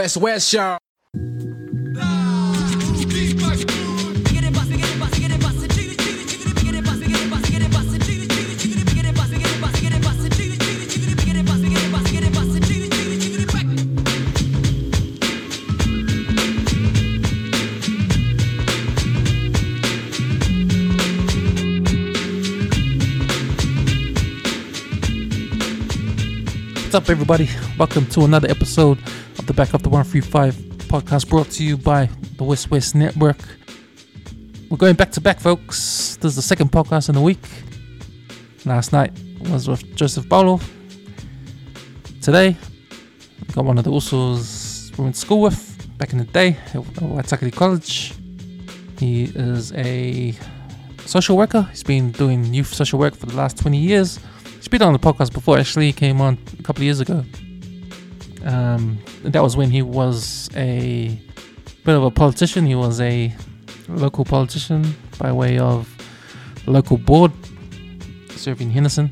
West West, y'all. What's up, everybody? Welcome to another episode the Back of the 135 podcast brought to you by the WesWes Network. We're going back to back, folks. This is the second podcast in the week. Last night was with Joseph Paulo. Today, got one of the Usos we went to school with back in the day at Waitakere College. He is a social worker. He's been doing youth social work for the last 20 years. He's been on the podcast before, actually. He came on a couple of years ago. Um, that was when he was a bit of a politician. He was a local politician by way of local board serving Henderson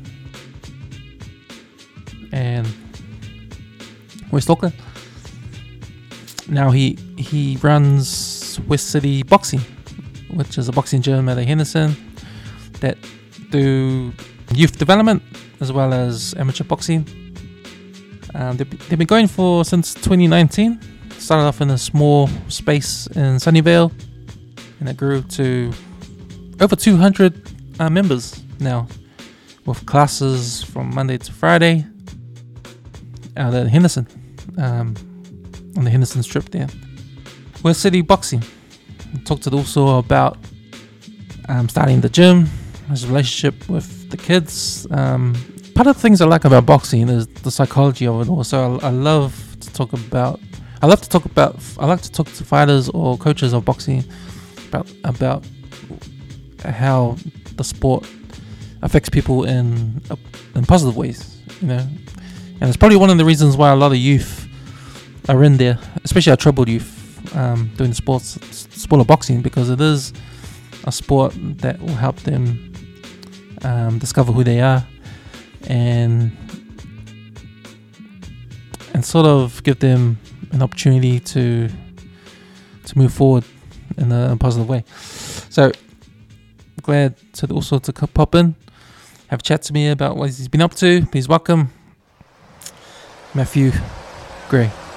and West Auckland. Now he he runs West City Boxing, which is a boxing gym at Henderson that do youth development as well as amateur boxing. Um, they've, been going for since 2019. Started off in a small space in Sunnyvale, and it grew to over 200 uh, members now, with classes from Monday to Friday out at Henderson, um, on the Henderson Strip there. West City Boxing. We talked also about um, starting the gym, his relationship with the kids. Um, part of the things I like about boxing is the psychology of it. Also, I, I love to talk about. I love to talk about. I like to talk to fighters or coaches of boxing about about how the sport affects people in in positive ways. You know, and it's probably one of the reasons why a lot of youth are in there, especially our troubled youth, um, doing sports sport of boxing because it is a sport that will help them um, discover who they are and and sort of give them an opportunity to to move forward in a, positive way. So glad to also to pop in, have a chat to me about what he's been up to. Please welcome Matthew Grey.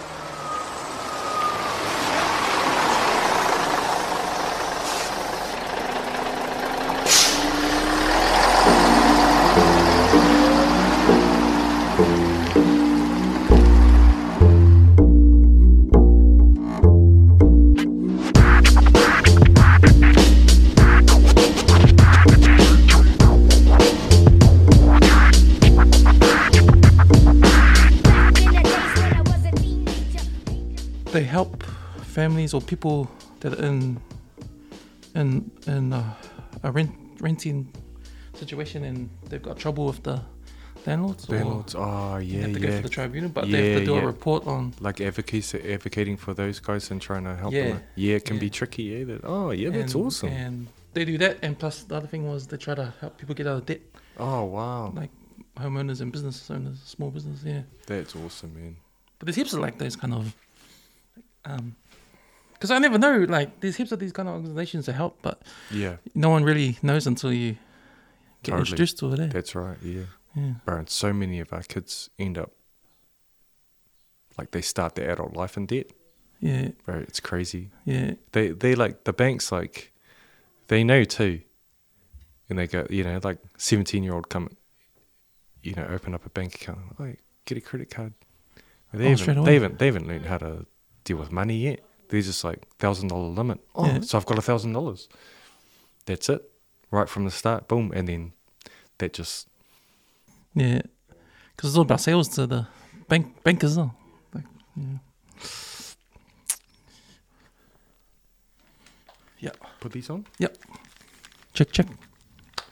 Families or people that are in in in uh, a rent renting situation and they've got trouble with the landlords. or Landlords, oh They yeah, have to go yeah. for the tribunal, but they have to Yeah, do a report on. like advocates advocating for those guys and trying to help Yeah, them. Yeah, it can be tricky. Yeah, that, oh yeah, that's and, awesome. And they do that, and plus the other thing was they try to help people get out of debt, oh wow, like homeowners and business owners, small business. Yeah, that's awesome, man. but there's heaps of like those kind of, um, because I never know like there's heaps of these kind of organizations to help, but Yeah, no one really knows until you get Totally. introduced to it. Eh? that's right. Yeah, Yeah. bro. And so many of our kids end up like they start their adult life in debt. Yeah, Bro, it's crazy. yeah, They they like the banks like they know too, and they go you know like seventeen year old come, you know open up a bank account. Like get a credit card. They Oh, haven't they haven't they haven't learned how to deal with money yet. They're just like thousand dollar limit. Oh, Yeah. so I've got a thousand dollars. That's it, right from the start. Boom, and then that just yeah. Because it's all about sales to the bank bankers, though. Like, yeah. Yeah. put these on. Yep. Check, check.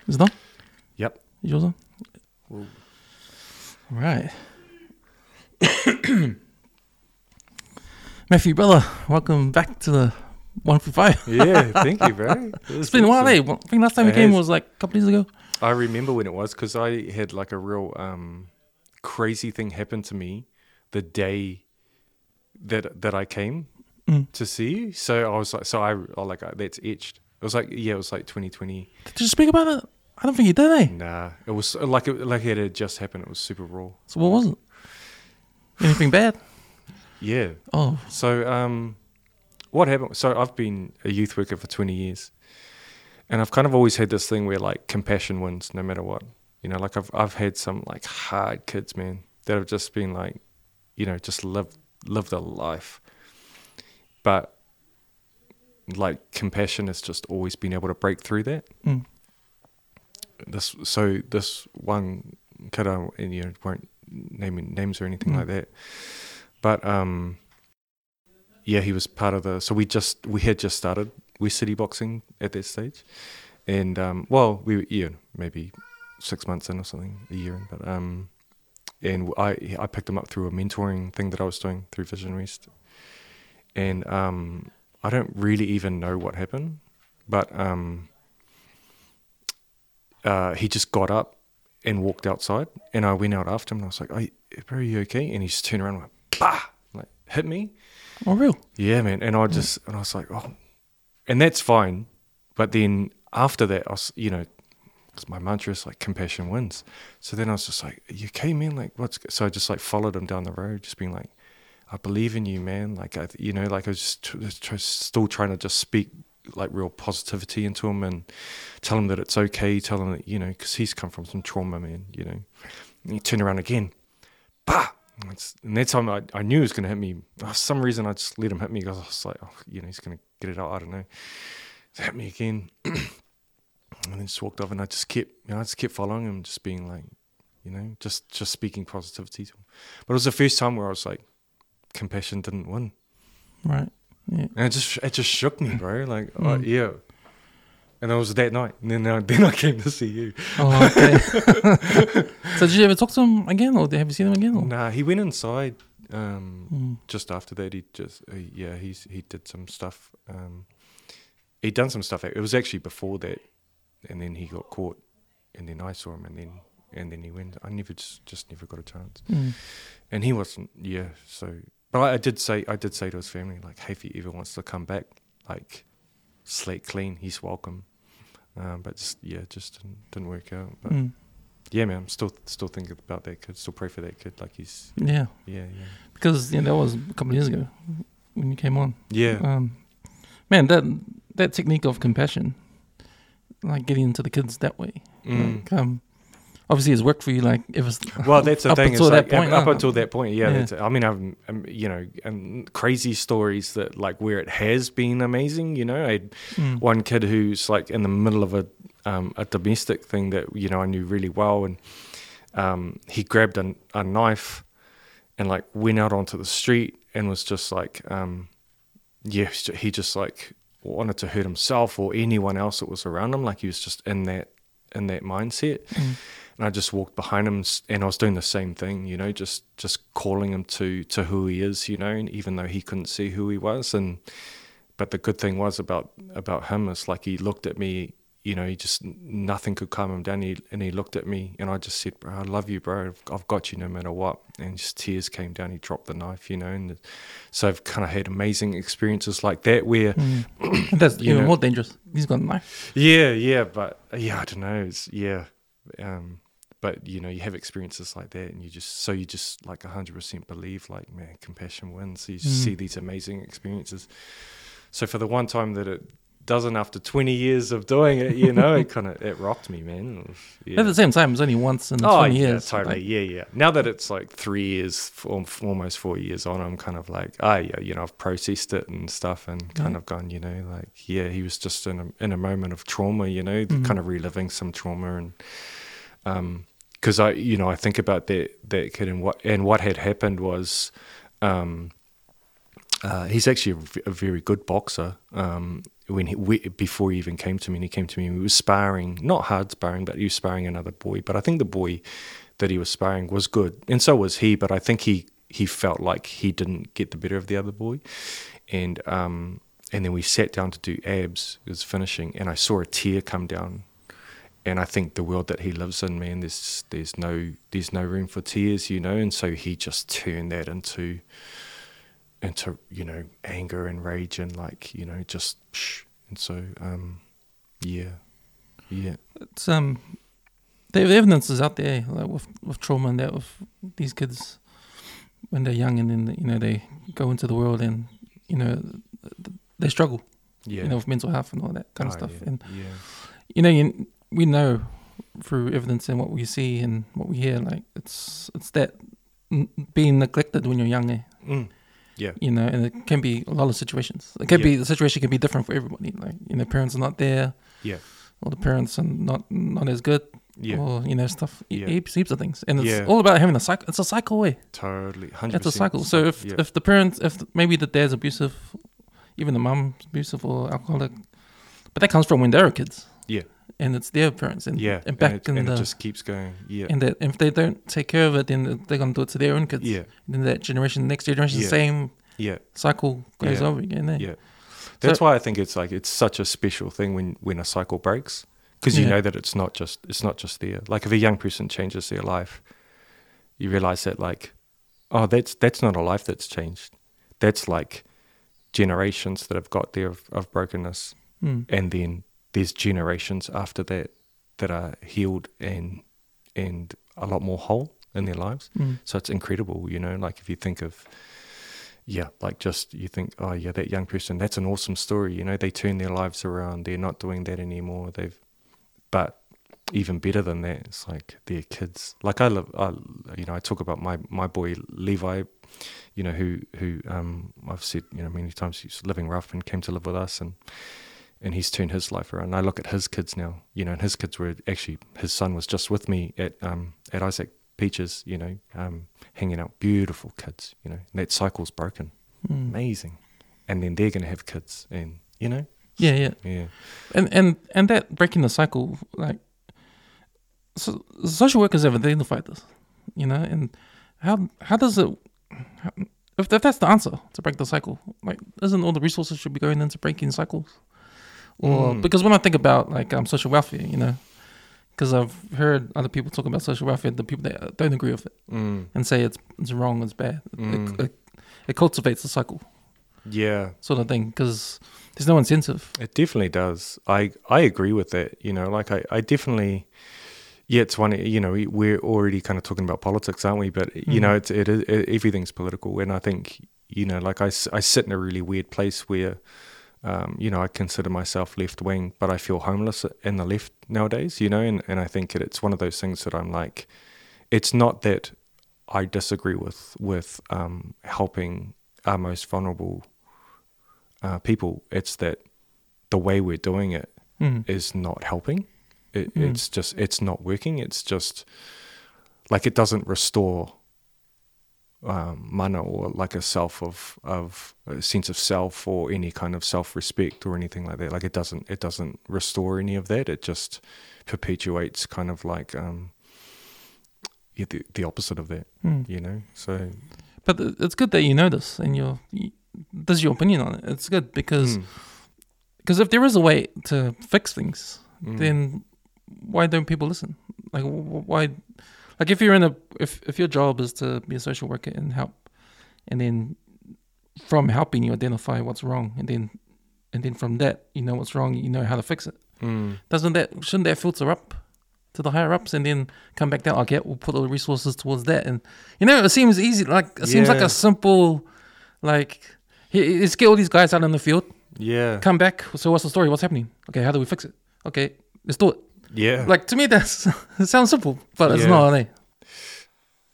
Is it on? Yep. Is yours on? Well, All right. Matthew, brother, welcome back to the one for five. yeah, thank you, bro. It's been a while, eh? I think last time we came was like a couple days ago. I remember when it was because I had like a real um, crazy thing happen to me the day that that I came Mm. to see you. So I was like, so I, I like that's etched. It was like yeah, it was like 2020. Did you speak about it? I don't think you did, eh? Nah, it was like it, like it had just happened. It was super raw. So what was it? Anything bad? Yeah. Oh, So um, what happened? So I've been a youth worker for 20 years, and I've kind of always had this thing where like compassion wins no matter what. You know, like I've I've had some like hard kids, man, that have just been like, you know, just lived lived a life, but like compassion has just always been able to break through that. mm. This so this one kid, I, and you know, won't name names or anything Mm. like that, but um, yeah, he was part of the. So we just we had just started with city boxing at that stage, and um, well, we were, yeah maybe six months in or something, a year in, but um, and I I picked him up through a mentoring thing that I was doing through Vision West, and um, I don't really even know what happened, but um, uh, he just got up and walked outside, and I went out after him, and I was like, "Are you, bro, are you okay?" And he just turned around and went, "Bah!" like hit me. Oh, real? Yeah, man. And I just and I was like, oh, and that's fine. But then after that, I was, you know, my mantra is like compassion wins. So then I was just like, you came in Like, what's go-" so I just like followed him down the road, just being like, I believe in you, man. Like, I, you know, like I was just, tr- just still trying to just speak like real positivity into him and tell him that it's okay. Tell him that you know, because he's come from some trauma, man. You know, and he turned around again, bah. And it's- and that time I, I knew he was going to hit me. For some reason, I just let him hit me because I was like, oh, you know, he's going to get it out. I don't know. He hit me again. and then just walked off and I just kept, you know, I just kept following him, just being like, you know, just, just speaking positivity to him. But it was the first time where I was like, compassion didn't win. Right. Yeah. And it just, it just shook me, bro. Like, oh, Mm. yeah. And it was that night. And then, I then I came to see you. Oh, okay. so did you ever talk to him again, or have you seen him again? Or? Nah, he went inside. Um, Mm. just after that, he just uh, yeah, he's he did some stuff. Um, he'd done some stuff. It was actually before that, and then he got caught, and then I saw him, and then and then he went. I never just just never got a chance, Mm. and he wasn't. Yeah, so but I, I did say I did say to his family like, hey, if he ever wants to come back, like slate clean, he's welcome. Um, but just yeah, just didn't, didn't work out. But Mm. yeah, man, I'm still still thinking about that kid. Still pray for that kid. Like he's Yeah, yeah yeah because yeah, that was a couple of years ago when you came on. yeah. Um, man, that that technique of compassion, like getting into the kids that way, Mm. like, um, obviously has worked for you. Like it was Well, that's the Up thing. until It's that like, point, up, until that point, yeah. Yeah. I mean, I've um, you know, and crazy stories that like where it has been amazing. You know, I had Mm. one kid who's like in the middle of a um, a domestic thing that you know I knew really well, and um, he grabbed a, a knife and like went out onto the street and was just like, um, yeah, he just like wanted to hurt himself or anyone else that was around him. Like he was just in that in that mindset. Mm. And I just walked behind him, and I was doing the same thing, you know, just just calling him to to who he is, you know, and even though he couldn't see who he was, and but the good thing was about about him is like he looked at me, you know, he just nothing could calm him down, he, and he looked at me, and I just said, "Bro, I love you, bro. I've, I've got you no matter what." And just tears came down. He dropped the knife, you know, and so I've kind of had amazing experiences like that where, Mm. That's You even know. more dangerous. He's got a knife. yeah, yeah, but yeah, I don't know, it's yeah. Um, but you know, you have experiences like that, and you just so you just like hundred percent believe, like man, compassion wins. So you just Mm. see these amazing experiences. So for the one time that it doesn't, after twenty years of doing it, you know, it kind of it rocked me, man. Was- yeah. At the same time, it's only once in Oh, 20 yeah, years. totally. like- yeah, yeah. Now that it's like three years, almost four years on, I'm kind of like, ah, yeah, you know, I've processed it and stuff, and kind Yeah. of gone, you know, like, yeah, he was just in a in a moment of trauma, you know, Mhm. kind of reliving some trauma, and um, because I, you know, I think about that that kid and what and what had happened was, um, uh, he's actually a very good boxer. Um, when he we, before he even came to me, and he came to me, we was sparring, not hard sparring, but he was sparring another boy. But I think the boy that he was sparring was good, and so was he. But I think he he felt like he didn't get the better of the other boy, and um, and then we sat down to do abs. It was finishing, and I saw a tear come down. And I think the world that he lives in, man, there's there's no there's no room for tears, you know. And so he just turned that into into you know anger and rage and like you know just psh. and so um, yeah, yeah, It's um, the evidence is out there, like with with trauma and that with these kids when they're young and then you know they go into the world and you know they struggle, yeah. you know, with mental health and all that kind of Oh, stuff. yeah, And yeah, you know, you, we know through evidence and what we see and what we hear, like it's it's that n- being neglected when you're young, eh? mm. yeah, you know, and it can be a lot of situations. It can Yeah. be the situation can be different for everybody. Like you know, parents are not there, yeah, or the parents are not not as good, yeah. or you know, stuff. Yeah. Heaps, heaps of things, and it's Yeah. all about having a cycle. It's a cycle way. Totally, 100%. It's a cycle. So if yeah, if the parents, if maybe the dad's abusive, even the mom's abusive or alcoholic, but that comes from when they were kids. Yeah. And it's their parents, and yeah, and back it, in and the it just keeps going. Yeah, and that if they don't take care of it, then they're gonna do it to their own kids. yeah, then that generation, next generation, Yeah. same yeah. cycle goes Yeah. over again. Eh? Yeah. That's why I think it's like it's such a special thing when when a cycle breaks because you Yeah. know that it's not just it's not just there. Like if a young person changes their life, you realize that like, oh, that's that's not a life that's changed. That's like generations that have got there of, of brokenness, Mm. and then there's generations after that that are healed and and a lot more whole in their lives. Mm. So it's incredible, you know, like if you think of, yeah, like just you think, oh, yeah, that young person, that's an awesome story. You know, they turn their lives around. They're not doing that anymore. They've, but even better than that, it's like their kids. Like I love, I, you know, I talk about my, my boy Levi, you know, who, who, um, I've said, you know, many times he's living rough and came to live with us and, and he's turned his life around. And I look at his kids now, you know, and his kids were actually, his son was just with me at, um, at Isaac Peaches, you know, um, hanging out. Beautiful kids, you know. And that cycle's broken. Mm. Amazing. And then they're going to have kids, and you know, Yeah, yeah, yeah, and and and that breaking the cycle, like, so social workers have identified this, you know, and how how does it, how, if, if that's the answer to break the cycle, like, isn't all the resources should be going into breaking cycles, or Mm. because when I think about like um social welfare, you know, because I've heard other people talk about social welfare, the people that don't agree with it mm, and say it's it's wrong, it's bad, Mm. it, it, it cultivates the cycle yeah. sort of thing because there's no incentive. It definitely does. I I agree with that. You know, like I I definitely. Yeah, it's one. You know, we- we're already kind of talking about politics, aren't we? But you Mm. know, it's it is it, everything's political, and I think you know, like I, I sit in a really weird place where, um, you know, I consider myself left wing, but I feel homeless in the left nowadays. You know, and and I think it, it's one of those things that I'm like, it's not that I disagree with with um, helping our most vulnerable uh, people. It's that the way we're doing it Mm. is not helping. It, Mm. It's just it's not working. It's just like it doesn't restore um, mana or like a self of of a sense of self or any kind of self respect or anything like that. Like it doesn't it doesn't restore any of that. It just perpetuates kind of like um, yeah, the the opposite of that. Mm. You know. So But it's good that you know this and you're, you, this is your opinion on it. It's good because mm, because if there is a way to fix things, mm, then why don't people listen? Like why? Like if you're in a if if your job is to be a social worker and help, and then from helping you identify what's wrong, and then and then from that you know what's wrong, you know how to fix it. mm, Doesn't that shouldn't that filter up to the higher ups and then come back down? Okay, we'll put all the resources towards that, and you know it seems easy. Like it seems like a simple, like let's get all these guys out in the field, yeah come back. So what's the story? What's happening? Okay, how do we fix it? Okay, let's do it. Yeah Like to me, that's it sounds simple, but it's Yeah. not. Eh?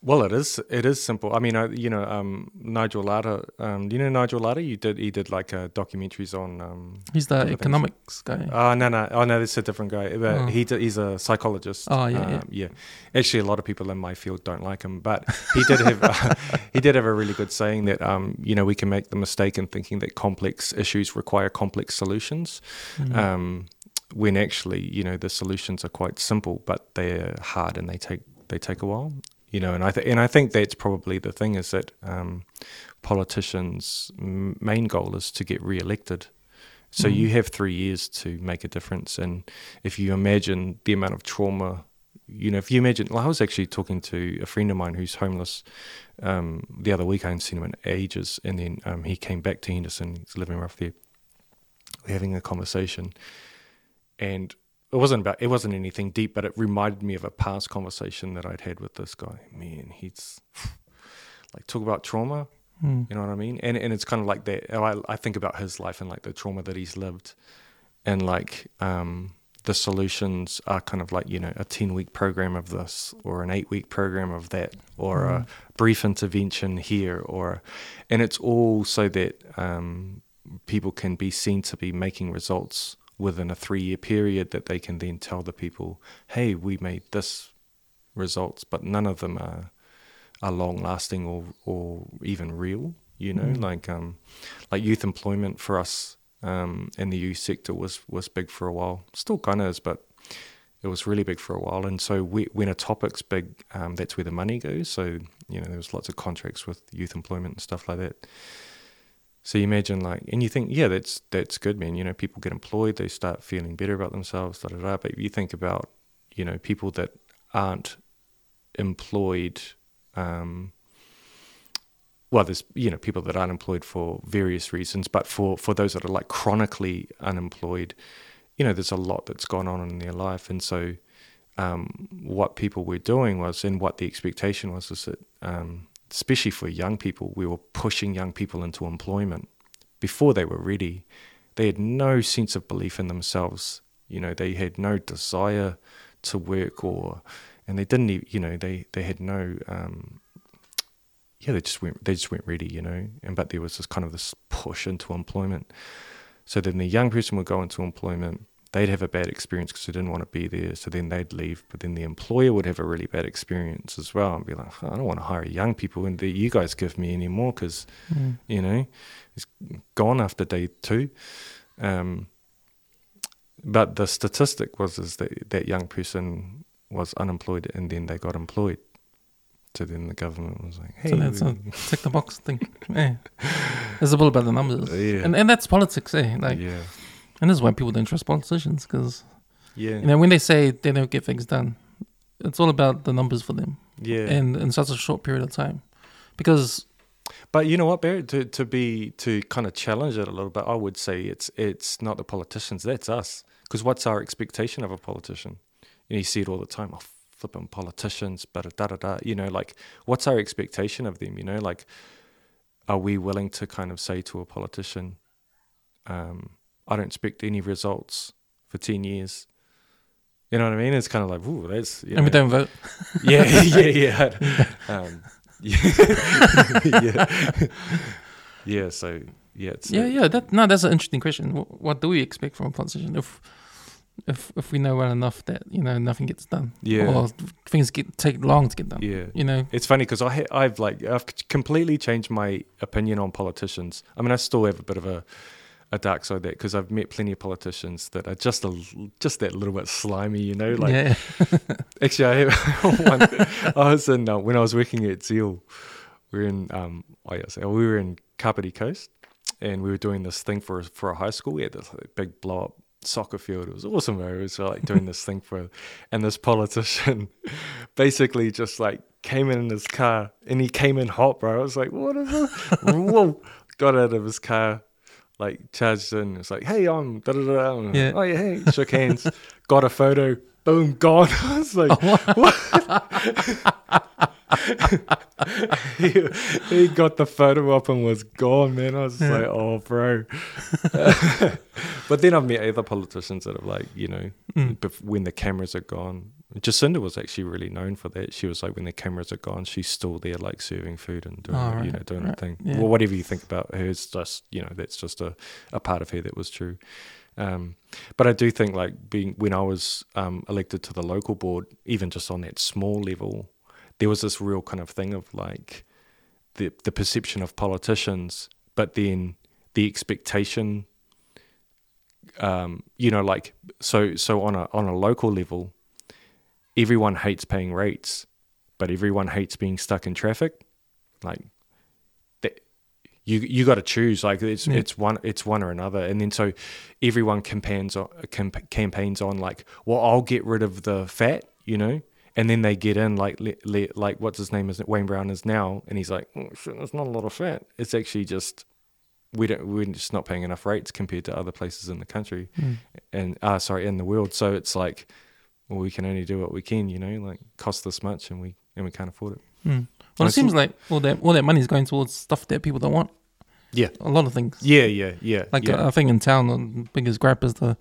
Well, it is. It is simple. I mean, I, you know, um, Nigel Latta. Um, do you know Nigel Latta? You did. He did like uh, documentaries on. Um, He's the things. economics guy. oh no, no, oh no, that's a different guy. But Oh. he did, he's a psychologist. Oh, yeah, yeah. Um, yeah. Actually, a lot of people in my field don't like him, but he did have he did have a really good saying that um, you know we can make the mistake in thinking that complex issues require complex solutions. Mm. When actually you know the solutions are quite simple, but they're hard and they take they take a while. You know, and I th- and I think that's probably the thing is that um, politicians' m- main goal is to get re-elected. So Mhm. you have three years to make a difference, and if you imagine the amount of trauma you know, if you imagine, well, I was actually talking to a friend of mine who's homeless um, the other week. I hadn't seen him in ages, and then um, he came back to Henderson. He's living rough there. We're having a conversation, and it wasn't about it wasn't anything deep, but it reminded me of a past conversation that I'd had with this guy. Man, he's like talk about trauma. Mm. You know what I mean? And and it's kind of like that. I, I think about his life and like the trauma that he's lived, and like um, the solutions are kind of like you know a ten week program of this or an eight week program of that or Mm. a brief intervention here or, and it's all so that um, people can be seen to be making results within a three year period that they can then tell the people, hey, we made this results, but none of them are are long lasting or or even real. You know, Mm. like um, like youth employment for us um, in the youth sector was was big for a while. Still kind of is, but it was really big for a while. And so we, when a topic's big, um, that's where the money goes. So you know, there was lots of contracts with youth employment and stuff like that. So you imagine like, and you think, yeah, that's that's good, man. You know, people get employed, they start feeling better about themselves, da da da. But you think about, you know, people that aren't employed. Um, well, there's you know people that aren't employed for various reasons, but for for those that are like chronically unemployed, you know, there's a lot that's gone on in their life, and so um, what people were doing was, and what the expectation was, is that um, especially for young people, we were pushing young people into employment before they were ready. They had no sense of belief in themselves. You know, they had no desire to work, or and they didn't. e- You know, they they had no. Um, yeah, they just weren't. They just weren't ready. You know, and but there was this kind of this push into employment. So then the young person would go into employment. They'd have a bad experience because they didn't want to be there. So then they'd leave. But then the employer would have a really bad experience as well and be like, "Oh, I don't want to hire young people and that you guys give me anymore because Mm. you know, it's gone after day two. Um, but the statistic was is that that young person was unemployed and then they got employed. So then the government was like, hey, So that's a tick the box thing. yeah. It's all about the numbers. yeah, And, and that's politics, eh? Like, yeah, and this is why people don't trust politicians because yeah, you know when they say they don't get things done, it's all about the numbers for them, yeah. and in such a short period of time. Because But you know what, Barry? To to be to kind of challenge it a little bit, I would say it's it's not the politicians, that's us. Because what's our expectation of a politician? You, know, you see it all the time. Oh, flipping politicians, but da da da. You know, like what's our expectation of them? You know, like are we willing to kind of say to a politician, um, "I don't expect any results for ten years." You know what I mean? It's kind of like, ooh, that's you and we don't vote. yeah, yeah, yeah. um, yeah, yeah, yeah. So yeah, Yeah, yeah. That no, that's an interesting question. What, what do we expect from a politician if if if we know well enough that you know nothing gets done, yeah, or things get take long to get done? yeah. You know, It's funny because I've like I've completely changed my opinion on politicians. I mean, I still have a bit of a a dark side there because I've met plenty of politicians that are just a just that little bit slimy, you know. Like yeah, actually, I have one. I was in uh, when I was working at Zeal. We were in um, oh yeah, so we were in Kapiti Coast, and we were doing this thing for for a high school. We had this like, big blow up soccer field. It was awesome. Bro. It was like doing this thing for, and this politician basically just like came in his car, and he came in hot, bro. I was like, what is this? Whoa! Got out of his car. Like charged in, it's like, hey, I'm da da da. da. Yeah. Oh yeah, hey, shook hands, got a photo, boom, gone. I was like, he, he got the photo up and was gone, man. I was just Yeah. like, oh, bro. but then I've met other politicians that have, like, you know, Mm. bef- when the cameras are gone. Jacinda was actually really known for that. She was like, when the cameras are gone, she's still there, like, serving food and doing, Oh, her- you know, doing right, thing. yeah. Well, whatever you think about her, it's just, you know, that's just a, a part of her that was true. Um, but I do think, like, being when I was um, elected to the local board, even just on that small level, there was this real kind of thing of like the the perception of politicians, but then the expectation. Um, you know, like so so on a on a local level, everyone hates paying rates, but everyone hates being stuck in traffic. Like that, you you got to choose. Like it's Yeah. it's one it's one or another, and then so everyone campaigns on camp, campaigns on like, well, I'll get rid of the fat, you know, and then they get in like le, le, like what's his name is Wayne Brown is now, and he's like, oh, shit, there's not a lot of fat. It's actually just we don't we're just not paying enough rates compared to other places in the country, Mm. and uh sorry in the world. So it's like, well, we can only do what we can, you know, like cost this much, and we and we can't afford it. Mm. Well, I it seems like all that all that money is going towards stuff that people don't want. Yeah. a lot of things. Yeah, yeah, yeah, Like yeah, uh, I think in town, the biggest grab is the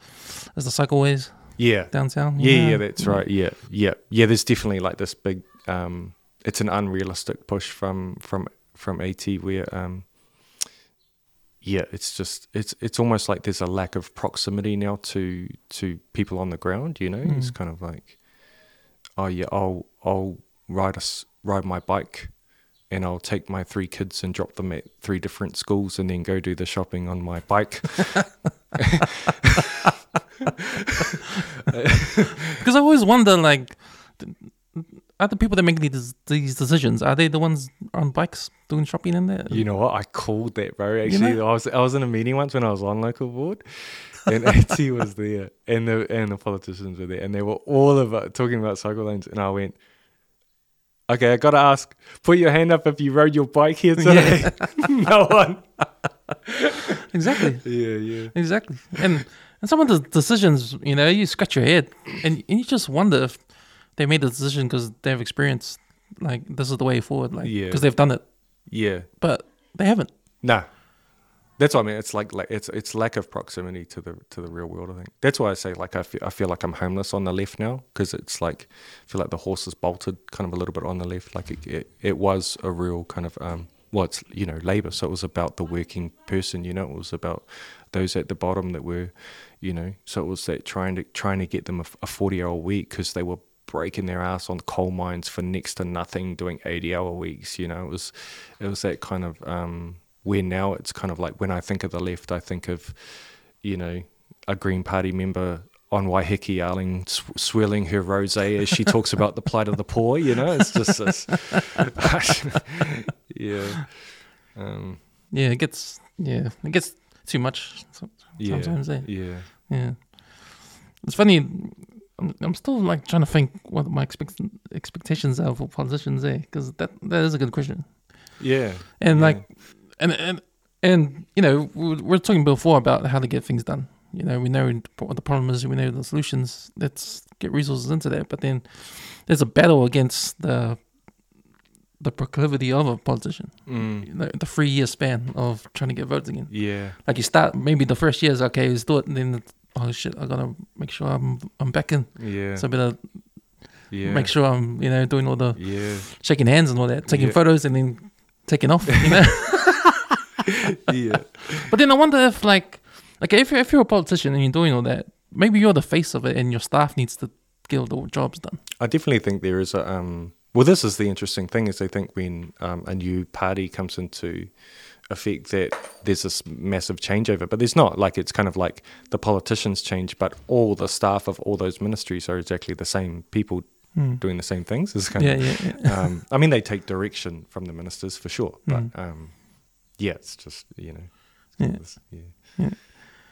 is the cycleways yeah. downtown. Yeah, yeah, know? that's right. Yeah, yeah, yeah. There's definitely like this big. Um, it's an unrealistic push from from from AT where. Um, yeah, it's just it's it's almost like there's a lack of proximity now to to people on the ground. You know, it's Mm. kind of like, oh yeah, I'll I'll ride a s ride my bike, and I'll take my three kids and drop them at three different schools, and then go do the shopping on my bike. Because I always wonder, like, are the people that make these these decisions are they the ones on bikes doing shopping in there? You know what? I called that, bro. Actually, know? I was I was in a meeting once when I was on local board, and AT was there, and the and the politicians were there, and they were all about uh, talking about cycle lanes, and I went, "Okay, I gotta ask. Put your hand up if you rode your bike here today." no one. exactly, Yeah, yeah, exactly. And and some of the decisions, you know, you scratch your head and, and you just wonder if they made the decision because they've experienced like this is the way forward, like Yeah. because they've done it, yeah. but they haven't. Nah. That's what I mean. It's like, like it's it's lack of proximity to the to the real world. I think that's why I say like I feel, I feel like I'm homeless on the left now because it's like I feel like the horse is bolted kind of a little bit on the left. Like it it, it was a real kind of um well it's you know labor, so it was about the working person. You know, it was about those at the bottom that were, you know, so it was that trying to trying to get them a, a forty hour week because they were breaking their ass on coal mines for next to nothing, doing eighty hour weeks. You know, it was it was that kind of um where now it's kind of like when I think of the left, I think of, you know, a Green Party member on Waiheke yelling, sw- swirling her rosé as she talks about the plight of the poor. You know, it's just this. yeah. Um, Yeah, it gets yeah, it gets too much so- yeah. sometimes. Eh? Yeah. Yeah, it's funny. I'm, I'm still like trying to think what my expect, expectations are for politicians, eh? Because that that is a good question. Yeah. And Yeah. like, and and and you know, we we're talking before about how to get things done. You know, we know what the problem is. We know the solutions. Let's get resources into that. But then there's a battle against the the proclivity of a politician. Mm. You know, the three year span of trying to get votes again. Yeah. Like you start maybe the first year is okay, let's do it, and then oh shit, I gotta make sure I'm I'm back in. Yeah. So I better yeah. make sure I'm you know doing all the Yeah. shaking hands and all that, taking Yeah. photos and then taking off. You know. yeah. but then I wonder if like like if you're, if you're a politician and you're doing all that, maybe you're the face of it, and your staff needs to get all the jobs done. I definitely think there is a um well this is the interesting thing is I think when um, a new party comes into effect that there's this massive changeover but there's not like it's kind of like the politicians change but all the staff of all those ministries are exactly the same people Hmm. doing the same things it's kind Yeah, of yeah, yeah. um, I mean they take direction from the ministers for sure but Mm. um, yeah it's just you know Yeah. it's- yeah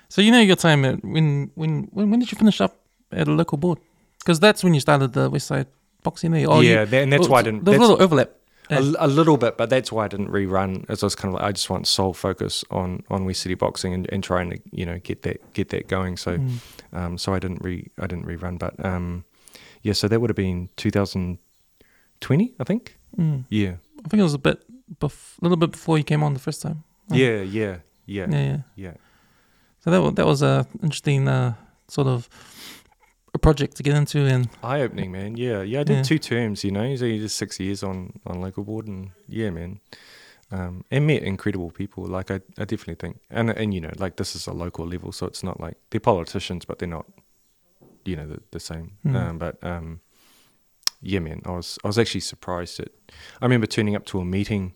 So you know your time at when when when when did you finish up at a local board? Because that's when you started the West City Boxing. Eh? Oh, you- yeah that, and that's oh, why I didn't There's a little overlap. A, a little bit, but that's why I didn't rerun. As I was kind of like, I just want sole focus on on West City boxing and, and trying to you know get that get that going. So Mm. um so I didn't re I didn't rerun, but um yeah, so that would have been 2020, I think. Mm. Yeah, I think it was a bit, bef- a little bit before you came on the first time. Yeah, yeah, yeah, yeah, yeah. yeah. So that was, that was a interesting uh, sort of a project to get into, and Eye opening, man. Yeah, yeah. I did Yeah. two terms. You know, so you did six years on on local board, and yeah, man. Um, and met incredible people. Like I, I definitely think, and and you know, like this is a local level, so it's not like they're politicians, but they're not, you know, the, the same. Mm. Um, but um, yeah, man, I was I was actually surprised at. I remember turning up to a meeting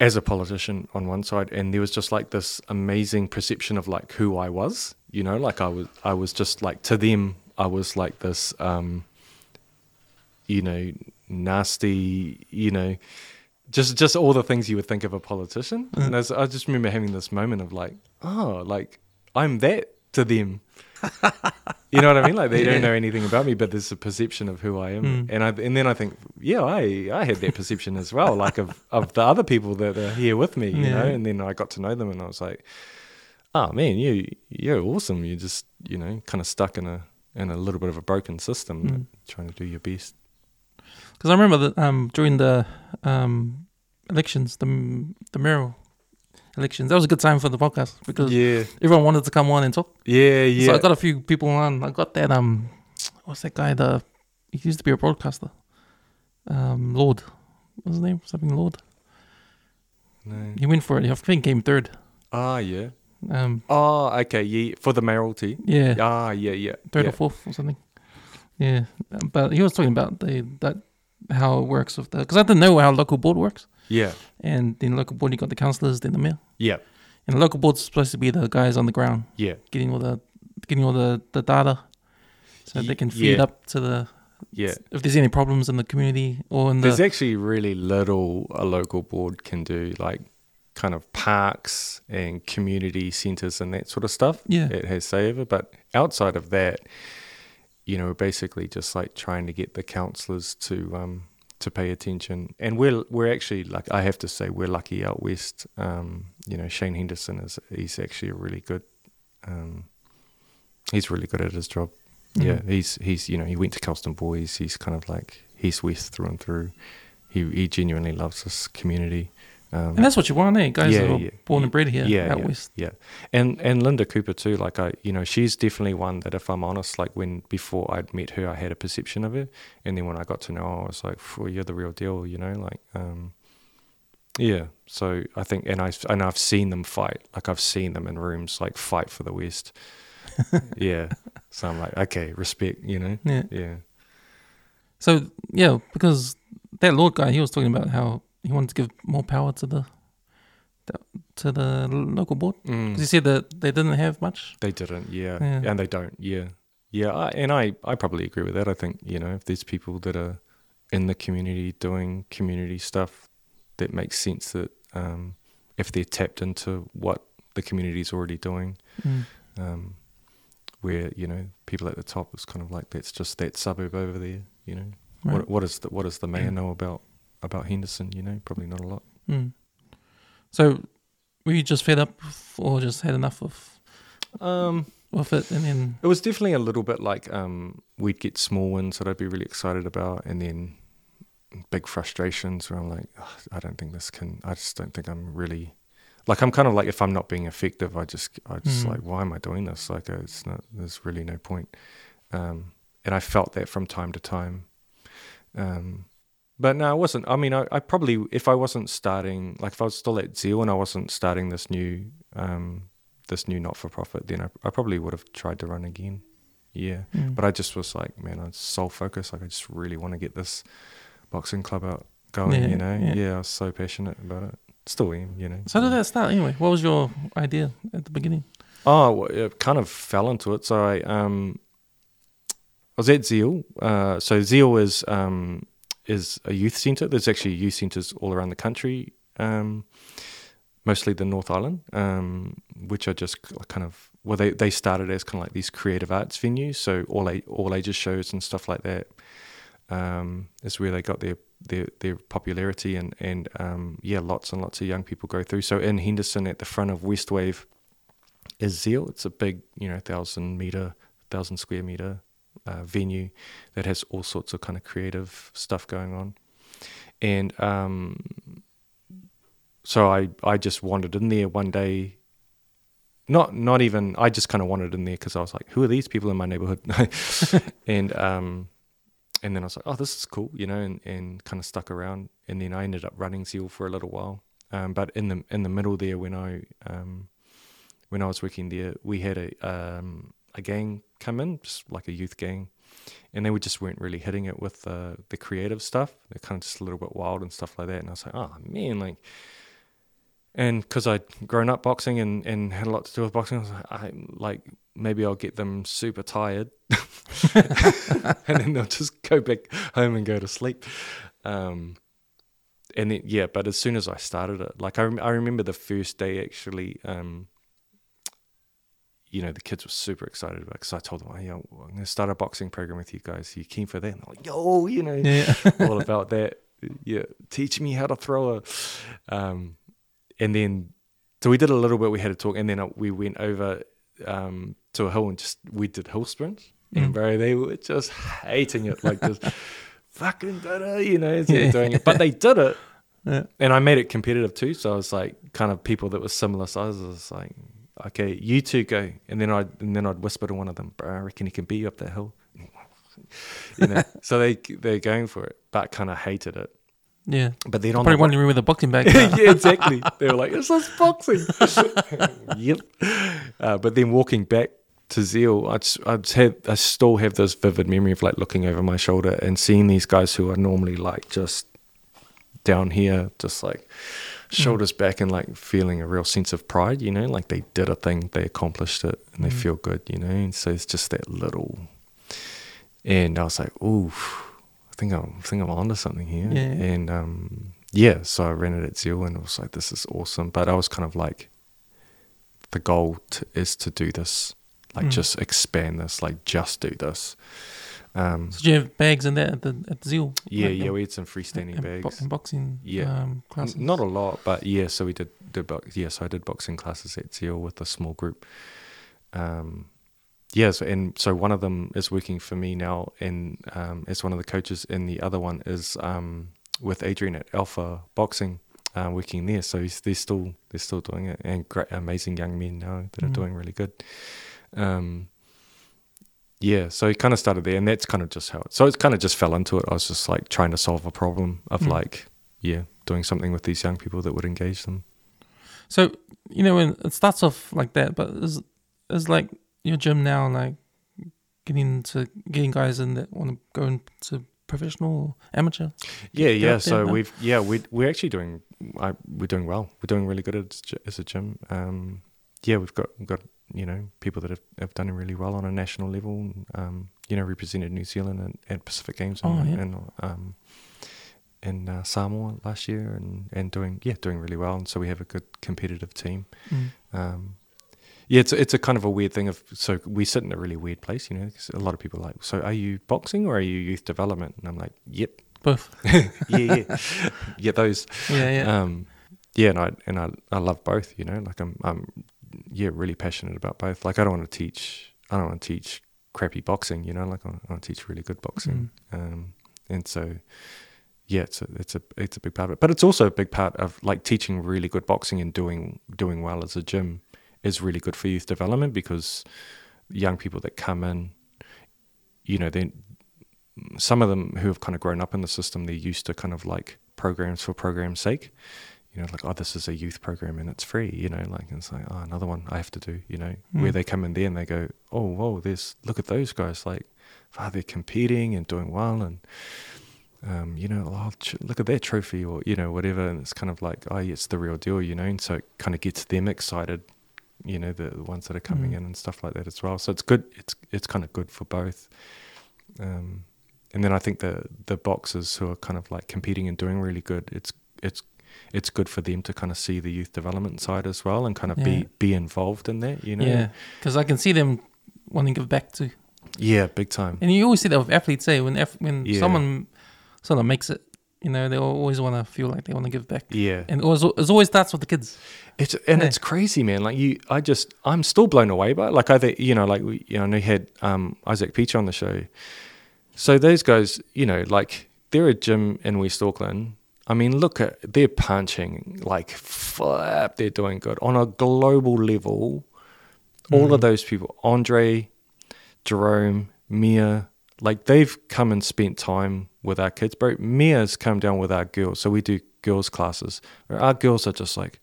as a politician on one side, and there was just like this amazing perception of like who I was. You know, like I was I was just like to them, I was like this. Um, you know, nasty. You know, just just all the things you would think of a politician. Mm. And I, was, I just remember having this moment of like, oh, like I'm that to them. You know what I mean? Like they Yeah. don't know anything about me, but there's a perception of who I am, Mm. and I and then I think, yeah, I I had that perception as well, like of of the other people that are here with me, you Yeah. know. And then I got to know them, and I was like, oh man, you you're awesome. You're just you know kind of stuck in a in a little bit of a broken system, Mm. trying to do your best. Because I remember that um, during the um, elections, the the mayoral elections, that was a good time for the podcast because Yeah, everyone wanted to come on and talk. yeah, yeah. So I got a few people on. I got that um, what's that guy? The he used to be a broadcaster. Um, Lord, what's his name? Something Lord. no. He went for it. I think he came third. Ah, yeah. Um, Oh, okay, yeah. For the mayoralty. yeah, Ah, yeah, yeah. third yeah. or fourth or something. Yeah, but he was talking about the that how it works with the because I didn't know how local board works. Yeah, And then local board, you got the councillors, then the mayor. yeah, And the local board's supposed to be the guys on the ground yeah, getting all the getting all the, the data so Ye- they can feed yeah. up to the yeah. if there's any problems in the community or in the There's actually really little a local board can do, like kind of parks and community centres and that sort of stuff. yeah It has say over, but outside of that, you know, basically just like trying to get the counselors to um to pay attention. And we're we're actually like I have to say we're lucky out west. Um, you know, Shane Henderson is he's actually a really good um he's really good at his job. Mhm. Yeah, he's he's you know he went to Kelston Boys. He's kind of like he's West through and through. He he genuinely loves this community. Um, and that's what you want eh guys Yeah, that were yeah. born and bred here yeah, out yeah, west yeah, and and Linda Cooper too. Like I, you know, she's definitely one that if I'm honest, like when before I'd met her, I had a perception of her, and then when I got to know her, I was like, "Phew, you're the real deal," you know, like, um, yeah. So I think, and I and I've seen them fight. Like I've seen them in rooms like fight for the West. yeah. So I'm like, okay, respect, you know. yeah Yeah. so yeah because that lord guy he was talking about how he wanted to give more power to the, the to the local board Mm. he said that they didn't have much They didn't, yeah. Yeah. and they don't, yeah, yeah. I, and I, I probably agree with that. I think you know if there's people that are in the community doing community stuff, that makes sense. That um, if they're tapped into what the community's already doing, Mm. um, where you know people at the top is kind of like that's just that suburb over there. You know, Right. what what is the what does the mayor know about about Henderson? You know, probably not a lot. Mm. So, were you just fed up, or just had enough of Um, of it, and then It was definitely a little bit like um, we'd get small wins that I'd be really excited about, and then big frustrations where I'm like, "Ugh, I don't think this can. I just don't think I'm really like I'm kind of like if I'm not being effective, I just I just Mm. like why am I doing this? Like uh, it's not. There's really no point. Um, and I felt that from time to time. Um, but no, I wasn't. I mean, I, I probably if I wasn't starting like if I was still at Zeal and I wasn't starting this new um, this new not for profit, then I, I probably would have tried to run again. Yeah. Mm. But I just was like, man, I was so focused. Like, I just really want to get this boxing club out going, Yeah, you know? yeah. Yeah. I was so passionate about it. Still am, you know? So how did that start anyway? What was your idea at the beginning? Oh, well, it kind of fell into it. So I, um, I was at Zeal. Uh, so Zeal is, um, is a youth centre. There's actually youth centres all around the country, um, mostly the North Island, um, which are just kind of well, they, they started as kind of like these creative arts venues, so all all ages shows and stuff like that. Um, is where they got their their, their popularity and and um, yeah, lots and lots of young people go through. So in Henderson, at the front of Westwave, is Zeal. It's a big, you know, thousand meter, thousand square meter uh, venue that has all sorts of kind of creative stuff going on, and um, so I I just wandered in there one day. Not not even I just kind of wandered in there because I was like, who are these people in my neighborhood? and um, and then I was like, oh, this is cool, you know, and, and kind of stuck around. And then I ended up running Zeal for a little while. Um, but in the in the middle there, when I um, when I was working there, we had a um, a gang come in, just like a youth gang, and they were just weren't really hitting it with uh, the creative stuff. They're kind of just a little bit wild and stuff like that. And I was like, oh man, like, and because I'd grown up boxing and, and had a lot to do with boxing, I was like, I like maybe I'll get them super tired, and then they'll just go back home and go to sleep. Um, and then yeah, but as soon as I started it, like I rem- I remember the first day actually. Um, you know, the kids were super excited about because I told them, oh, I'm going to start a boxing program with you guys. Are you keen for that? And they're like, yo, you know, Yeah. all about that. Yeah, teach me how to throw a. Um, and then, so we did a little bit. We had a talk, and then uh, we went over um, to a hill and just we did hill sprints. Mm. And bro, they were just hating it, like just fucking you know, Yeah. doing it. But they did it, Yeah. and I made it competitive too. So I was like, kind of people that were similar sizes. Like, okay, you two go, and then I and then I'd whisper to one of them, bro, I reckon he can beat you up that hill. you know, so they they're going for it, but kind of hated it. Yeah. But then on Probably the, wondering where the boxing bag. yeah, exactly. They were like, "It's just boxing." yep. Uh, but then walking back to Zeal, I just, I just had, I still have this vivid memory of like looking over my shoulder and seeing these guys who are normally like just down here, just like shoulders back and like feeling a real sense of pride. You know, like they did a thing, they accomplished it, and they Mm. feel good. You know, and so it's just that little. And I was like, "Ooh." I think I'm, I think I'm onto something here. Yeah. And um, yeah, so I ran it at Zeal and I was like, this is awesome. But I was kind of like, the goal to, is to do this, like Mm. just expand this, like just do this. Um, So do you have bags in there at the at Zeal? yeah, Like, yeah, um, we had some freestanding and bags. and boxing. Yeah. Um, classes. Not a lot, but yeah. So we did did box. Yeah, so I did boxing classes at Zeal with a small group. Um, yeah, so, and so one of them is working for me now, and um, as one of the coaches, and the other one is um, with Adrian at Alpha Boxing, uh, working there. So he's, they're still they're still doing it, and great, amazing young men now that are Mm. doing really good. Um, yeah, so he kind of started there, and that's kind of just how it. So it kind of just fell into it. I was just like trying to solve a problem of Mm. like, yeah, doing something with these young people that would engage them. So you know when it starts off like that, but is is like your gym now like getting to getting guys in that want to go into professional or amateur? Yeah, yeah. So now? we've yeah we we're actually doing I, we're doing well. We're doing really good as, as a gym. Um, yeah, we've got we've got you know people that have, have done really well on a national level. Um, you know, represented New Zealand at, at Pacific Games Oh, and, yeah. and um, in uh, Samoa last year, and and doing yeah doing really well. And so we have a good competitive team. Mm. Um, yeah, it's it's a kind of a weird thing of so we sit in a really weird place, you know. 'cause a lot of people are like, so are you boxing or are you youth development? And I'm like, yep, Both. yeah, yeah, yeah, those. Yeah, yeah. Um, yeah, and I and I, I love both. You know, like I'm I'm yeah really passionate about both. Like I don't want to teach I don't want to teach crappy boxing. You know, like I want, to teach really good boxing. Um, and so yeah, it's a it's a it's a big part of it. But it's also a big part of like teaching really good boxing and doing doing well as a gym is really good for youth development because young people that come in, you know, then some of them who have kind of grown up in the system, they're used to kind of like programs for program's sake. You know, like, oh, this is a youth program and it's free, you know, like, it's like, oh, another one I have to do, you know, where Mm. they come in there and they go, oh, whoa, there's, look at those guys, like, oh, they're competing and doing well and, um, you know, oh, ch- look at that trophy or, you know, whatever. And it's kind of like, oh, yeah, it's the real deal, you know, and so it kind of gets them excited, you know, the, the ones that are coming Mm. in and stuff like that as well. So it's good. It's, it's kind of good for both. Um, and then I think the the boxers who are kind of like competing and doing really good, it's it's it's good for them to kind of see the youth development side as well and kind of Yeah. be be involved in that, you know. Yeah, because I can see them wanting to give back to, Yeah, big time. and you always see that with athletes. Say when F- when Yeah. someone someone makes it, you know, they always want to feel like they want to give back, Yeah. and it always it always starts with the kids. It's and Yeah. it's crazy, man. Like you, I just I'm still blown away by it. Like I think you know, like we, you know, we had um, Isaac Peach on the show. So those guys, you know, like they're a gym in West Auckland. I mean, look at they're punching like flap. They're doing good on a global level. All of Mm. those people, Andre, Jerome, Mea, like they've come and spent time with our kids, bro. Mea's come down with our girls, so we do girls classes. Our girls are just like,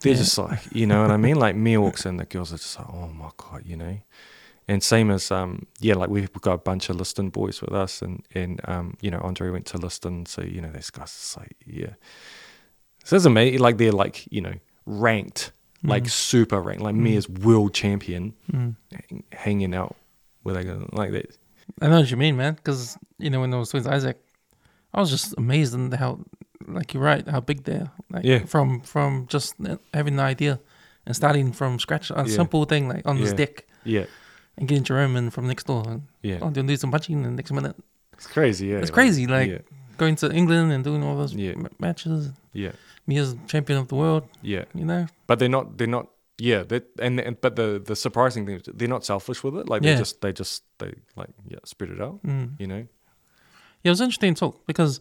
they're Yeah. just like, you know what I mean? Like Mia walks in, the girls are just like, oh my god, you know. And same as um, yeah, like we've got a bunch of Liston boys with us, and and um, you know, Andre went to Liston, so you know, these guys is like, yeah. So it's amazing. Like they're like, you know, ranked, like Mm. super ranked, like Mm. as world champion Mm. hang- hanging out with like, like that. I know what you mean, man. Because you know when I was with Isaac, I was just amazed in how, like you're right, how big they're. Like Yeah. From from just having an idea, and starting from scratch, a Yeah. simple thing like on this Yeah. deck, Yeah, and getting Jerome in from next door. And, yeah. Oh, they'll do some punching in the next minute. It's crazy. Yeah, It's crazy, like- yeah, Going to England and doing all those Yeah. m- matches. yeah, Me as champion of the world, yeah. you know. But they're not. They're not. Yeah, that and, and but the the surprising thing is they're not selfish with it. Like Yeah. they just they just they like yeah spread it out. Mm. You know. Yeah, it was interesting talk because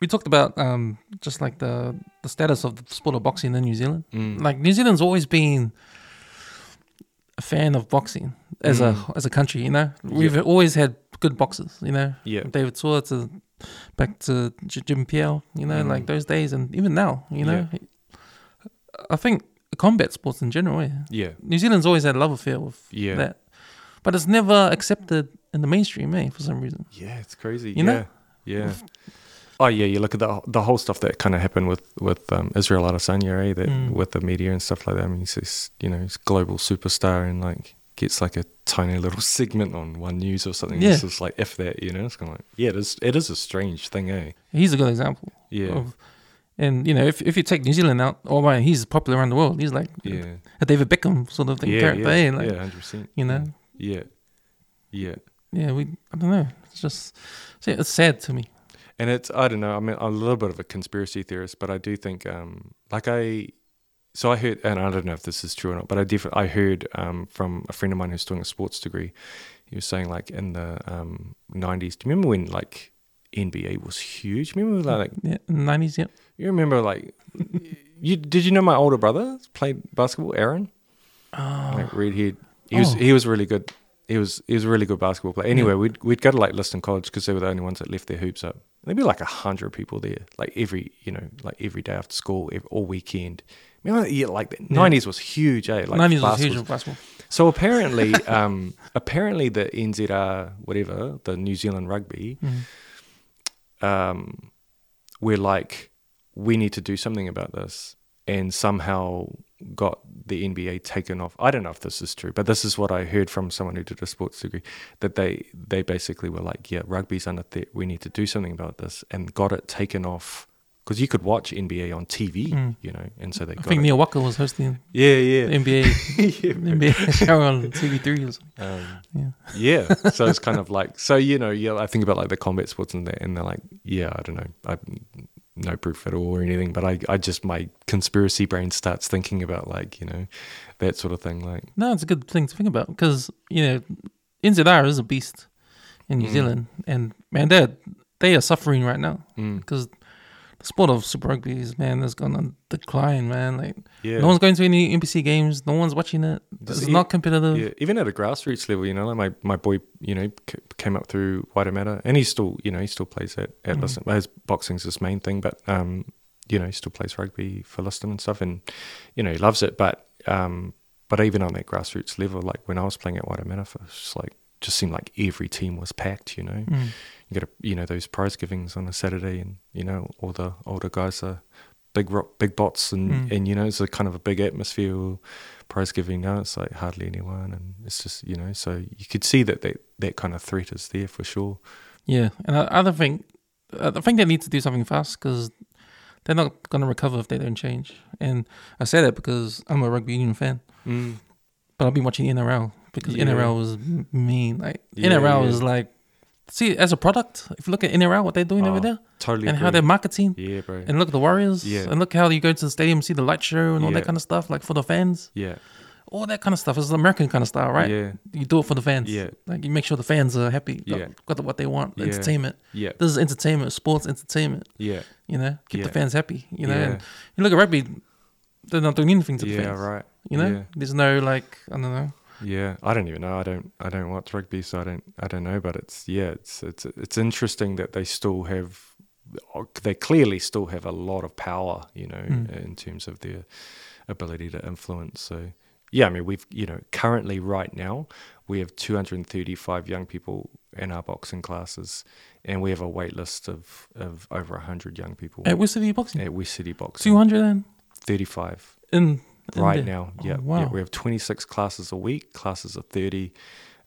we talked about um, just like the the status of the sport of boxing in New Zealand. Mm. Like New Zealand's always been a fan of boxing as a Mm. as a country. You know, we've always had good boxers. You know, Yeah. David Saw to back to J- Jim Piel. You know, Mm. like those days, and even now. You know, I think combat sports in general. Yeah. Yeah. New Zealand's always had a love affair with Yeah. that, but it's never accepted in the mainstream, eh? For some reason. Yeah, it's crazy. You yeah, know? yeah. Oh yeah, you look at the the whole stuff that kind of happened with with um, Israel Adesanya, eh? That Mm. with the media and stuff like that. I mean, he's this, you know he's a global superstar and like gets like a tiny little segment on one news or something. Yeah. It's just like if that, you know, it's kind of like yeah, it is it is a strange thing, eh? He's a good example. Yeah, Of, and you know, if if you take New Zealand out, oh man, he's popular around the world. He's like yeah, a David Beckham sort of thing, yeah, character. yeah, eh? Like, yeah, hundred percent. You know, Yeah, yeah. yeah. We I don't know. It's just it's sad to me. And it's I don't know. I mean, I'm a little bit of a conspiracy theorist, but I do think, um, like I, so I heard, and I don't know if this is true or not, but I definitely I heard um, from a friend of mine who's doing a sports degree. He was saying like in the um, 90s. Do you remember when like NBA was huge? Remember like Yeah, nineties. Yeah. you remember like you did you know my older brother played basketball, Aaron? Oh, like redhead. He was Oh. he was really good. He was he was a really good basketball player. Anyway, we'd we'd go to like Liston College because they were the only ones that left their hoops up. There'd be like a hundred people there, like every you know like every day after school, ev all weekend. Remember, yeah, like the nineties was huge, eh? Like nineties was huge in basketball. So apparently, um, apparently the NZR whatever the New Zealand Rugby, Mm. um, we're like, we need to do something about this, and somehow got the NBA taken off. I don't know if this is true, but this is what I heard from someone who did a sports degree that they they basically were like, yeah, rugby's under threat. We need to do something about this, and got it taken off because you could watch NBA on TV, Mm. you know, and so they I got think it. Neil Walker was hosting yeah, yeah, NBA yeah. NBA show on TV three or something. Um, Yeah. yeah. So it's kind of like so you know yeah I think about like the combat sports and that and they're like yeah I don't know I no proof at all or anything but I I just my conspiracy brain starts thinking about like you know that sort of thing like No, it's a good thing to think about because you know NZR is a beast in New Mm. Zealand, and man, they they are suffering right now mm, because the sport of Super Rugby is man has gone on decline. Man, like yeah no one's going to any NPC games, no one's watching it. It's it- not competitive. yeah even at a grassroots level you know like my my boy you know c- came up through Waitemata and he still you know he still plays at at Mhm. Liston his boxing's his main thing but um you know he still plays rugby for Liston and stuff and you know he loves it but um but even on that grassroots level like when I was playing at Waitemata it was just like just seemed like every team was packed you know Mm. You get a, you know those prize givings on a Saturday, and you know all the older guys are big rock, big bots, and Mm. and you know it's a kind of a big atmosphere. Prize giving now it's like hardly anyone, and it's just you know so you could see that that, that kind of threat is there for sure. Yeah, and I, I don't think I think they need to do something fast because they're not going to recover if they don't change. And I say that because I'm a rugby union fan, Mm. but I've been watching NRL because Yeah. NRL was mean. Like Yeah, NRL yeah. is like see as a product. If you look at NRL, what they're doing over Oh, there Totally, and how they're marketing. yeah, bro, And look at the Warriors. Yeah. And look how you go to the stadium, see the light show and all Yeah. that kind of stuff, like for the fans. yeah, All that kind of stuff. It's the American kind of style, right? yeah, You do it for the fans. Yeah. Like you make sure the fans are happy. Got, Yeah. got what they want. Yeah. Entertainment. yeah, This is entertainment, sports entertainment. yeah, You know, keep Yeah. the fans happy. You know, and you look at rugby, they're not doing anything to the yeah, fans. right. You know, there's no like I don't know. Yeah, I don't even know. I don't. I don't watch rugby, so I don't. I don't know. But it's yeah. It's it's it's interesting that they still have. They clearly still have a lot of power, you know, Mm. in terms of their ability to influence. So yeah, I mean, we've you know currently right now we have 235 young people in our boxing classes, and we have a wait list of of over 100 young people At West City Boxing, at West City Boxing. two hundred and 35 in, in right now. Oh, Yeah, wow. yeah. We have 26 classes a week. Classes are 30.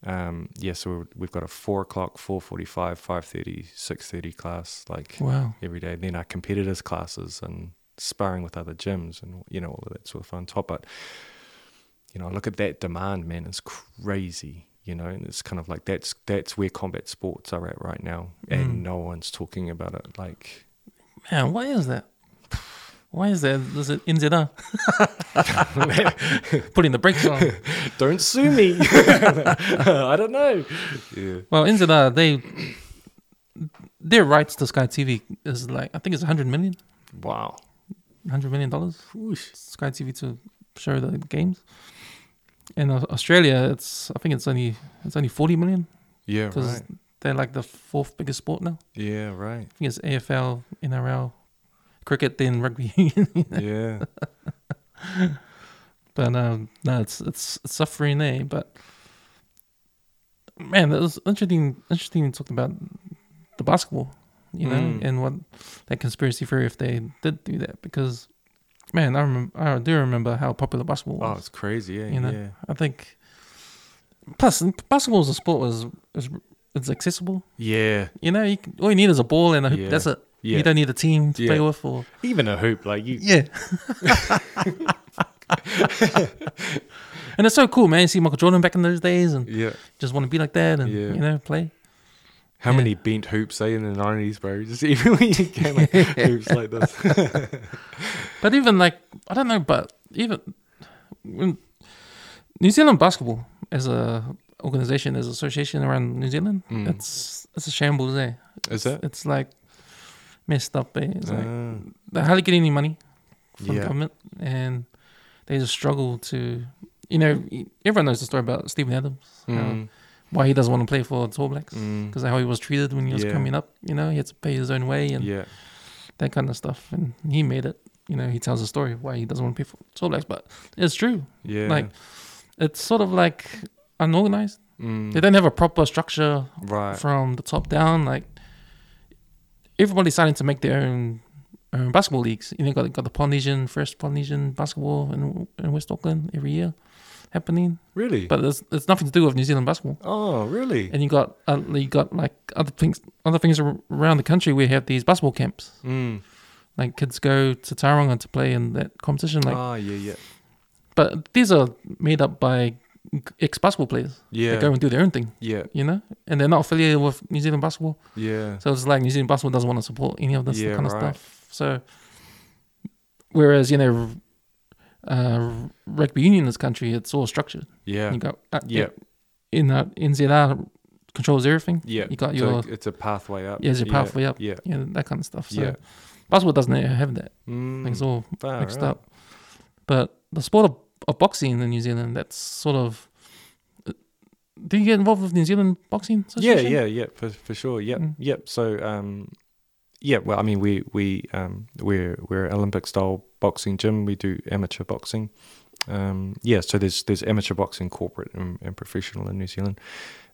Um, yeah, so we're, we've got a four o'clock, 4:45, 5:30, 6:30 class like Wow. every day. Then our competitors classes, and sparring with other gyms and you know all of that sort of fun top. But you know, look at that demand, man. It's crazy. You know, and it's kind of like that's that's where combat sports are at right now, and Mm. no one's talking about it. Like, Man, why is that? Why is that? Is it NZR? Putting the brakes on. don't sue me. I don't know. Yeah. Well, NZR, they their rights to Sky TV is like I think it's 100 million, Wow. 100 million dollars. Sky TV to show the games. In Australia, it's I think it's only it's only 40 million Yeah. Right. they're like the fourth biggest sport now. Yeah. Right. I think it's AFL, NRL, cricket, then rugby union. Yeah. But um, no, it's it's it's suffering there. But man, it was interesting. Interesting talking about the basketball, you know, Mm. and what that conspiracy theory if they did do that because man, I remember I do remember how popular basketball was. Oh, it's crazy. Yeah. You know? Yeah. I think plus basketball as a sport was is it's accessible. Yeah. You know, you can, all you need is a ball and a hoop. Yeah. That's it. Yeah. You don't need a team to play with or Even a hoop, like you. yeah. and it's so cool, man. You see Michael Jordan back in those days and Yeah. just want to be like that and Yeah. you know play. How Yeah. many bent hoops say in the nineties, bro? Just even when you can like hoops like this. But even like I don't know, but even when New Zealand basketball as a organization, as an association around New Zealand, Mm. it's it's a shambles Is it? It's like messed up. Eh? It's like Ah, they hardly get any money from yeah. government, and they just struggle to. You know, everyone knows the story about Steven Adams, Mm, why he doesn't want to play for the All Blacks mm, because how he was treated when he was Yeah. coming up. You know, he had to pay his own way and yeah. that kind of stuff, and he made it. You know, he tells the story why he doesn't want to pay for All Blacks, but it's true. Yeah. Like, It's sort of like unorganized. mm, They don't have a proper structure right. from the top down. Like everybody's starting to make their own, own basketball leagues. You know, got got the Polynesian first Polynesian basketball in, in West Auckland every year happening, Really? but it's it's nothing to do with New Zealand basketball. oh, really? And you got uh, you got like other things other things around the country where you have these basketball camps. Mm. Like kids go to Tauranga to play in that competition. Like, ah, yeah, yeah, but these are made up by ex basketball players. yeah, They go and do their own thing, yeah, you know, and they're not affiliated with New Zealand basketball. yeah, So it's like New Zealand basketball doesn't want to support any of this Yeah, kind of right. stuff. So, whereas you know, uh, rugby union in this country, it's all structured. yeah, You got uh, yeah, in that uh, NZR controls everything. yeah. You got So your it's a pathway up. yeah, it's yeah, pathway up. Yeah, you know, that kind of stuff. So yeah. basketball doesn't have that. Mm, Like, it's all mixed out. up. But the sport of, of boxing in New Zealand, that's sort of. uh, Do you get involved with New Zealand boxing? Yeah, yeah, yeah, for for sure. Yep, Mm. yep. So, um, yeah. Well, I mean, we we um we're we're Olympic style boxing gym. We do amateur boxing. Um, yeah. So there's there's amateur boxing, corporate and, and professional in New Zealand.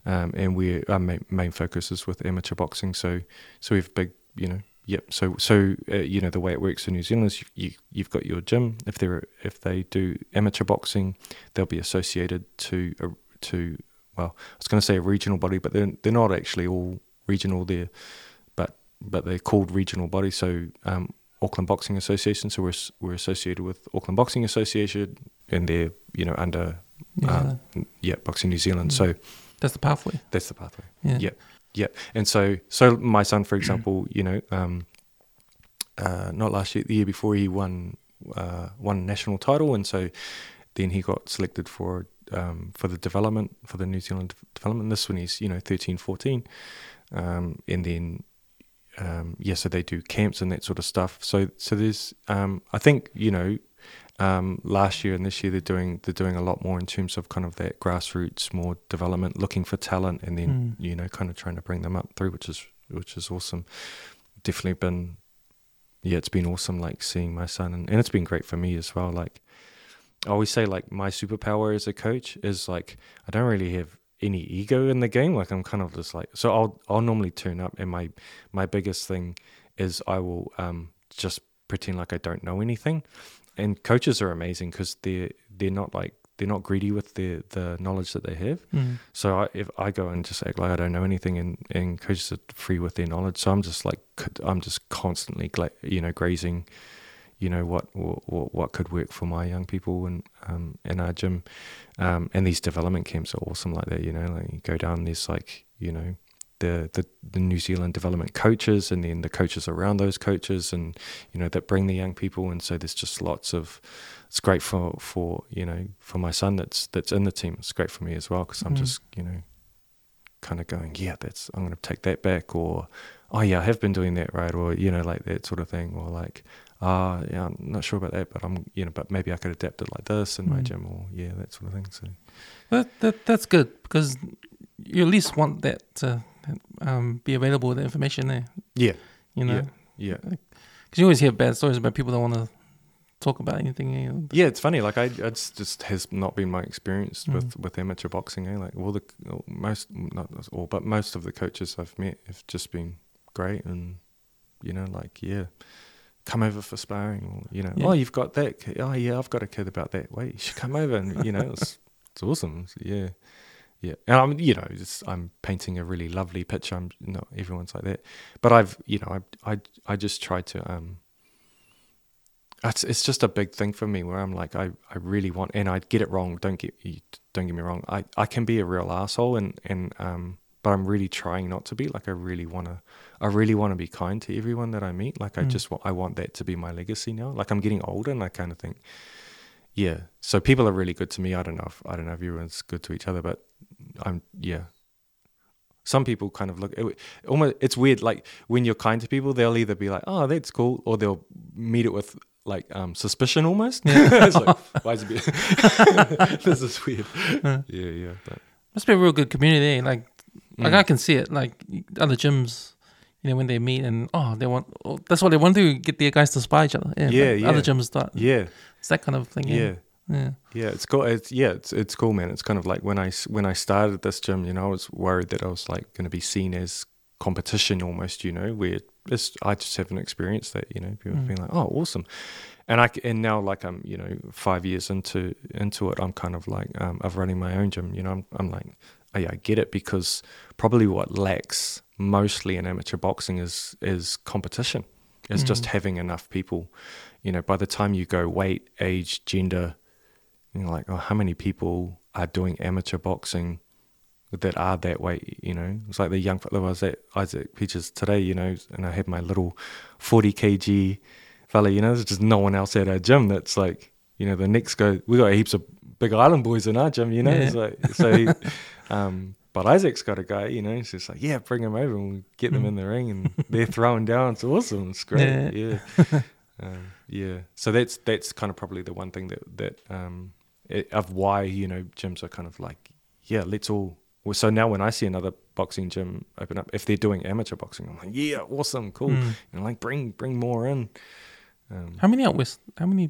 Um, and we our main, main focus is with amateur boxing. So so we've big, you know. Yep. So so uh, you know the way it works in New Zealand is you, you you've got your gym. If they're if they do amateur boxing, they'll be associated to a, to well, I was going to say a regional body, but they're they're not actually all regional there, but but they're called regional bodies. So um, Auckland Boxing Association. So we're we're associated with Auckland Boxing Association, and they're you know under uh, yeah Boxing New Zealand. Mm. So That's the pathway. that's the pathway. Yeah. Yeah. Yeah, and so so my son, for example, you know, um, uh, not last year, the year before, he won uh, one national title, and so then he got selected for um, for the development for the New Zealand development. This one he's you know 13, 14. Um, and then um, yeah, so they do camps and that sort of stuff. So so there's um, I think you know um, last year and this year they're doing they're doing a lot more in terms of kind of that grassroots more development, looking for talent, and then Mm. you know kind of trying to bring them up through, which is which is awesome. Definitely been yeah, it's been awesome like seeing my son, and, and it's been great for me as well. Like I always say, like my superpower as a coach is like I don't really have any ego in the game. Like I'm kind of just like so I'll I'll normally turn up, and my my biggest thing is I will um just pretend like I don't know anything. And coaches are amazing because they're they're not like they're not greedy with the the knowledge that they have. Mm. So I, if I go and just act like I don't know anything, and, and coaches are free with their knowledge, so I'm just like I'm just constantly gla- you know grazing, you know what what, what could work for my young people and um, in our gym, um, and these development camps are awesome like that. You know, like you go down, there's like you know the, the the New Zealand development coaches, and then the coaches around those coaches, and you know that bring the young people, and so there's just lots of. It's great for for you know for my son that's that's in the team. It's great for me as well because I'm Mm. just you know kind of going, yeah, that's I'm going to take that back, or oh yeah, I have been doing that right, or you know like that sort of thing, or like ah yeah, I'm not sure about that, but I'm you know but maybe I could adapt it like this in my Mm. gym, or yeah that sort of thing. So That, that that's good because you at least want that to um, be available, with the information there. yeah, You know, yeah. because you always hear bad stories about people that want to talk about anything. You know. Yeah, it's funny. Like I, it's just has not been my experience Mm. with with amateur boxing. Eh? Like all the most, not all, but most of the coaches I've met have just been great, and you know, like yeah, come over for sparring, or you know, Yeah. oh you've got that. Kid. Oh yeah, I've got a kid about that. Wait, you should come over, and you know, it's it's awesome. Yeah, yeah. And I'm, you know, I'm painting a really lovely picture. I'm not everyone's like that, but I've, you know, I I I just try to um it's it's just a big thing for me where I'm like I, I really want and I get it wrong. Don't get you don't get me wrong. I, I can be a real asshole and and um but I'm really trying not to be. Like I really want to I really want to be kind to everyone that I meet. Like I Mm. just want I want that to be my legacy now. Like I'm getting older and I kind of think yeah. So people are really good to me. I don't know if I don't know if everyone's good to each other but I'm yeah some people kind of look it, almost it's weird like when you're kind to people they'll either be like oh that's cool or they'll meet it with like um suspicion almost Yeah. it's like why is it be- this is weird Uh. yeah yeah but Must be a real good community. eh? Like, like Mm. I can see it. Like other gyms, you know, when they meet and oh, they want. Oh, that's what they want to do, get the guys to spy each other. Yeah, Yeah, yeah. Other gyms start. yeah It's that kind of thing. yeah Yeah, yeah. yeah it's cool it's yeah it's it's cool man it's kind of like when i when i started this gym you know i was worried that i was like going to be seen as competition almost you know where it's i just haven't experienced that you know people Mm. being like oh awesome and I and now like i'm you know five years into into it i'm kind of like um, of running my own gym you know i'm, I'm like oh yeah i get it because probably what lacks mostly in amateur boxing is is competition just Mm. having enough people you know by the time you go weight age gender you know, like, oh, how many people are doing amateur boxing that are that way? You know, it's like the young fellow I was at Isaac Peaches today, you know, and I had my little 40 kg fella, you know, there's just no one else at our gym that's like, you know, the next go, we got heaps of big island boys in our gym, you know, it's like, so, he, um, but Isaac's got a guy, you know, he's just like, yeah, bring him over and we'll get them Mm. in the ring and they're throwing down. It's awesome. It's great. Yeah. yeah. um, yeah. So that's that's kind of probably the one thing that that um, it, of why you know gyms are kind of like yeah, let's all. Well, so now when I see another boxing gym open up, if they're doing amateur boxing, I'm like, yeah, awesome, cool, Mm. and like bring bring more in. Um, How many out west? How many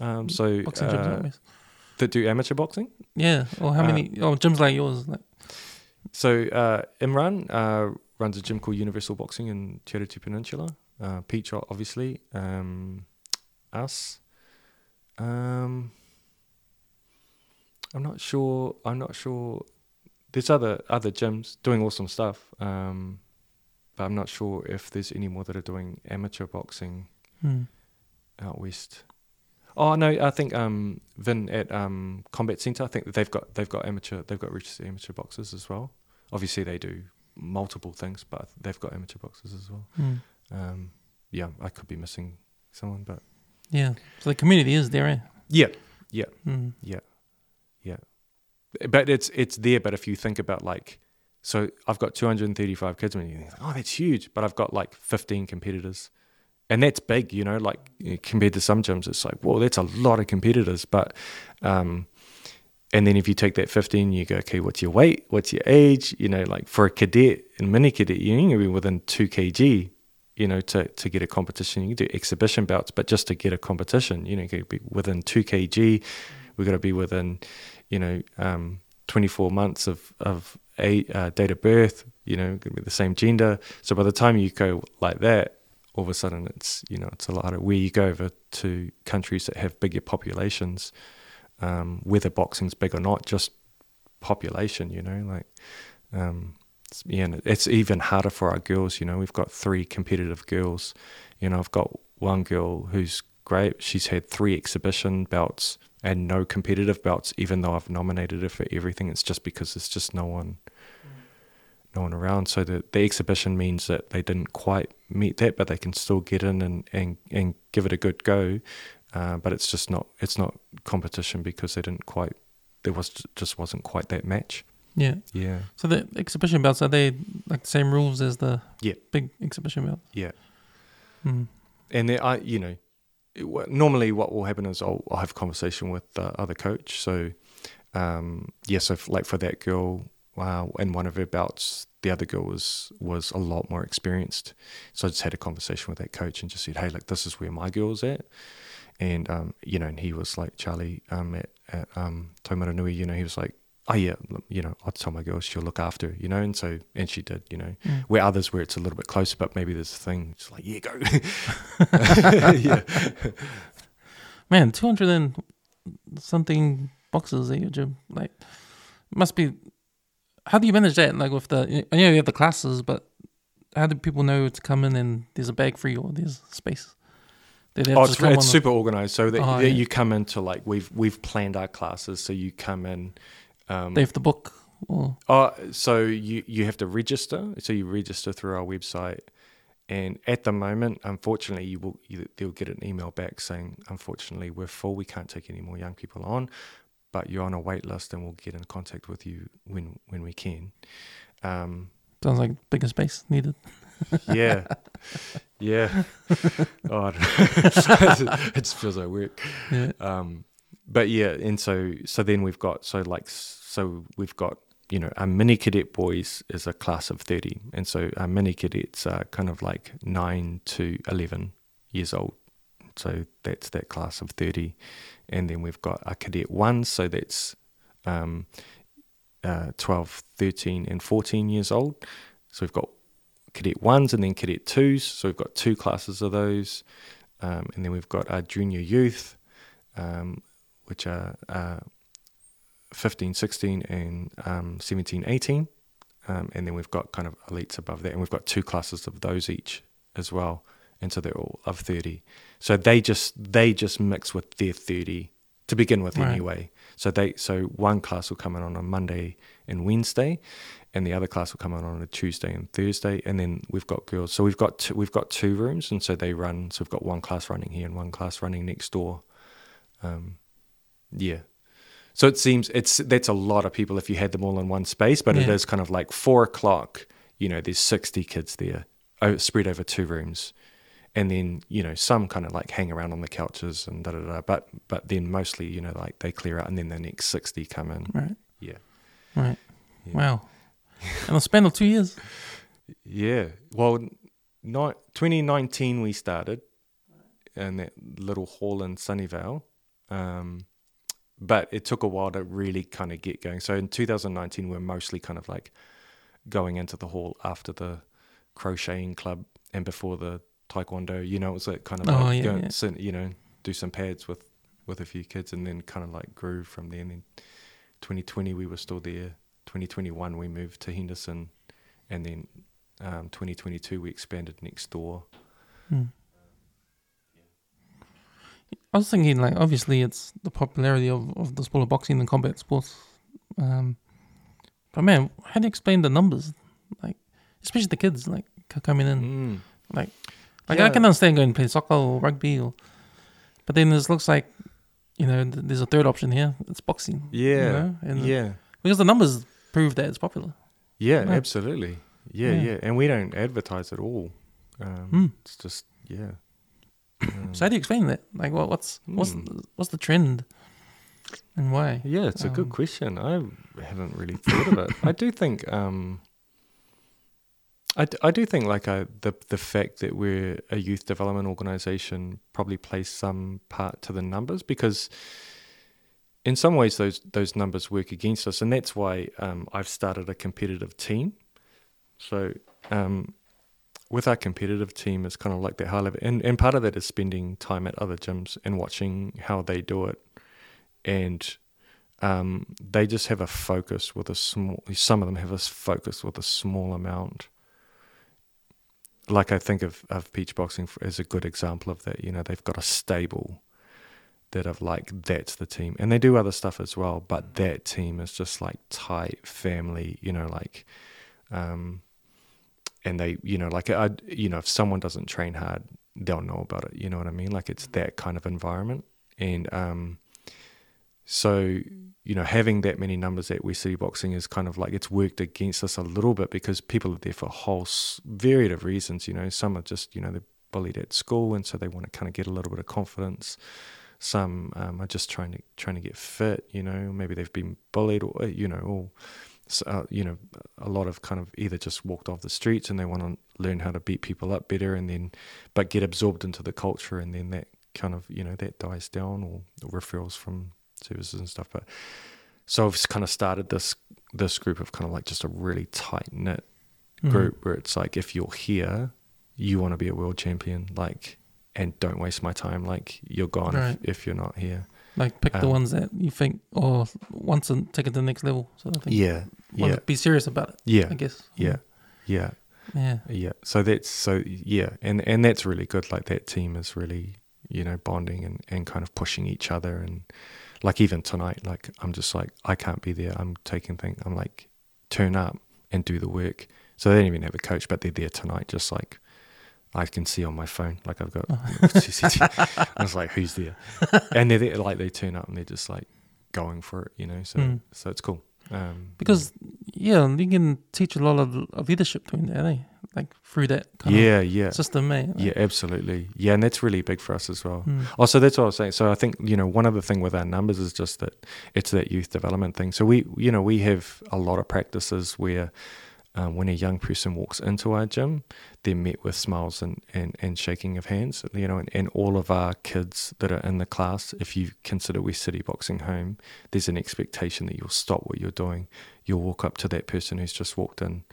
um, so boxing gyms out uh, west? that do amateur boxing. Yeah. Or how uh, many? Oh, gyms like yours. Like, So uh, Imran uh, runs a gym called Universal Boxing in Te Peninsula. Uh, Peach, obviously. Um, us. Um, I'm not sure. I'm not sure. There's other other gyms doing awesome stuff, um, but I'm not sure if there's any more that are doing amateur boxing hmm. out west. Oh no, I think um, Vin at um, Combat Centre. I think they've got they've got amateur they've got registered amateur boxers as well. Obviously, they do multiple things, but they've got amateur boxers as well. Hmm. Um, yeah, I could be missing someone, but Yeah. So the community is there. Eh? Yeah, yeah, mm. yeah, Hmm. but it's it's there. But if you think about like, so I've got 235 kids, and you think, oh, that's huge. But I've got like 15 competitors, and that's big, you know. Like compared to some gyms, it's like, whoa, that's a lot of competitors. But, um, and then if you take that 15, you go, okay, what's your weight? What's your age? You know, like for a cadet and mini cadet, you need to be within two kg. You know, to, to get a competition, you can do exhibition bouts, but just to get a competition, you know, you to be within two kg. We've got to be within, you know, um, 24 months of of a uh, date of birth. You know, the same gender. So by the time you go like that, all of a sudden it's you know it's a lot of where you go over to countries that have bigger populations, um, whether boxing's big or not, just population. You know, like. Um, yeah, and it's even harder for our girls. You know, we've got three competitive girls. You know, I've got one girl who's great. She's had three exhibition belts and no competitive belts, even though I've nominated her for everything. It's just because there's just no one, no one around. So the the exhibition means that they didn't quite meet that, but they can still get in and and and give it a good go. Uh, but it's just not it's not competition because they didn't quite there was just wasn't quite that match. Yeah. Yeah, So the exhibition belts are they like the same rules as the Yeah. big exhibition belts? yeah. Mm. and then I, you know, normally what will happen is I'll, I'll have a conversation with the other coach. So, um, yeah, so like for that girl, wow, in one of her bouts, the other girl was was a lot more experienced. So I just had a conversation with that coach and just said, hey, like this is where my girl's at, and um, you know, and he was like Charlie um, at at um, Taumarunui, you know, he was like. Oh yeah, you know, I'll tell my girl she'll look after, you know, and so and she did, you know. Mm. Where others where it's a little bit closer, but maybe there's a thing, it's like yeah, go, yeah, Man, two hundred and something boxes at your gym. Like, must be. How do you manage that? Like with the, I know you have the classes, but how do people know to come in and there's a bag for you or there's space? Do they have Oh, it's, it's the- super organized. So that, Oh, that yeah. you come into like we've we've planned our classes. So you come in. Um, They have to book or oh, so you you have to register. So you register through our website, and at the moment, unfortunately, you will you, they'll get an email back saying, unfortunately, we're full. We can't take any more young people on, but you're on a wait list, and we'll get in contact with you when when we can. Um, sounds like bigger space needed. yeah, yeah. oh, I don't know. it just feels like work. Yeah. Um, but yeah, and so so then we've got so like so we've got you know our mini cadet boys is a class of thirty, and so our mini cadets are kind of like nine to eleven years old. So that's that class of thirty, and then we've got our cadet ones, so that's um, uh, 12, 13, and fourteen years old. So we've got cadet ones and then cadet twos. So we've got two classes of those, um, and then we've got our junior youth, um, which are uh, 15, 16, and um, 17, 18. Um, and then we've got kind of elites above that, and we've got two classes of those each as well, and so they're all of 30. So they just they just mix with their 30 to begin with Right. anyway. So they so one class will come in on a Monday and Wednesday, and the other class will come in on a Tuesday and Thursday, and then we've got girls. So we've got two, we've got two rooms, and so they run. So we've got one class running here and one class running next door. Um, yeah. So it seems it's that's a lot of people if you had them all in one space, but it Yeah. is kind of like four o'clock. You know, there's sixty kids there, spread over two rooms, and then you know some kind of like hang around on the couches and da da da. But but then mostly you know like they clear out, and then the next sixty come in. Right. Yeah. Right. Yeah. Wow. And a span of two years. Yeah. Well, not 2019 we started in that little hall in Sunnyvale. Um, but it took a while to really kind of get going. So in 2019, we are mostly kind of like going into the hall after the crocheting club and before the taekwondo. You know, it was like kind of Oh, like yeah, go, yeah. sit- you know, do some pads with with a few kids, and then kind of like grew from there. And then 2020 we were still there. 2021 we moved to Henderson, and then um, 2022 we expanded next door. Hmm. I was thinking, like, obviously, it's the popularity of, of the sport of boxing and combat sports. Um, but man, how do you explain the numbers? Like, especially the kids, like coming in. Mm. Like, I Yeah. can understand going to play soccer or rugby, or, but then this looks like, you know, th- there's a third option here. It's boxing. you Yeah, know? And yeah, Because the numbers prove that it's popular. yeah, Yeah. absolutely. Yeah, Yeah. yeah, and we don't advertise at all. Um, Hmm. It's just yeah. Um, So how do you explain that? Like, what, what's what's Hmm. the, what's the trend, and why? Yeah, it's a good Um, question. I haven't really thought of it. I do think, um, I, d- I do think like uh the the fact that we're a youth development organisation probably plays some part to the numbers because in some ways those those numbers work against us, and that's why um, I've started a competitive team. So um, with our competitive team, it's kind of like that high level, and and part of that is spending time at other gyms and watching how they do it, and um, they just have a focus with a small. Some of them have a focus with a small amount, like I think of of Peach Boxing as a good example of that. You know, they've got a stable that of like that's the team, and they do other stuff as well. But that team is just like tight family. You know, like, um, and they, you know, like I, you know, if someone doesn't train hard, they'll know about it. You know what I mean? Like it's that kind of environment, and um, so you know, having that many numbers at West City Boxing is kind of like it's worked against us a little bit because people are there for a whole s- varied of reasons. You know, some are just you know they're bullied at school and so they want to kind of get a little bit of confidence. Some um, are just trying to trying to get fit. You know, maybe they've been bullied or you know, or uh, you know, a lot of kind of either just walked off the streets and they want to learn how to beat people up better, and then but get absorbed into the culture, and then that kind of you know that dies down or, or referrals from services and stuff. But so I've kind of started this this group of kind of like just a really tight knit Mhm. group where it's like if you're here, you want to be a world champion, like, and don't waste my time. Like you're gone Right. if, if you're not here. Like pick the Um, ones that you think or once and take it to the next level. So I think Yeah, want yeah, to be serious about it. yeah, I guess. yeah, yeah, Yeah. yeah. So that's so yeah, and and that's really good. Like that team is really you know bonding and and kind of pushing each other and like even tonight, like I'm just like I can't be there. I'm taking things. I'm like turn up and do the work. So they don't even have a coach, but they're there tonight, just like I can see on my phone. Like I've got CCTV. I was like, who's there? And they're there, like they turn up and they're just like going for it, you know. So Mm. so it's cool. Um, Because yeah, you can teach a lot of, of leadership doing that, eh? Like through that kind yeah, yeah, of system, eh? Like, yeah, absolutely. Yeah, and that's really big for us as well. mm, Oh, so that's what I was saying. So I think you know one other thing with our numbers is just that it's that youth development thing. So we you know we have a lot of practices where um, when a young person walks into our gym, they're met with smiles and, and, and shaking of hands. You know, and, and all of our kids that are in the class, if you consider West City Boxing home, there's an expectation that you'll stop what you're doing. You'll walk up to that person who's just walked in.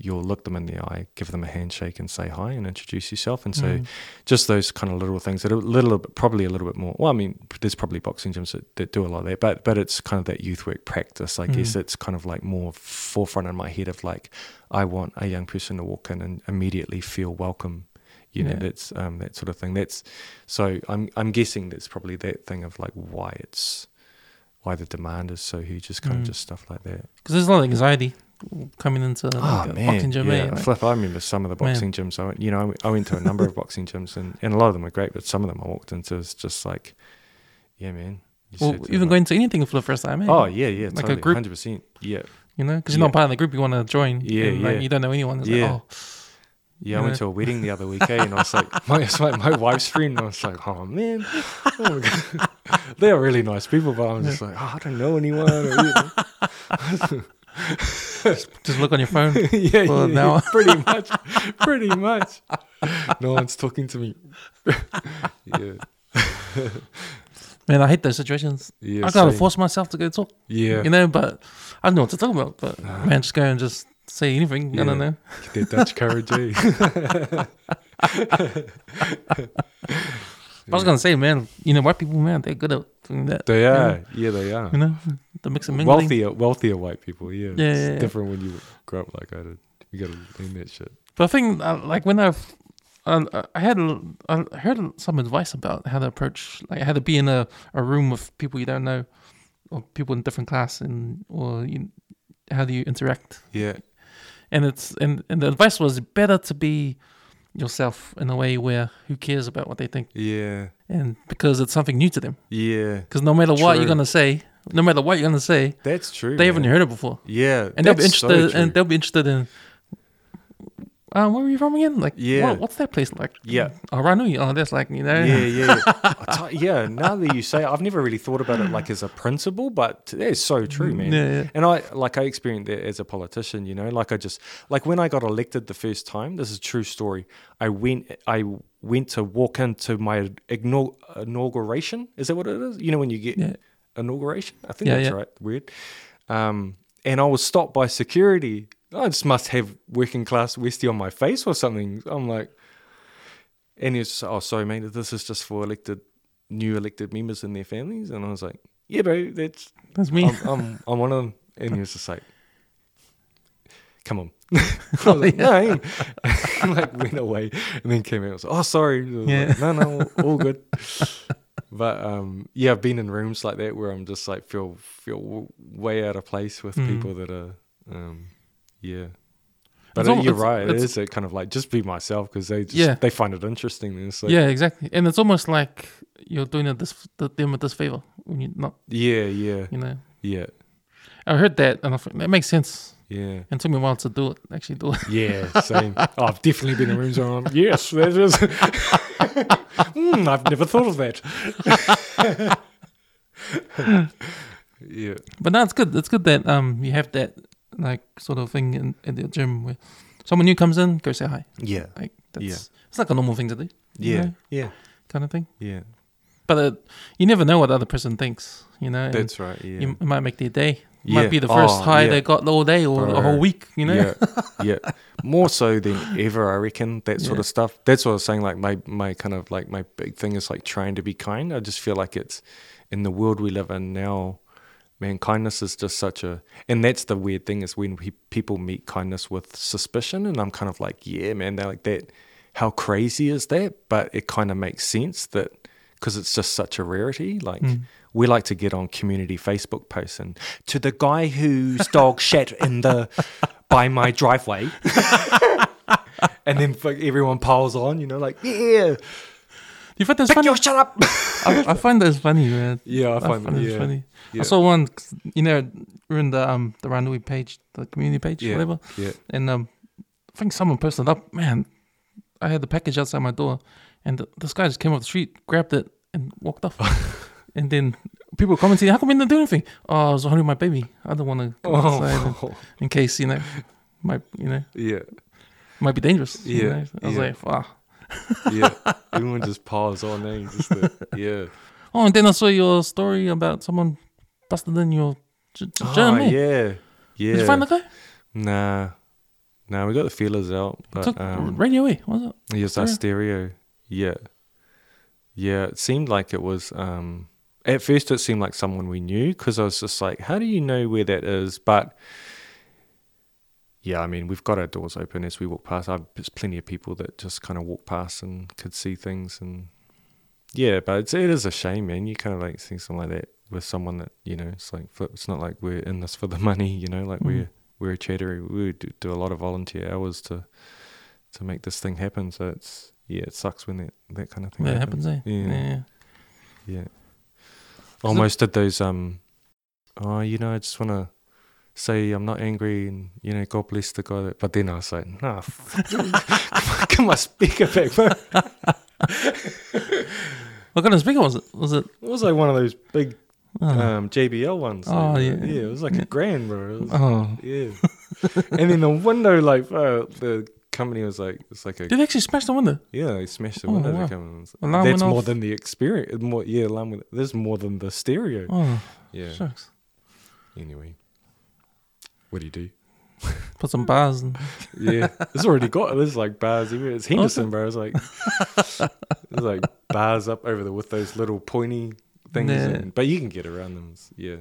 You'll look them in the eye, give them a handshake, and say hi, and introduce yourself. And so, mm, just those kind of little things that are a little bit, probably a little bit more. Well, I mean, there's probably boxing gyms that, that do a lot of that, but but it's kind of that youth work practice. I guess Mm. it's kind of like more forefront in my head of like, I want a young person to walk in and immediately feel welcome. You know, Yeah. that's um, that sort of thing. That's so I'm I'm guessing that's probably that thing of like why it's why the demand is so huge. Is kind Mm. of just stuff like that. Because there's a lot of anxiety coming into like, Oh a man, boxing gym, eh? yeah. Like, Flip, I remember some of the Man. boxing gyms. I went, you know, I went, I went to a number of boxing gyms, and, and a lot of them were great, but some of them I walked into is just like, yeah, man. well, even like- going to anything for the first time, eh? Oh yeah, yeah, like a group. hundred percent. Yeah, You know, because you're Yeah. not part of the group you want to join. Yeah, and, like, yeah. You don't know anyone. It's Yeah. Like, oh, yeah. I went to a wedding the other week, eh, and I was like, my it's like my wife's friend. And I was like, oh man, oh they are really nice people, but I'm just like, oh, I don't know anyone. Know. just look on your phone. yeah, Well, yeah, now- yeah, pretty much, pretty much. No one's talking to me. yeah, Man, I hate those situations. yeah. I gotta same. force myself to go talk. Yeah, You know, but I don't know what to talk about. But man, just go and just say anything. I don't Yeah. know. that Dutch courage. Eh? I was gonna say, man, you know, white people, man, they're good at doing that. They you know? are. Yeah, they are. You know, the mix and mingling. Wealthier, wealthier white people. Yeah, Yeah, it's yeah, different when you grow up like I did. You gotta learn that shit. But I think, uh, like, when I've, uh, I had, a- I heard some advice about how to approach, like, how to be in a, a room with people you don't know, or people in different class, and or you, how do you interact? Yeah, And it's and, and the advice was better to be yourself in a way where who cares about what they think, yeah, and because it's something new to them. yeah. Because no matter what True. you're gonna say, no matter what you're gonna say, That's true. they haven't heard it before, Yeah, and they'll be that's so interested, and they'll be interested in. Um, where are you from again? Like, Yeah. what, what's that place like? Yeah. Oh, Ranui. Oh, that's like you know. yeah, yeah, yeah. Now that you say, it, I've never really thought about it like as a principle, but that's so true, man. Yeah, yeah. And I like I experienced that as a politician, you know, like I just like when I got elected the first time. This is a true story. I went, I went to walk into my inauguration. Is that what it is? You know, when you get Yeah. inauguration. I think Yeah, that's right. Weird. Um, and I was stopped by security. I just must have working class Westie on my face or something. I'm like, and he was, just, oh, sorry, mate. This is just for elected, new elected members and their families. And I was like, yeah, bro, that's That's me. I'm, I'm, I'm one of them. And he was just like, come on. I was like, no, I ain't." like went away and then came out. I was like, oh, sorry. Yeah. like, no, no, all good. but um, yeah, I've been in rooms like that where I'm just like feel feel way out of place with Mm. people that are, um, yeah. But al- you're it's- right. It it's- a kind of like just be myself because they just Yeah. they find it interesting. Like, yeah, exactly. And it's almost like you're doing it this the, them a disfavor when you're not, yeah, yeah, you know. yeah, I heard that and I thought that makes sense. yeah. And it took me a while to do it, actually do it. Yeah, same. oh, I've definitely been in rooms where I'm, yes, that is. mm, I've never thought of that. yeah, But no, it's good. It's good that um you have that like sort of thing in, in the gym where someone new comes in, go say hi. yeah, Like that's Yeah. it's like a normal thing to do. you yeah, know, yeah, kind of thing. yeah. But uh, you never know what the other person thinks, you know. and That's right. Yeah, you, it might make their day. It Yeah. might be the first Oh, hi yeah. they got all day or a whole week, you know. yeah, yeah. More so than ever, I reckon. That sort Yeah. of stuff. That's what I was saying. Like my my kind of like my big thing is like trying to be kind. I just feel like it's in the world we live in now. Man, kindness is just such a, and that's the weird thing is when we, people meet kindness with suspicion, and I'm kind of like, yeah, man, they're like that. How crazy is that? But it kind of makes sense that because it's just such a rarity. Like Mm. we like to get on community Facebook posts and to the guy whose dog shat in the by my driveway, and then everyone piles on. You know, like yeah, Do you find that's pick funny? your shut up. I, I find that's funny, man. yeah, I I find, find that, yeah, funny. Yeah. I saw one, you know, we're in the um the Ranui page, the community page, Yeah. whatever, yeah, and um, I think someone posted up. Man, I had the package outside my door, and th this guy just came off the street, grabbed it, and walked off. and then people were commenting, "How come you didn't do anything?" Oh, I was holding my baby. I don't want to go outside and- oh, in case you know, might you know yeah, might be dangerous. you Yeah, know? I was yeah. like, wow. yeah. Everyone just piles on. Eh? Just the, yeah. Oh, and then I saw your story about someone busted in your gym. Oh, yeah, yeah. Did you find the guy? Nah, nah. We got the feelers out, but Took um, radio away, was it? Yes, our Stereo? stereo. Yeah. Yeah, it seemed like it was um at first it seemed like someone we knew because I was just like, how do you know where that is? But yeah, I mean, we've got our doors open as we walk past. i there's plenty of people that just kind of walk past and could see things, and yeah, but it's, it is a shame, man. You kind of like see something like that with someone that you know. It's like it's not like we're in this for the money, you know. Like Mm. we're we're a charity. We do, do a lot of volunteer hours to to make this thing happen. So it's yeah, it sucks when that that kind of thing That happens. happens, eh? Yeah. Yeah. Almost did those um oh, you know, I just wanna say I'm not angry and you know, God bless the guy that but then I was like, nah fuck, come on, get my speaker back, bro. What kind of speaker was it? Was it? It was like one of those big Oh, um JBL ones. Oh, like, yeah. Yeah, it was like Yeah. a grand, bro. Was, oh. Yeah. and then the window like uh, the company was like it's like a Did they actually smash the window? Yeah, they smashed the Oh, window wow. to come in. Alarm That's more off. than the experience. More, yeah, alarm with There's more than the stereo. Oh, yeah. shucks. Anyway, what do you do? Put some bars and Yeah, it's already got. There's like bars everywhere. It's Henderson, bro. It's like there's like bars up over there with those little pointy things. And, but you can get around them. Yeah.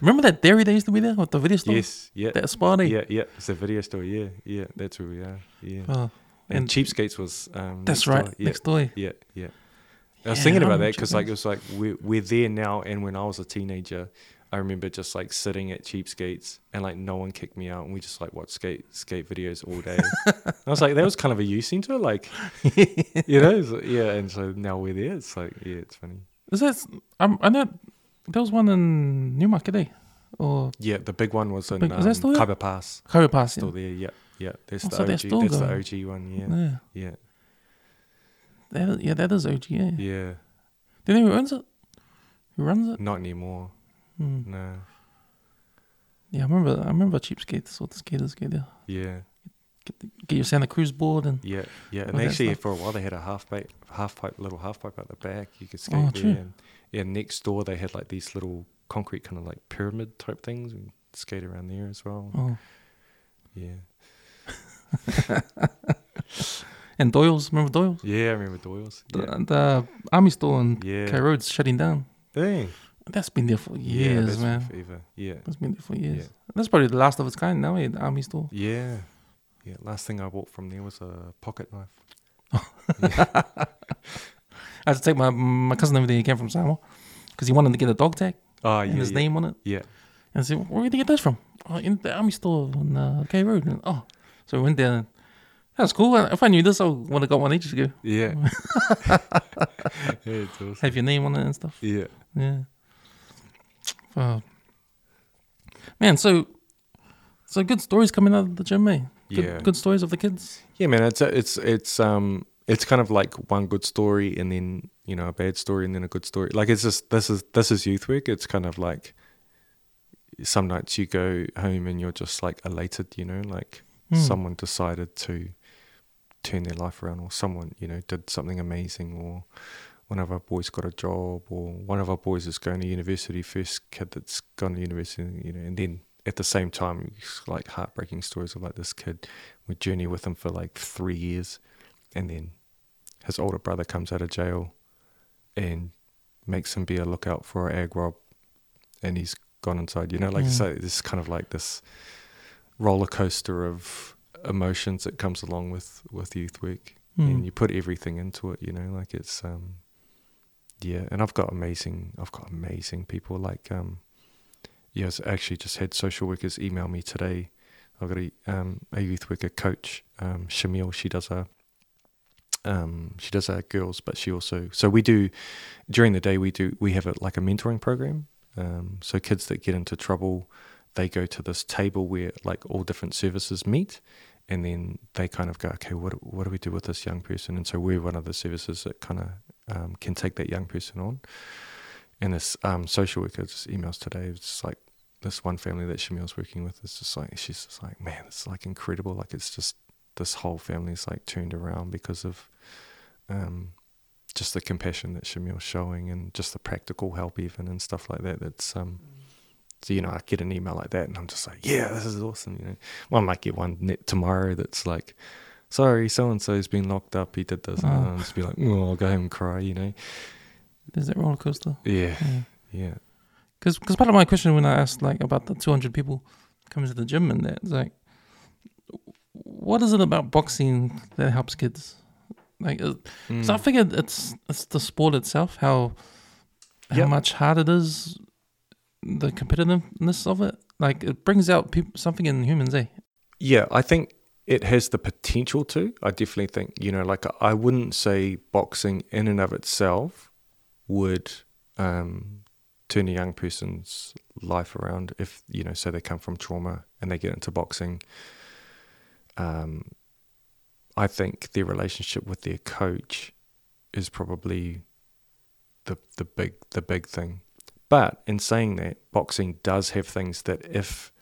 remember that dairy that used to be there with the video store? Yes. Yeah. That spot, eh? Yeah. Yeah. It's a video store. Yeah. Yeah. That's where we are. Yeah. Oh, and, and- Cheapskates was. Um, that's next door. right. Yeah. Next door. Yeah, yeah. I was Yeah, thinking about that because like it was like we're we're there now, and when I was a teenager, I remember just like sitting at Cheapskates and like no one kicked me out, and we just like watched skate skate videos all day. I was like, that was kind of a use into it, like you know, like- yeah. And so now we're there. It's like yeah, it's funny. Is that? Um, I know there was one in Newmarket, eh? Or Yeah, the big one was in Big- um? Khyber Pass, Harry Pass. still Yeah. there. Yeah, yeah. That's Oh, the so OG. That's the. OG one. Yeah. Yeah, Yeah. yeah, That, yeah, that is OG. Yeah. yeah. Do you know who owns it? Who runs it? Not anymore. Hmm. No. Yeah, I remember. I remember cheapskates or the skaters go there. Yeah. Get, the, get your Santa Cruz board and Yeah, yeah, and actually for a while they had a half pipe, half pipe, little half pipe at the back. You could skate Oh, there. true. And, yeah, next door they had like these little concrete kind of like pyramid type things. and skate around there as well. oh, Yeah, and Doyle's. Remember Doyle's? yeah, I remember Doyle's. The, Yeah, the army store in yeah. K Road's shutting down. Dang. That's been there for yeah, years, that's man. forever. Yeah, That's been there for years. Yeah. That's probably the last of its kind now in the army store. yeah, yeah. Last thing I bought from there was a pocket knife. I had to take my my cousin over there. He came from Samoa because he wanted to get a dog tag Oh and yeah, his yeah, name on it. yeah. And I said, "Where did you get those from?" Oh, in the army store on uh, K Road. And, oh, so we went there. And, That's cool. If I knew this, I would have got one ages ago. Yeah. yeah, awesome. Have your name on it and stuff. Yeah. Yeah. Uh, man, so so good stories coming out of the gym, eh? Good, Yeah. good stories of the kids. Yeah, man, it's it's it's um it's kind of like one good story and then you know a bad story and then a good story. Like it's just this is this is youth work. It's kind of like some nights you go home and you're just like elated, you know, like Hmm. someone decided to turn their life around or someone you know did something amazing or one of our boys got a job or one of our boys is going to university first kid that's gone to university you know and then at the same time like heartbreaking stories of like this kid we journey with him for like three years and then his older brother comes out of jail and makes him be a lookout for an ag rob and he's gone inside you know like Mm. so it's kind of like this roller coaster of emotions that comes along with with youth work Hmm. and you put everything into it you know like it's um yeah and i've got amazing i've got amazing people like um yes actually just had social workers email me today. I've got a um a youth worker coach um shamil she does a um she does our girls but she also so we do during the day we do we have a like a mentoring program. Um so kids that get into trouble they go to this table where like all different services meet and then they kind of go okay what what do we do with this young person? And so we're one of the services that kind of um, can take that young person on and this um, social worker just emails today it's just like this one family that Shamil's working with is just like she's just like man it's like incredible like it's just this whole family's like turned around because of um, just the compassion that Shamil's showing and just the practical help even and stuff like that that's um so you know I get an email like that and I'm just like yeah this is awesome you know well, I might get one net tomorrow that's like sorry so and so's been locked up he did this and Oh. I'll just be like oh I'll go home and cry you know There's that roller coaster. yeah Yeah. yeah Because part of my question when I asked like about the 200 people coming to the gym and that, it's like, what is it about boxing that helps kids? Like, uh, so I Mm. figured it's it's the sport itself, how how Yep. much hard it is, the competitiveness of it. Like, it brings out peop something in humans, eh? Yeah, I think it has the potential to. I definitely think, you know, like I wouldn't say boxing in and of itself would um, turn a young person's life around if, you know, say they come from trauma and they get into boxing. Um, I think their relationship with their coach is probably the the big the big thing. But in saying that, boxing does have things that if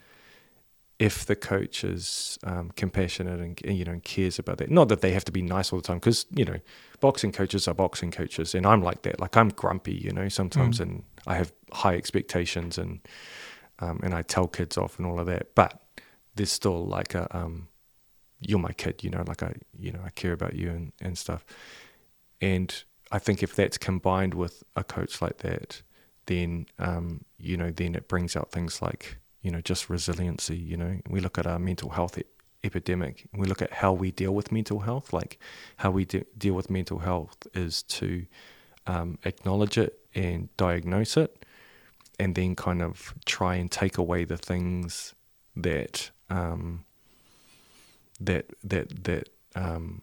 if the coach is um, compassionate and you know and cares about that, not that they have to be nice all the time, because you know boxing coaches are boxing coaches, and I'm like that. Like I'm grumpy, you know, sometimes, Mm. and I have high expectations, and um, and I tell kids off and all of that. But there's still like a um, you're my kid, you know, like I you know I care about you and and stuff, and I think if that's combined with a coach like that, then um, you know then it brings out things like you know just resiliency. You know, we look at our mental health epidemic. We look at how we deal with mental health. Like how we de- deal with mental health is to um, acknowledge it and diagnose it, and then kind of try and take away the things that um, that that that um,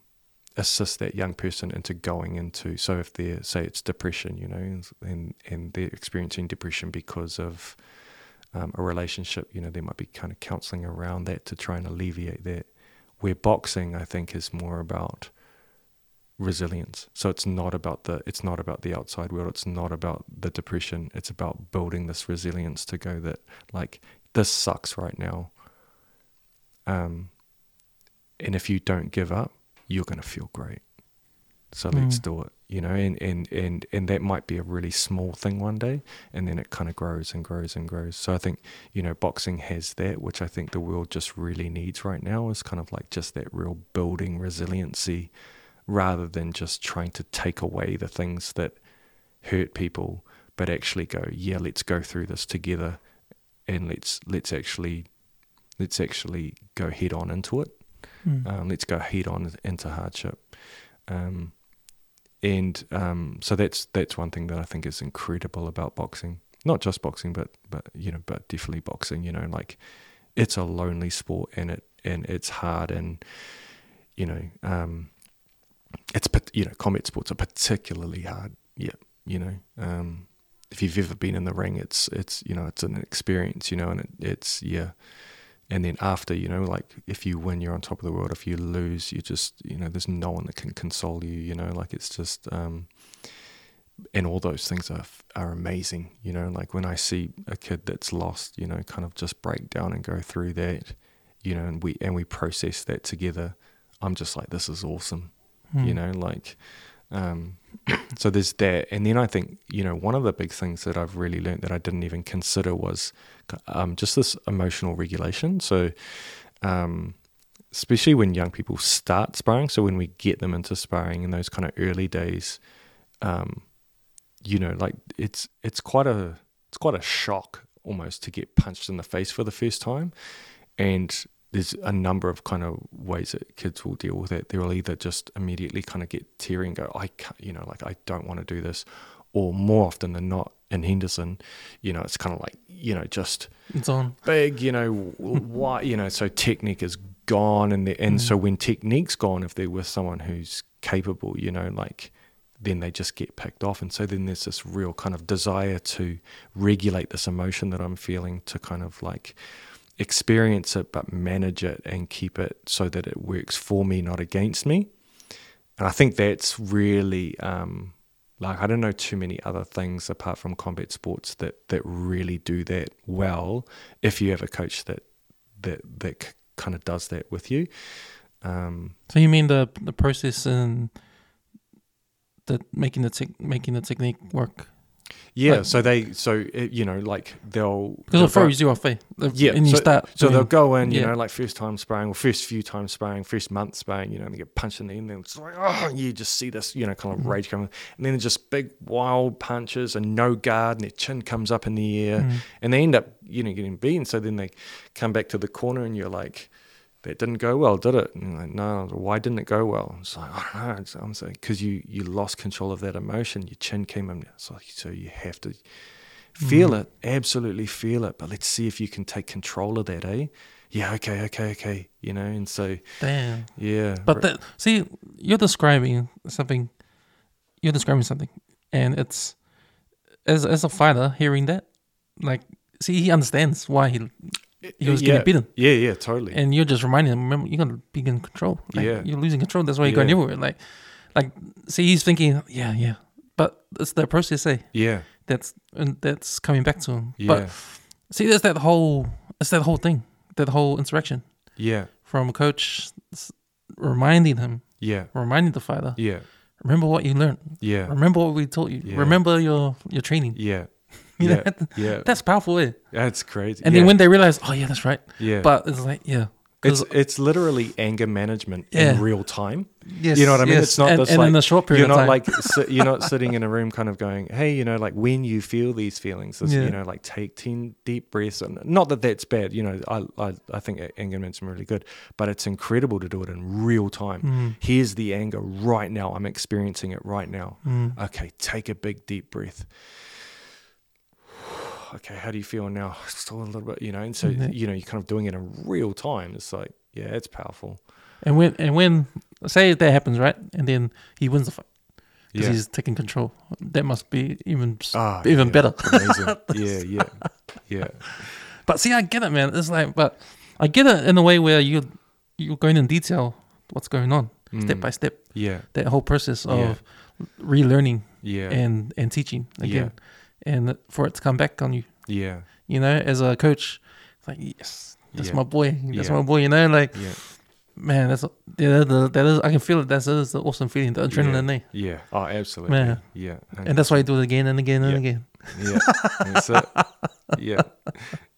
assist that young person into going into so if they're say it's depression you know and and they're experiencing depression because of um, a relationship you know there might be kind of counseling around that to try and alleviate that where boxing i think is more about resilience so it's not about the it's not about the outside world it's not about the depression it's about building this resilience to go that like this sucks right now um and if you don't give up you're going to feel great. So let's Mm. do it, you know, and, and, and, and that might be a really small thing one day, and then it kind of grows and grows and grows. So I think, you know, boxing has that, which I think the world just really needs right now is kind of like just that real building resiliency rather than just trying to take away the things that hurt people but actually go, yeah, let's go through this together, and let's let's actually let's actually go head on into it. Mm. Um, let's go head on into hardship. Um, and um, so that's that's one thing that I think is incredible about boxing. Not just boxing, but but you know, but definitely boxing. You know, like it's a lonely sport, and it and it's hard, and you know, um, it's you know, combat sports are particularly hard. Yeah, you know, um, if you've ever been in the ring, it's it's you know, it's an experience. You know, and it, it's yeah. And then after, you know, like if you win, you're on top of the world. If you lose, you just, you know, there's no one that can console you. You know, like it's just, um, and all those things are are amazing. You know, like when I see a kid that's lost, you know, kind of just break down and go through that, you know, and we and we process that together. I'm just like, this is awesome. Mm. You know, like, um, so there's that, and then I think, you know, one of the big things that I've really learned that I didn't even consider was um, just this emotional regulation. So, um, especially when young people start sparring, so when we get them into sparring in those kind of early days, um, you know, like it's it's quite a it's quite a shock almost to get punched in the face for the first time, and there's a number of kind of ways that kids will deal with it. They'll either just immediately kind of get teary and go, I can't, you know, like I don't want to do this, or more often than not in Henderson, you know, it's kind of like you know just It's on. big, you know, why, you know, so technique is gone, and the, and Mm. so when technique's gone, if they're with someone who's capable, you know, like then they just get picked off, and so then there's this real kind of desire to regulate this emotion that I'm feeling to kind of like experience it, but manage it and keep it so that it works for me, not against me. And I think that's really um, like I don't know too many other things apart from combat sports that that really do that well. If you have a coach that that that kind of does that with you, um, So you mean the the process and the making the tech making the technique work yeah. Like- so they so you know like they'll because they'll go- you off, eh? Yeah, and you start. So they'll go in, you yeah. know, like first time sparring or first few times sparring, first month sparring, you know, and they get punched in the end, and it's like, oh, you just see this, you know, kind of Mhm. rage coming, and then just big wild punches and no guard, and their chin comes up in the air, Mm. and they end up, you know, getting beaten. So then they come back to the corner, and you're like, that didn't go well, did it? And like, no, why didn't it go well? It's like, I don't know. It's, I'm saying, because you, you lost control of that emotion. Your chin came in. Like, so you have to feel Mhm. it, absolutely feel it. But let's see if you can take control of that, eh? Yeah, okay, okay, okay. You know, and so, Damn. yeah. But that, see, you're describing something. You're describing something, and it's as as a fighter hearing that, like, see, he understands why he he was yeah, getting beaten, Yeah, yeah, totally. and you're just reminding him. Remember, you're gonna be in control. Like, Yeah. you're losing control. That's why you're going everywhere. Like, like, see, he's thinking, yeah, yeah, but it's the process, eh? yeah, That's and that's coming back to him. yeah, But see, there's that whole, it's that whole thing, that whole interaction yeah, from a coach reminding him, yeah, reminding the fighter, yeah, remember what you learned. yeah, Remember what we taught you. Yeah. Remember your your training. yeah, You yeah, know, yeah. that's powerful. Eh? That's crazy. And yeah, then when they realize, oh yeah, that's right. yeah, But it's like, yeah, it's it's literally anger management Yeah. in real time. yes, you know what I mean? yes. It's not and, just and like in a short period You're of not time. like si- you're not sitting in a room, kind of going, "Hey, you know, like when you feel these feelings, this, Yeah. you know, like take ten deep breaths." And not that that's bad. You know, I I, I think anger management really good, but it's incredible to do it in real time. Mm, Here's the anger right now. I'm experiencing it right now. mm, Okay, take a big deep breath. Okay, how do you feel now? Still a little bit, you know. And so Mhm. you know, you're kind of doing it in real time. It's like, yeah, it's powerful. and when and when say that happens, right? And then he wins the fight because Yeah. he's taking control. That must be even Ah, even yeah, better. Yeah, yeah, yeah. But see, I get it, man. It's like, but I get it in a way where you you're going in detail what's going on step Mm. by step. Yeah, That whole process of Yeah. relearning yeah, and and teaching again, and for it to come back on you. yeah, You know, as a coach, it's like yes, that's Yeah. my boy. That's Yeah. my boy. You know, like yeah, man, that's yeah, the, that is I can feel it. That's that is the awesome feeling, the adrenaline, eh? yeah. Oh, absolutely. Yeah. Yeah, And that's why I do it again and again and again. yeah, that's it. Yeah,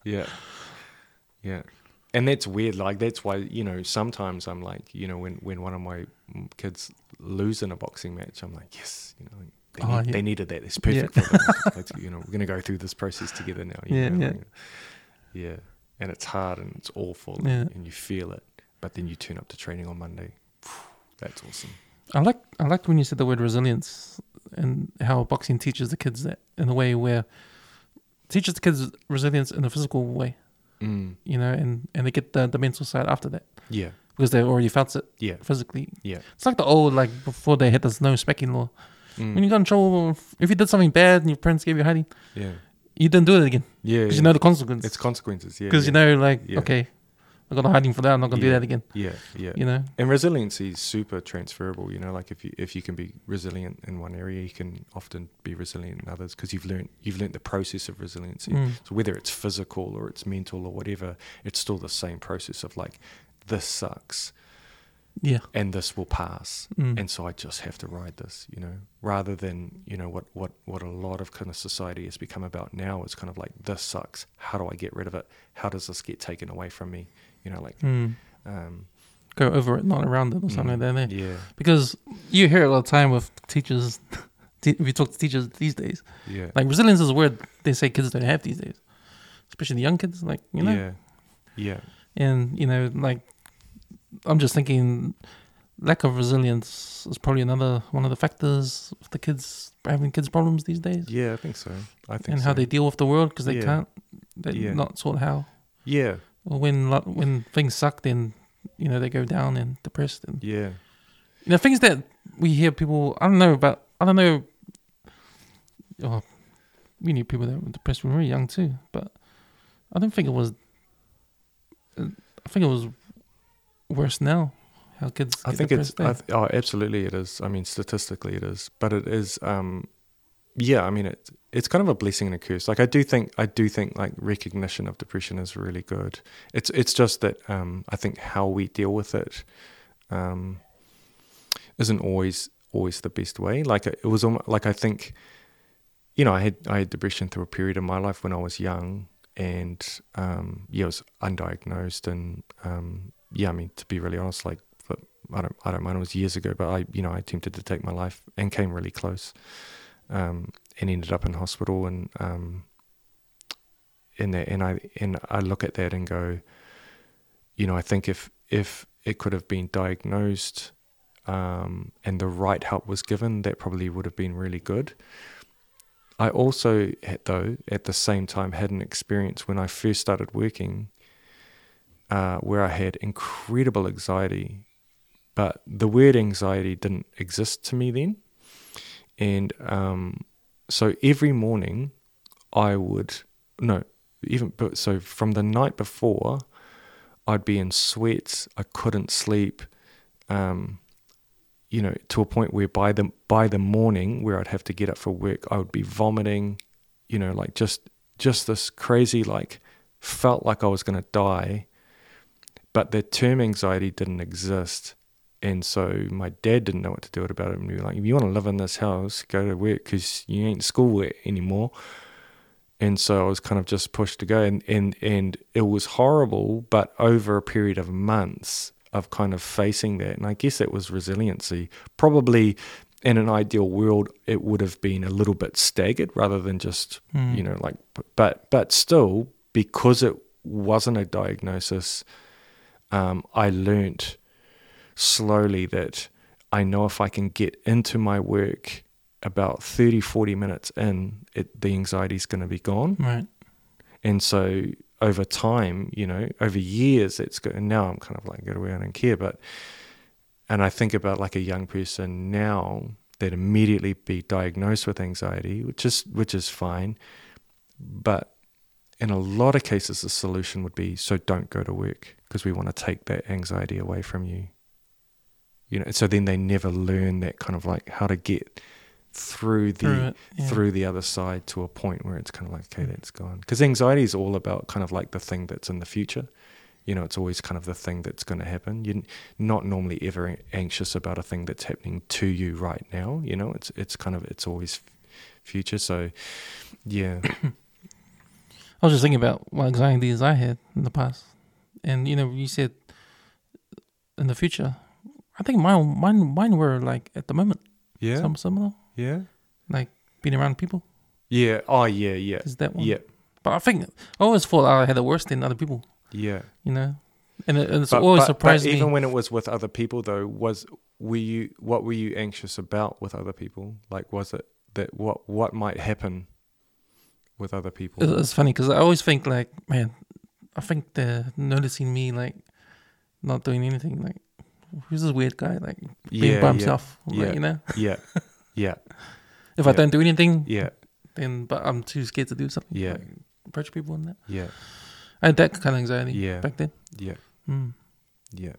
yeah, yeah. And that's weird. Like that's why you know sometimes I'm like you know when when one of my kids lose in a boxing match, I'm like yes, you know, they, Oh, need, yeah. they needed that. It's perfect Yeah. for them. Like, you know, we're gonna go through this process together now. you Yeah, know, yeah. like, yeah. And it's hard and it's awful, Yeah. and you feel it. But then you turn up to training on Monday. That's awesome. I like I liked when you said the word resilience and how boxing teaches the kids that in a way where teaches the kids resilience in a physical way, Mm. you know, and and they get the, the mental side after that Yeah, because they already felt it yeah, physically. yeah. It's like the old like before they hit this no smacking law. Mm. When you got in trouble, if you did something bad and your parents gave you hiding, yeah, you didn't do it again yeah. because yeah. you know the consequences. it's consequences. Yeah, Because yeah. you know, like Yeah. okay, I got a hiding for that. I'm not gonna do that again. Yeah, yeah. You know. And resiliency is super transferable. You know, like if you if you can be resilient in one area, you can often be resilient in others because you've learned you've learned the process of resiliency. Mm. So whether it's physical or it's mental or whatever, it's still the same process of like this sucks Yeah. and this will pass. Mm. And so I just have to ride this, you know, rather than, you know, what, what, what a lot of kind of society has become about now is kind of like, this sucks. How do I get rid of it? How does this get taken away from me? You know, like, Mm. um, Go over it, not around it, or something mm, like that. Yeah. Because you hear it all the time with teachers. te- if you talk to teachers these days, Yeah. like resilience is a word they say kids don't have these days, especially the young kids. Like you know, Yeah. Yeah. and you know, like I'm just thinking, lack of resilience is probably another one of the factors of the kids having kids problems these days, Yeah, I think so. I think and so. how they deal with the world because they Yeah. can't, they Yeah. not sort how. Yeah. Or when when things suck, then you know they go down and depressed and Yeah. you know things that we hear people i don't know about i don't know oh, we knew people that were depressed when we were young too but i don't think it was uh, i think it was worse now how kids I think it's, I th- oh, absolutely it is. I mean, statistically it is, but it is, um, yeah, I mean, it, it's kind of a blessing and a curse. Like I do think, I do think like recognition of depression is really good. It's, it's just that, um, I think how we deal with it, um, isn't always, always the best way. Like it was almost like, I think, you know, I had, I had depression through a period of my life when I was young and, um, yeah, it was undiagnosed and, um, yeah, I mean, to be really honest, like, I don't I don't mind. It was years ago, but I you know I attempted to take my life and came really close, um, and ended up in hospital and um, in that and I and I look at that and go, you know I think if if it could have been diagnosed, um, and the right help was given, that probably would have been really good. I also had, though at the same time had an experience when I first started working. Uh, where I had incredible anxiety but the word anxiety didn't exist to me then. And um, so every morning I would, no, even, but so from the night before, I'd be in sweats, I couldn't sleep, um, you know, to a point where by the, by the morning where I'd have to get up for work, I would be vomiting, you know, like just, just this crazy, like, felt like I was going to die. But the term anxiety didn't exist and so my dad didn't know what to do about it. And we were like, if you want to live in this house, go to work because you ain't school anymore. And so I was kind of just pushed to go. And, and, and it was horrible, but over a period of months of kind of facing that. And I guess it was resiliency. Probably in an ideal world, it would have been a little bit staggered rather than just, Mm. you know, like, but, but still, because it wasn't a diagnosis, um, I learnt slowly that I know if I can get into my work about 30, 40 minutes in, it, the anxiety is going to be gone. right And so over time, you know, over years, it's good. And now I'm kind of like, get away, I don't care. But, and I think about like a young person now that immediately be diagnosed with anxiety, which is, which is fine. But in a lot of cases, the solution would be, so don't go to work because we want to take that anxiety away from you. You know so then they never learn that kind of like how to get through the through it yeah. through the other side to a point where it's kind of like okay mm. that's gone. Because anxiety is all about kind of like the thing that's in the future. You know it's always kind of the thing that's going to happen. You're not normally ever anxious about a thing that's happening to you right now you know? It's it's kind of it's always future so yeah. I was just thinking about what anxieties i had in the past and you know you said in the future i think mine mine mine were like at the moment yeah some similar yeah like being around people. Yeah. Oh, yeah, yeah. Is that one? Yeah, But I think I always thought I had it worse than other people. yeah. You know, and, it, and it's But, always but- surprised but me. even when it was with other people, though, was were you what were you anxious about with other people? Like, was it that what what might happen with other people? It- It's funny because I always think like, man, I think they're noticing me like not doing anything. Like, who's this weird guy? Like being yeah, by yeah, himself. Like, yeah. you know, yeah, yeah, if I don't do anything, yeah, then but I'm too scared to do something. Yeah. like, approach people and that. yeah, I had that kind of anxiety Yeah. back then. yeah, Mm. yeah,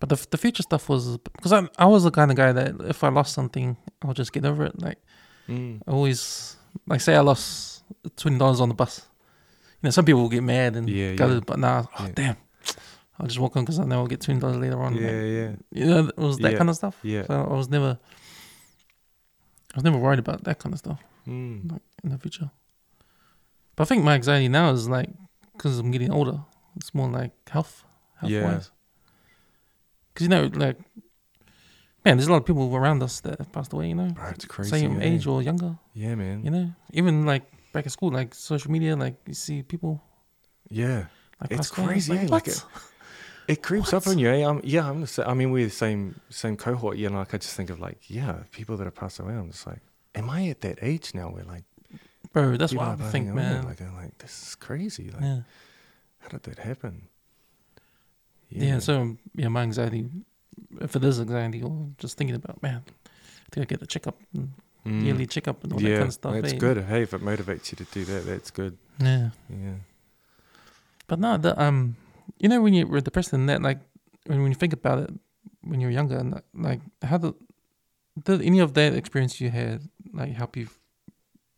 But the the future stuff was because I I was the kind of guy that if I lost something, I'll just get over it. Like mm. I always like say I lost twenty dollars on the bus. You know, some people will get mad and Yeah, go, yeah. but nah, oh, Yeah. damn. I'll just walk on because I know I'll get twenty dollars later on. yeah, yeah, you know, it was that Yeah. kind of stuff. yeah. So I was never, I was never worried about that kind of stuff Mm. like in the future. But I think my anxiety now is like because I'm getting older. It's more like health, health Yeah. wise. Because you know, like, man, there's a lot of people around us that have passed away. You know, Bro, it's crazy. same eh? age or younger. Yeah, man. You know, even like back at school, like social media, like you see people Yeah. like It's crazy, Like, eh? Like what? It creeps up on you. Eh? Um, yeah, I'm the I mean, we're the same same cohort. Yeah, like I just think of like, yeah, people that have passed away. I'm just like, am I at that age now where like, bro, that's what I think, man. Like, I'm like, this is crazy. Like, yeah. how did that happen? yeah, So yeah, my anxiety, for this anxiety or just thinking about, man, I think I get a checkup, mm, Mm. yearly checkup and all that yeah, kind of stuff. that's eh? good. Hey, if it motivates you to do that, that's good. Yeah. Yeah. But no, the um, you know when you were depressed and that, like when when you think about it, when you're younger, and like how did did any of that experience you had like help you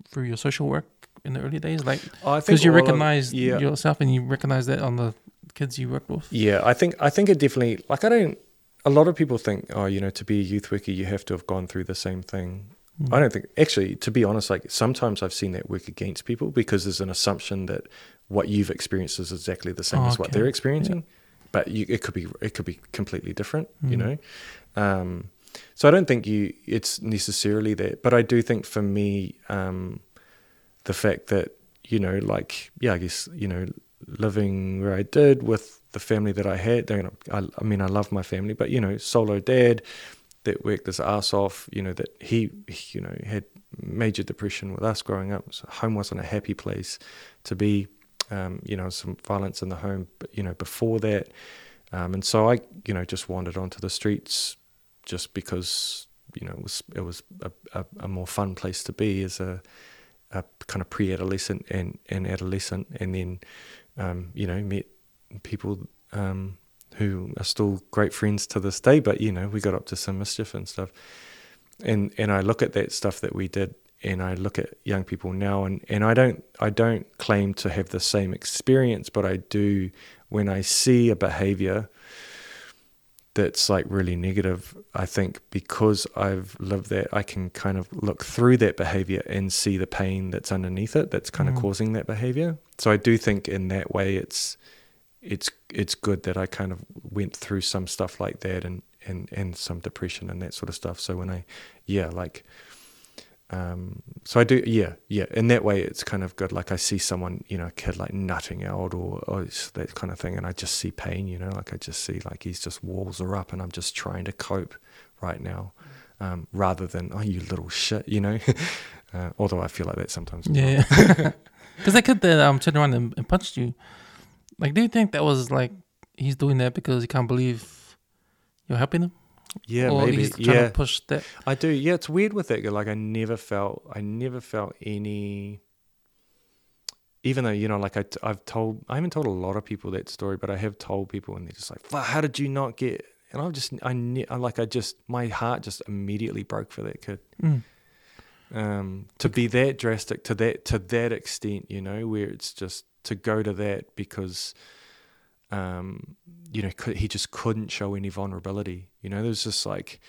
through your social work in the early days, like because you all of- recognize yeah. yourself and you recognize that on the kids you worked with. Yeah, I think I think it definitely like I don't. A lot of people think, oh, you know, to be a youth worker, you have to have gone through the same thing. Mm. I don't think actually, to be honest, like sometimes I've seen that work against people because there's an assumption that what you've experienced is exactly the same Oh, as what okay. they're experiencing, but you, it could be it could be completely different, you Mm. know. Um, so I don't think you it's necessarily that, but I do think for me, um, the fact that you know, like yeah, I guess you know, living where I did with the family that I had. You know, I, I mean, I love my family, but you know, solo dad that worked his ass off. You know that he, you know, had major depression with us growing up. So home wasn't a happy place to be. Um, you know, some violence in the home, you know, before that, um, and so I, you know, just wandered onto the streets just because you know it was it was a, a, a more fun place to be as a, a kind of pre-adolescent and, and adolescent, and then um, you know met people um, who are still great friends to this day. But you know we got up to some mischief and stuff, and and I look at that stuff that we did, and I look at young people now, and, and I don't I don't claim to have the same experience, but I do when I see a behavior that's like really negative, I think because I've lived that, I can kind of look through that behavior and see the pain that's underneath it that's kind Mm. of causing that behavior. So I do think in that way it's it's it's good that I kind of went through some stuff like that and and and some depression and that sort of stuff. So when I yeah, like um so I do yeah, yeah. In that way it's kind of good. Like I see someone, you know, a kid like nutting out or, or that kind of thing and I just see pain, you know, like I just see like he's just walls are up and I'm just trying to cope right now. Um, rather than oh you little shit, you know. uh, although I feel like that sometimes. Yeah, because that kid that um turned around and, and punched you, like, do you think that was like he's doing that because he can't believe you're helping him, Yeah, or maybe. he's trying Yeah, to push that? I do. Yeah, it's weird with it. Like I never felt, I never felt any. Even though you know, like I, have told, I haven't told a lot of people that story, but I have told people, and they're just like, "Fuck, "How did you not get?" And I just, I, ne- I like, I just, my heart just immediately broke for that kid. Mm. Um, to be that drastic, to that, to that extent, you know, where it's just to go to that because, um, you know, cou- he just couldn't show any vulnerability. You know, there's just like,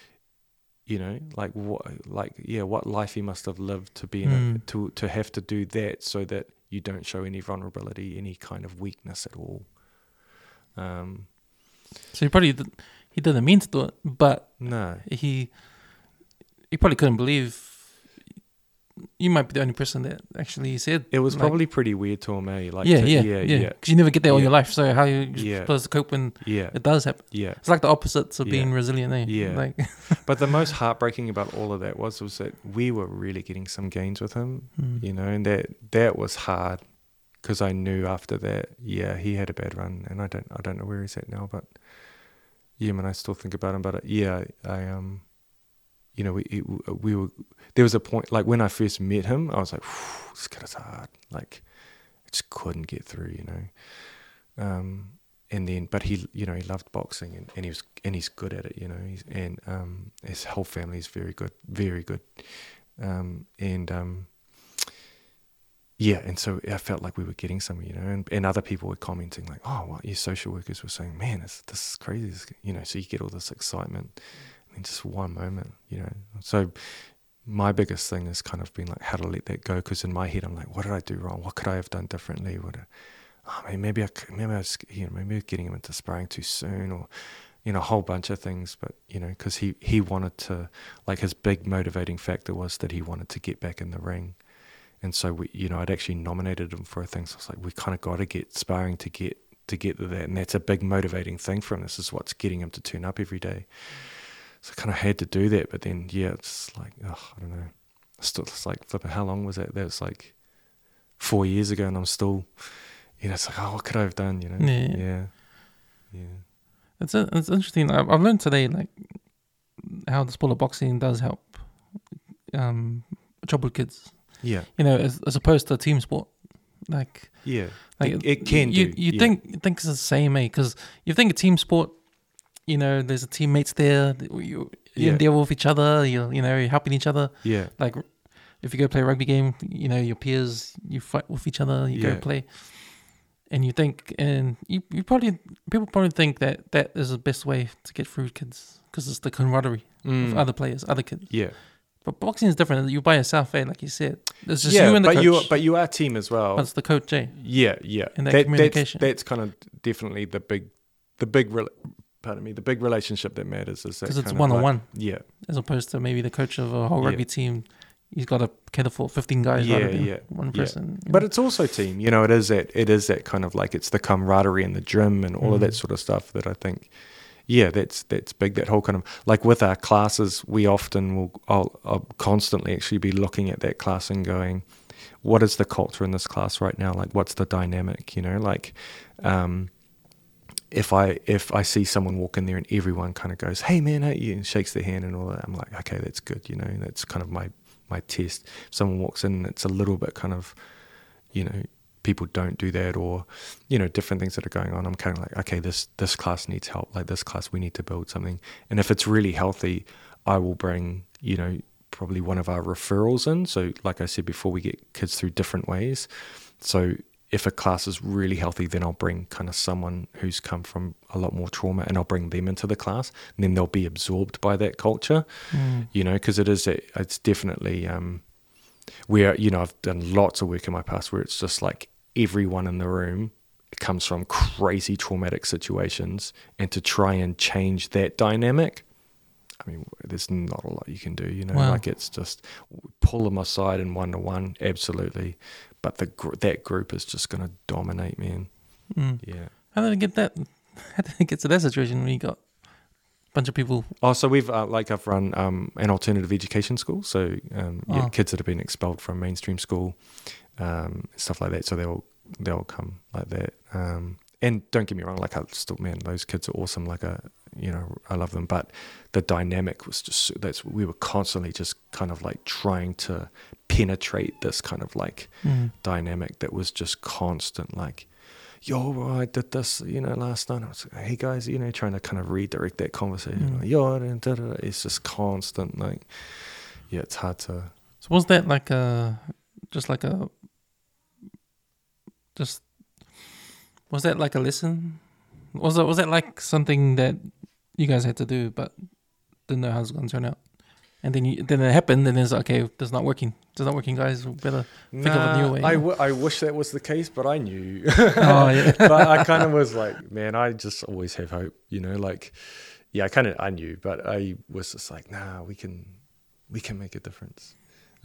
you know, like what, like yeah, what life he must have lived to be in a, Mm. to to have to do that so that you don't show any vulnerability, any kind of weakness at all. Um, So he probably he didn't mean to do it, but no, he he probably couldn't believe you might be the only person that actually said It was like- probably pretty weird to him, eh? Like, yeah, to- yeah, yeah, yeah, yeah, Because you never get that all your life. So how you Yeah. supposed to cope when yeah, it does happen? yeah. It's like the opposites of Yeah. being resilient. Eh? Yeah. Like, But the most heartbreaking about all of that was was that we were really getting some gains with him, mm, you know, and that that was hard because I knew after that, yeah, he had a bad run, and I don't I don't know where he's at now, but yeah, man, I still think about him. But uh, yeah, I um, you know, we it, we were there was a point like when I first met him, I was like, "Phew, this is hard, like I just couldn't get through, you know. Um, and then, but he, you know, he loved boxing and, and he was and he's good at it, you know. He's, and um, his whole family is very good, very good. Um, and um, yeah, and so I felt like we were getting somewhere, you know. And, and other people were commenting like, "Oh, well, your social workers were saying, man, this this is crazy," you know. So you get all this excitement, and then just one moment, you know. So my biggest thing has kind of been like how to let that go because in my head I'm like, what did I do wrong? What could I have done differently? What? Uh, oh, maybe maybe I maybe I was you know maybe getting him into sparring too soon or you know a whole bunch of things. But you know because he he wanted to like his big motivating factor was that he wanted to get back in the ring. And so we, you know, I'd actually nominated him for a thing. So I was like, we kind of got to get sparring to get to get to that, and that's a big motivating thing for him. This is what's getting him to turn up every day. So I kind of had to do that, but then yeah, it's like oh, I don't know. Still, it's like flipping. How long was that? That was like four years ago, and I'm still, you know, it's like oh, what could I have done? You know? Yeah. yeah, yeah. it's it's interesting. I've, I've learned today like how the sport of boxing does help um, troubled kids. yeah. You know, as, as opposed to a team sport. Like, yeah. like It- it can You do, you yeah. think think it's the same, eh? Because you think a team sport. You know, there's a teammates there. You you Yeah. deal with each other. You you know, you're helping each other. Yeah, like if you go play a rugby game, you know your peers, you fight with each other, you Yeah. go play, and you think, and you, you probably people probably think that that is the best way to get through kids because it's the camaraderie Mm. of other players, other kids. yeah, But boxing is different. You're by yourself, eh? Like you said, it's just yeah. you and the but coach. you but you are a team as well. but it's the coach, eh? Yeah, yeah. And that That- communication. That's, that's kind of definitely the big, the big, rela- pardon me, the big relationship that matters is Because it's one on one. Yeah, as opposed to maybe the coach of a whole Yeah. rugby team. He's got to cater for 15 guys Yeah, rather than yeah, one yeah. person. you but know? it's also team. You know, it is that it is that kind of like it's the camaraderie in the gym and all of that Mm. sort of stuff that I think. Yeah, that's that's big. That whole kind of like with our classes, we often will I'll, I'll constantly actually be looking at that class and going, what is the culture in this class right now? Like, what's the dynamic? You know, like, um, if I if I see someone walk in there and everyone kind of goes, "Hey man, hey you," and shakes their hand and all that, I'm like, okay, that's good. You know, that's kind of my my test. If someone walks in it's a little bit kind of, you know, people don't do that or, you know, different things that are going on. I'm kind of like, okay, this this class needs help. Like this class, we need to build something. And if it's really healthy, I will bring, you know, probably one of our referrals in. So like I said before, we get kids through different ways. So if a class is really healthy, then I'll bring kind of someone who's come from a lot more trauma and I'll bring them into the class. And then they'll be absorbed by that culture, Mm. you know, because it is, a, it's definitely um, where, you know, I've done lots of work in my past where it's just like everyone in the room comes from crazy traumatic situations and to try and change that dynamic. I mean, there's not a lot you can do, you know. Wow. Like it's just pull them aside and one to one, absolutely. But the gr- that group is just going to dominate, man. Mm. Yeah. How did it get that? How did it get to that situation when you got a bunch of people? Oh, so we've uh, like I've run um, an alternative education school, so um, yeah, Oh. kids that have been expelled from mainstream school, um, stuff like that. So they'll they'll come like that. Um, and don't get me wrong, like I still man, those kids are awesome. Like I, you know, I love them. But the dynamic was just that's we were constantly just kind of like trying to penetrate this kind of like Mm. dynamic that was just constant like yo I did this you know last night I was like hey guys you know trying to kind of redirect that conversation Mm. like, yo and da, da, da. it's just constant like yeah it's hard to So was that like a, just like a, just, was that like a lesson? Was that was that like something that you guys had to do but didn't know how it was going to turn out? And then you, then it happened, and it's like, okay, that's not working. It's not working, guys. We better. Think of a new way, I, w- I wish that was the case but I knew Oh yeah. but I kind of was like man I just always have hope you know like yeah I kind of I knew but I was just like nah we can we can make a difference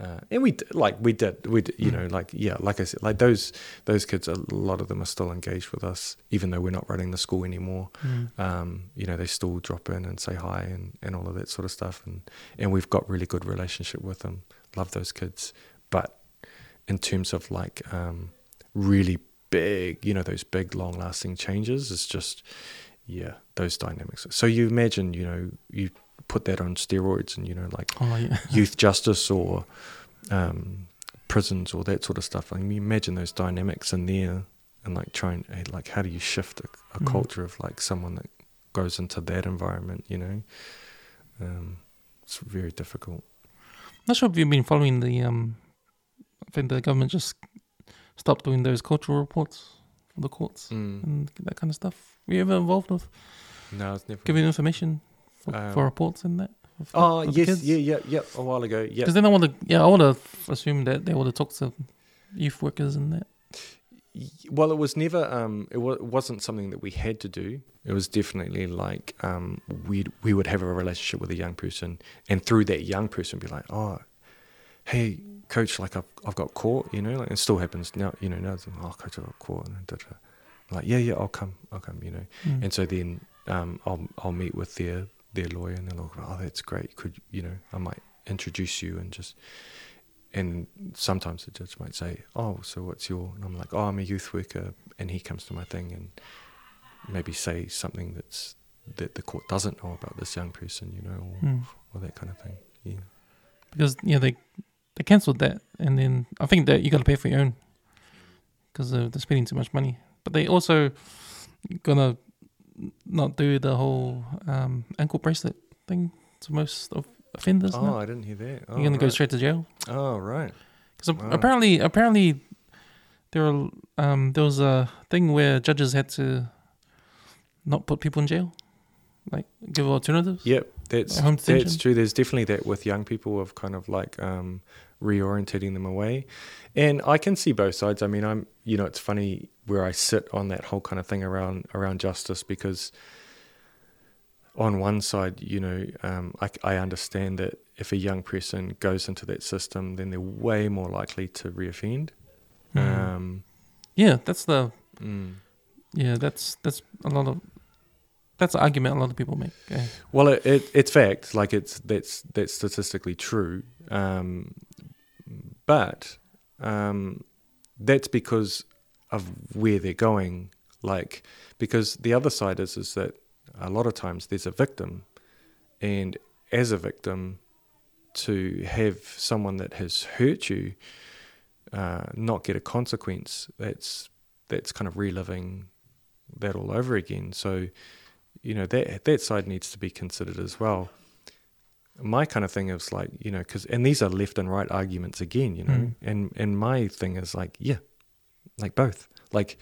Uh, and we like we did we did, you know like yeah like I said like those those kids a lot of them are still engaged with us even though we're not running the school anymore Mm. um, you know, they still drop in and say hi and, and all of that sort of stuff. And, and we've got really good relationship with them. Love those kids. But in terms of like um, really big, you know, those big long lasting changes, it's just, yeah, those dynamics. So you imagine, you know, you put that on steroids and, you know, like Oh yeah. youth justice or um, prisons or that sort of stuff. I mean, imagine those dynamics in there and like trying, like, how do you shift a, a Mm. culture of like someone that goes into that environment, you know? Um, it's very difficult. Not sure if you've been following the. Um, I think the government just stopped doing those cultural reports for the courts Mm. and that kind of stuff. Were you ever involved with No, it's never. giving information for, Um, for reports in that? Oh, of yes, kids? yeah, yeah, yeah. A while ago, yeah. Because then I want to. Yeah, I would have assumed that they would have talked to youth workers in that. Well, it was never. Um, it, it wasn't something that we had to do. It was definitely like um, we we would have a relationship with a young person, and through that young person, be like, oh, hey, coach, like I've I've got caught, you know, like it still happens now, you know. Now, it's, oh, coach, I've got caught, and da, da. like, yeah, yeah, I'll come, I'll come, you know. Mm. And so then um, I'll I'll meet with their their lawyer, and they'll look, oh, that's great. Could you know, I might introduce you and just. And sometimes the judge might say, "Oh, so what's your?" And I'm like, "Oh, I'm a youth worker," and he comes to my thing and maybe say something that's that the court doesn't know about this young person, you know, or, Mm. or that kind of thing. Yeah. because yeah they they cancelled that and then I think that you got to pay for your own because they're, they're spending too much money. But they also gonna not do the whole um, ankle bracelet thing to most of offenders. Oh, now. I didn't hear that. Oh, You're gonna go straight to jail Oh, right. because Wow. apparently apparently there are, um, there was a thing where judges had to not put people in jail, like give alternatives. Yep, that's Home that's true. There's definitely that with young people of kind of like um, reorientating them away, and I can see both sides. I mean, I'm you know, it's funny where I sit on that whole kind of thing around around justice because on one side, you know, um, I, I understand that if a young person goes into that system, then they're way more likely to reoffend. Mm. Um, Yeah, that's the mm. yeah that's that's a lot of that's an argument a lot of people make. eh. Well, it, it it's fact. Like it's that's that's statistically true. Um, but um, that's because of where they're going. Like because the other side is is that a lot of times there's a victim, and as a victim, to have someone that has hurt you uh, not get a consequence, that's that's kind of reliving that all over again. So you know that that side needs to be considered as well. My kind of thing is like you know because and these are left and right arguments again, you know, Mm. and and my thing is like yeah, like both. Like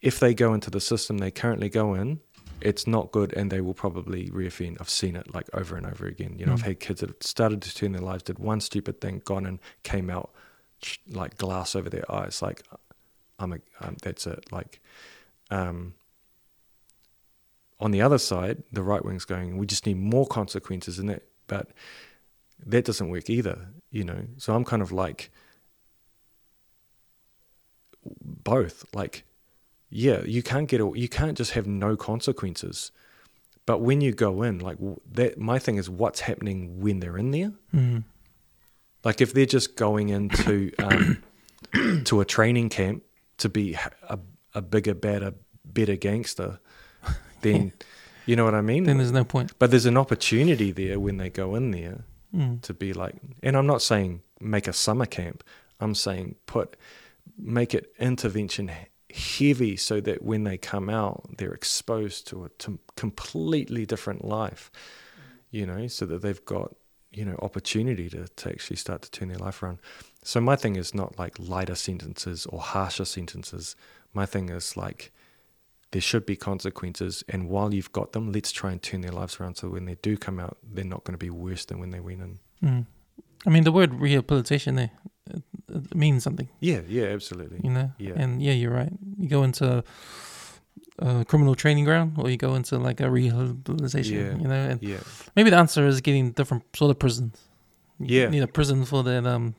if they go into the system they currently go in, it's not good, and they will probably reoffend. I've seen it like over and over again. You know, I've Mm. had kids that have started to turn their lives, did one stupid thing, gone and came out like glass over their eyes. Like I'm a um, that's it. Like um, on the other side, the right wing's going, we just need more consequences in that, but that doesn't work either, you know. So I'm kind of like both. Like, yeah, you can't get, a, you can't just have no consequences. But when you go in, like that, my thing is what's happening when they're in there. Mm. Like if they're just going into um, to a training camp to be a bigger, better, better gangster, then you know what I mean. Then there's no point. but there's an opportunity there when they go in there Mm. to be like, and I'm not saying make a summer camp. I'm saying put make it intervention heavy so that when they come out, they're exposed to a to completely different life. You know, so that they've got you know opportunity to, to actually start to turn their life around. So my thing is not like lighter sentences or harsher sentences. My thing is like there should be consequences, and while you've got them, let's try and turn their lives around so when they do come out, they're not going to be worse than when they went in. Mm. I mean, the word rehabilitation there it, it means something, Yeah, yeah, absolutely. you know. Yeah. And yeah, you're right. You go into a criminal training ground, or you go into like a rehabilitation, Yeah. you know. And Yeah, maybe the answer is getting different sort of prisons, You Yeah. need a prison for that um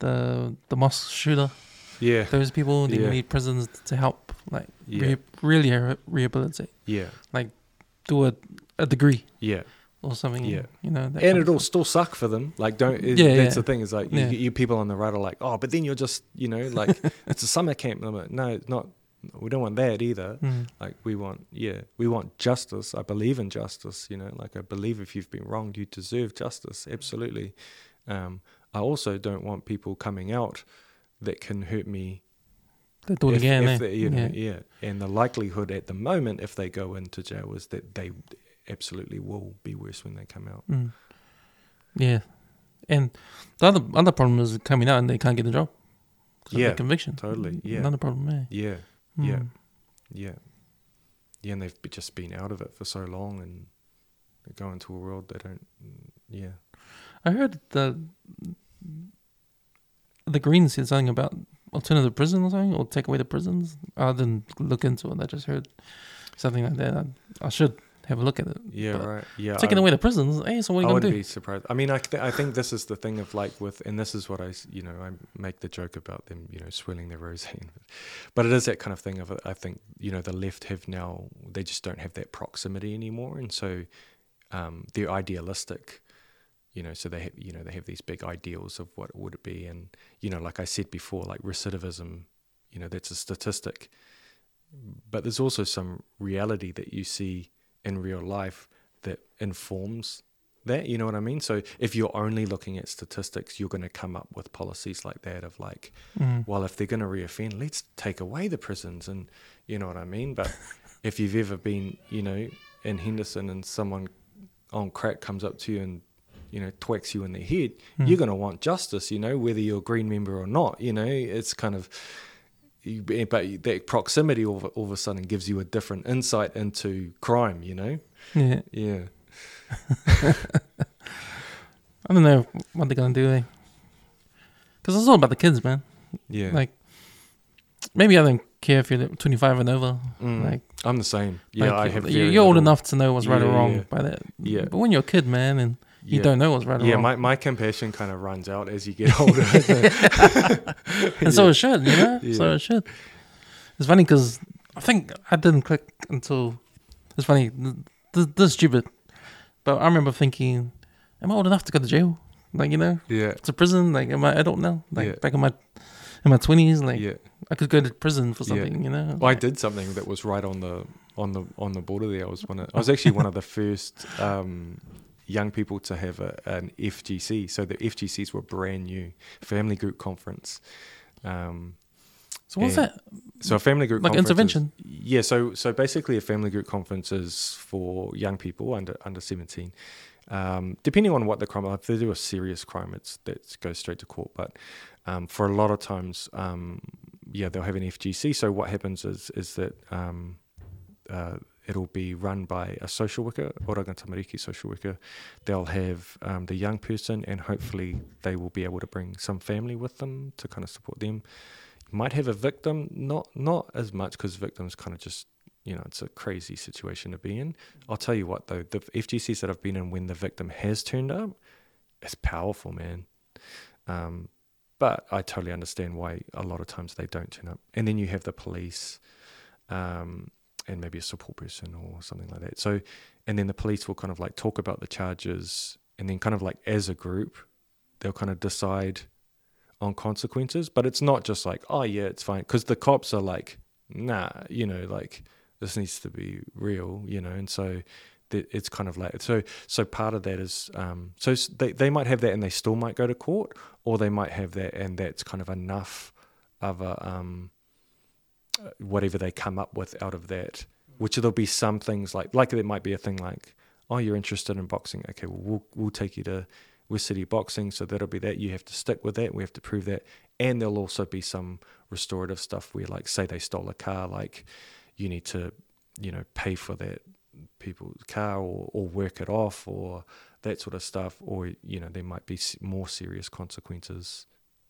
the the mosque shooter. Yeah, Those people they Yeah. need prisons to help like yeah, re- really re- rehabilitate. yeah, like Do a a degree yeah. or something. Yeah. You know. That and it'll still suck for them. Like, don't. It, Yeah, that's yeah. the thing. Is like you, you people on the right are like, oh, but then you're just, you know, like it's a summer camp. Like, no, it's not. We don't want that either. Mm. Like we want, yeah, we want justice. I believe in justice. You know, like I believe if you've been wronged, you deserve justice. Absolutely. Um, I also don't want people coming out that can hurt me They do it if, again. if eh? they, you know, yeah. yeah. And the likelihood at the moment, if they go into jail, is that they absolutely will be worse when they come out. Mm. Yeah. And the other other problem is coming out and they can't get a job. Yeah, conviction. totally, yeah. Another problem, eh? Yeah, yeah, Mm. yeah, yeah. And they've just been out of it for so long, and they go into a world they don't. Yeah, I heard the the Greens said something about alternative prison or something, or take away the prisons. I didn't look into it. I just heard something like that. I, I should have a look at it. yeah, But right. Yeah, Taking I, away the prisons, hey, so what are I you gonna wouldn't do? be surprised. I mean, I, th- I think this is the thing of like with, and this is what I, you know, I make the joke about them, you know, swilling their rosé, but it is that kind of thing of I think you know the left have now they just don't have that proximity anymore, and so um, they're idealistic. You know, so they have, you know, they have these big ideals of what it would it be, and you know, like I said before, like recidivism, you know, that's a statistic, but there's also some reality that you see in real life that informs that. You know what I mean? So if you're only looking at statistics, you're going to come up with policies like that of like, Mm. well, if they're going to reoffend, let's take away the prisons, and you know what I mean. But if you've ever been, you know, in Henderson and someone on crack comes up to you and you know twacks you in the head, Mm. you're going to want justice. You know, whether you're a Green member or not. You know, it's kind of. You, but that proximity all of, all of a sudden gives you a different insight into crime. You know, Yeah. yeah, I don't know what they're gonna do. Because it's all about the kids, man. yeah. Like, maybe I don't care if you're 25 and over. Mm. Like, I'm the same. Yeah, like, I have. You're old little- enough to know what's right or wrong yeah. by that. Yeah. But when you're a kid, man, and you Yeah. don't know what's right Yeah, my, my compassion kind of runs out as you get older. and so it should, you know. So it should. It's funny because I think I didn't click until it's funny. This, this is stupid, but I remember thinking, "Am I old enough to go to jail? Like you know, yeah, to prison? Like am I adult now? Like Yeah. back in my in my twenties, like yeah. I could go to prison for Yeah. something, you know? Well, I did something that was right on the on the on the border there. I was one of, I was actually one of the first um, young people to have a, an FGC. So the FGCs were brand new family group conference. Um, So what's that? so a family group Like conference is- intervention? yeah. So so basically, a family group conference is for young people under under seventeen. Um, depending on what the crime, if they do a serious crime, it's that goes straight to court. But um, for a lot of times, um, yeah, they'll have an FGC. So what happens is is that um, uh, it'll be run by a social worker, Oranga Tamariki social worker. They'll have um, the young person, and hopefully they will be able to bring some family with them to kind of support them. You might have a victim, not not as much because victims kind of just you know it's a crazy situation to be in. I'll tell you what though, the FGCs that I've been in when the victim has turned up, it's powerful, man. Um, but I totally understand why a lot of times they don't turn up. And then you have the police, um, and maybe a support person or something like that. So, and then the police will kind of like talk about the charges, and then kind of like as a group, they'll kind of decide on consequences. But it's not just like, oh yeah, it's fine, because the cops are like, nah, you know, like this needs to be real, you know, and so th- it's kind of like so. So part of that is, um, so they they might have that, and they still might go to court, or they might have that, and that's kind of enough of a um, whatever they come up with out of that. Which there'll be some things like like there might be a thing like, oh, you're interested in boxing, okay, well we'll we'll take you to West City Boxing, so that'll be that. You have to stick with that. We have to prove that, and there'll also be some restorative stuff where, like, say they stole a car, like you need to, you know, pay for that people's car or, or work it off or that sort of stuff, or you know, there might be more serious consequences.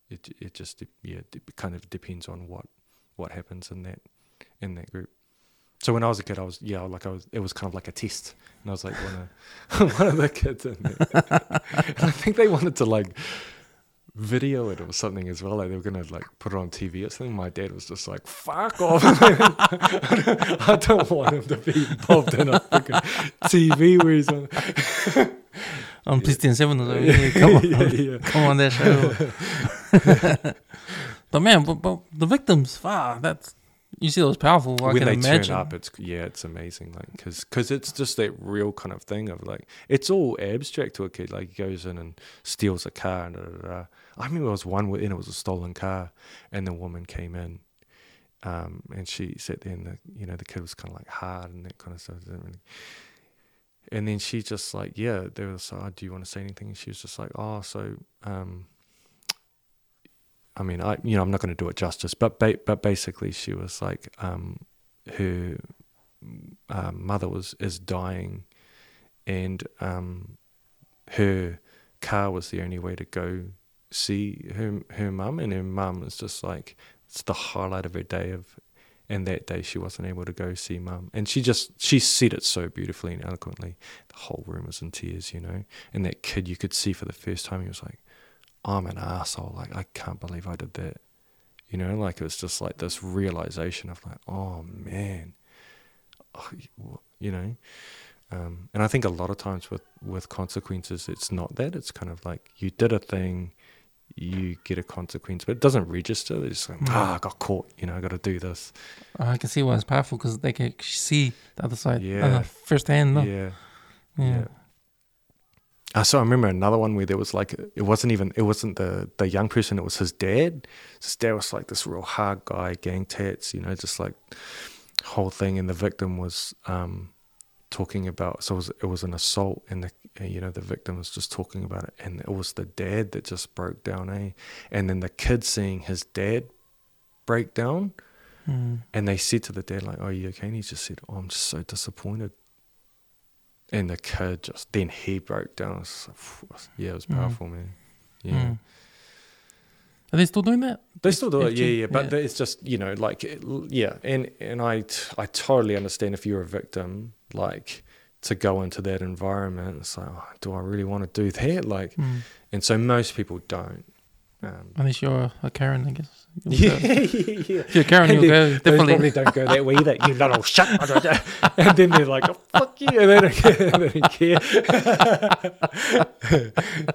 It it just yeah, it kind of depends on what what happens in that in that group. So when I was a kid, I was yeah, like I was. It was kind of like a test, and I was like one of one of the kids in there. and I think they wanted to like video it or something as well. Like they were gonna like put it on TV or something. My dad was just like, "Fuck off!" I don't want him to be involved in a freaking TV where he's on. On PlayStation 7 or. Yeah, come on. yeah, yeah. Come on that show. But man, but, but the victims, wow, that's you see those powerful. I when can they imagine. turn up, it's yeah, it's amazing. Like because cause it's just that real kind of thing of like it's all abstract to a kid. Like he goes in and steals a car and da, da, da. I remember there was one where and it was a stolen car, and the woman came in, um, and she sat there and the you know the kid was kind of like hard and that kind of stuff. Really. And then she just like yeah, they were like, oh, do you want to say anything? And she was just like, oh, so um, I mean, I you know I'm not going to do it justice, but ba- but basically she was like, um, her um, mother was is dying, and um, her car was the only way to go see her her mum, and her mum was just like it's the highlight of her day of. And that day she wasn't able to go see mum, and she just she said it so beautifully and eloquently. The whole room was in tears, you know. And that kid, you could see for the first time, he was like, I'm an asshole. Like, I can't believe I did that. You know, like it was just like this realization of like, oh man, oh, you know. Um, and I think a lot of times with with consequences, it's not that. It's kind of like you did a thing, you get a consequence, but it doesn't register. It's like, ah, I got caught. You know, I got to do this. I can see why it's powerful because they can see the other side Yeah. uh, firsthand. No? Yeah. Yeah. Yeah. Uh, so I remember another one where there was like it wasn't even it wasn't the the young person it was his dad. His dad was like this real hard guy, gang tats, you know, just like whole thing. And the victim was um, talking about so it was it was an assault, and the you know the victim was just talking about it, and it was the dad that just broke down, eh? And then the kid seeing his dad break down, Mm. and they said to the dad like, "Oh, you okay?" And he just said, "Oh, I'm so disappointed." And the kid just then he broke down. It was yeah, it was Mm. powerful, man. Yeah, Mm. Are they still doing that? they still do it. Yeah, yeah, but yeah. it's just you know like it- yeah, and and I t- I totally understand if you're a victim, like to go into that environment. It's like, oh, do I really want to do that? Like, Mm. and so most people don't. Um, Unless you're a Karen, I guess. Yeah, yeah, yeah. If Karen, And you'll then go definitely. probably don't go that way either. You little shut. and then they're like, oh, "Fuck you!" And they don't care. They don't care.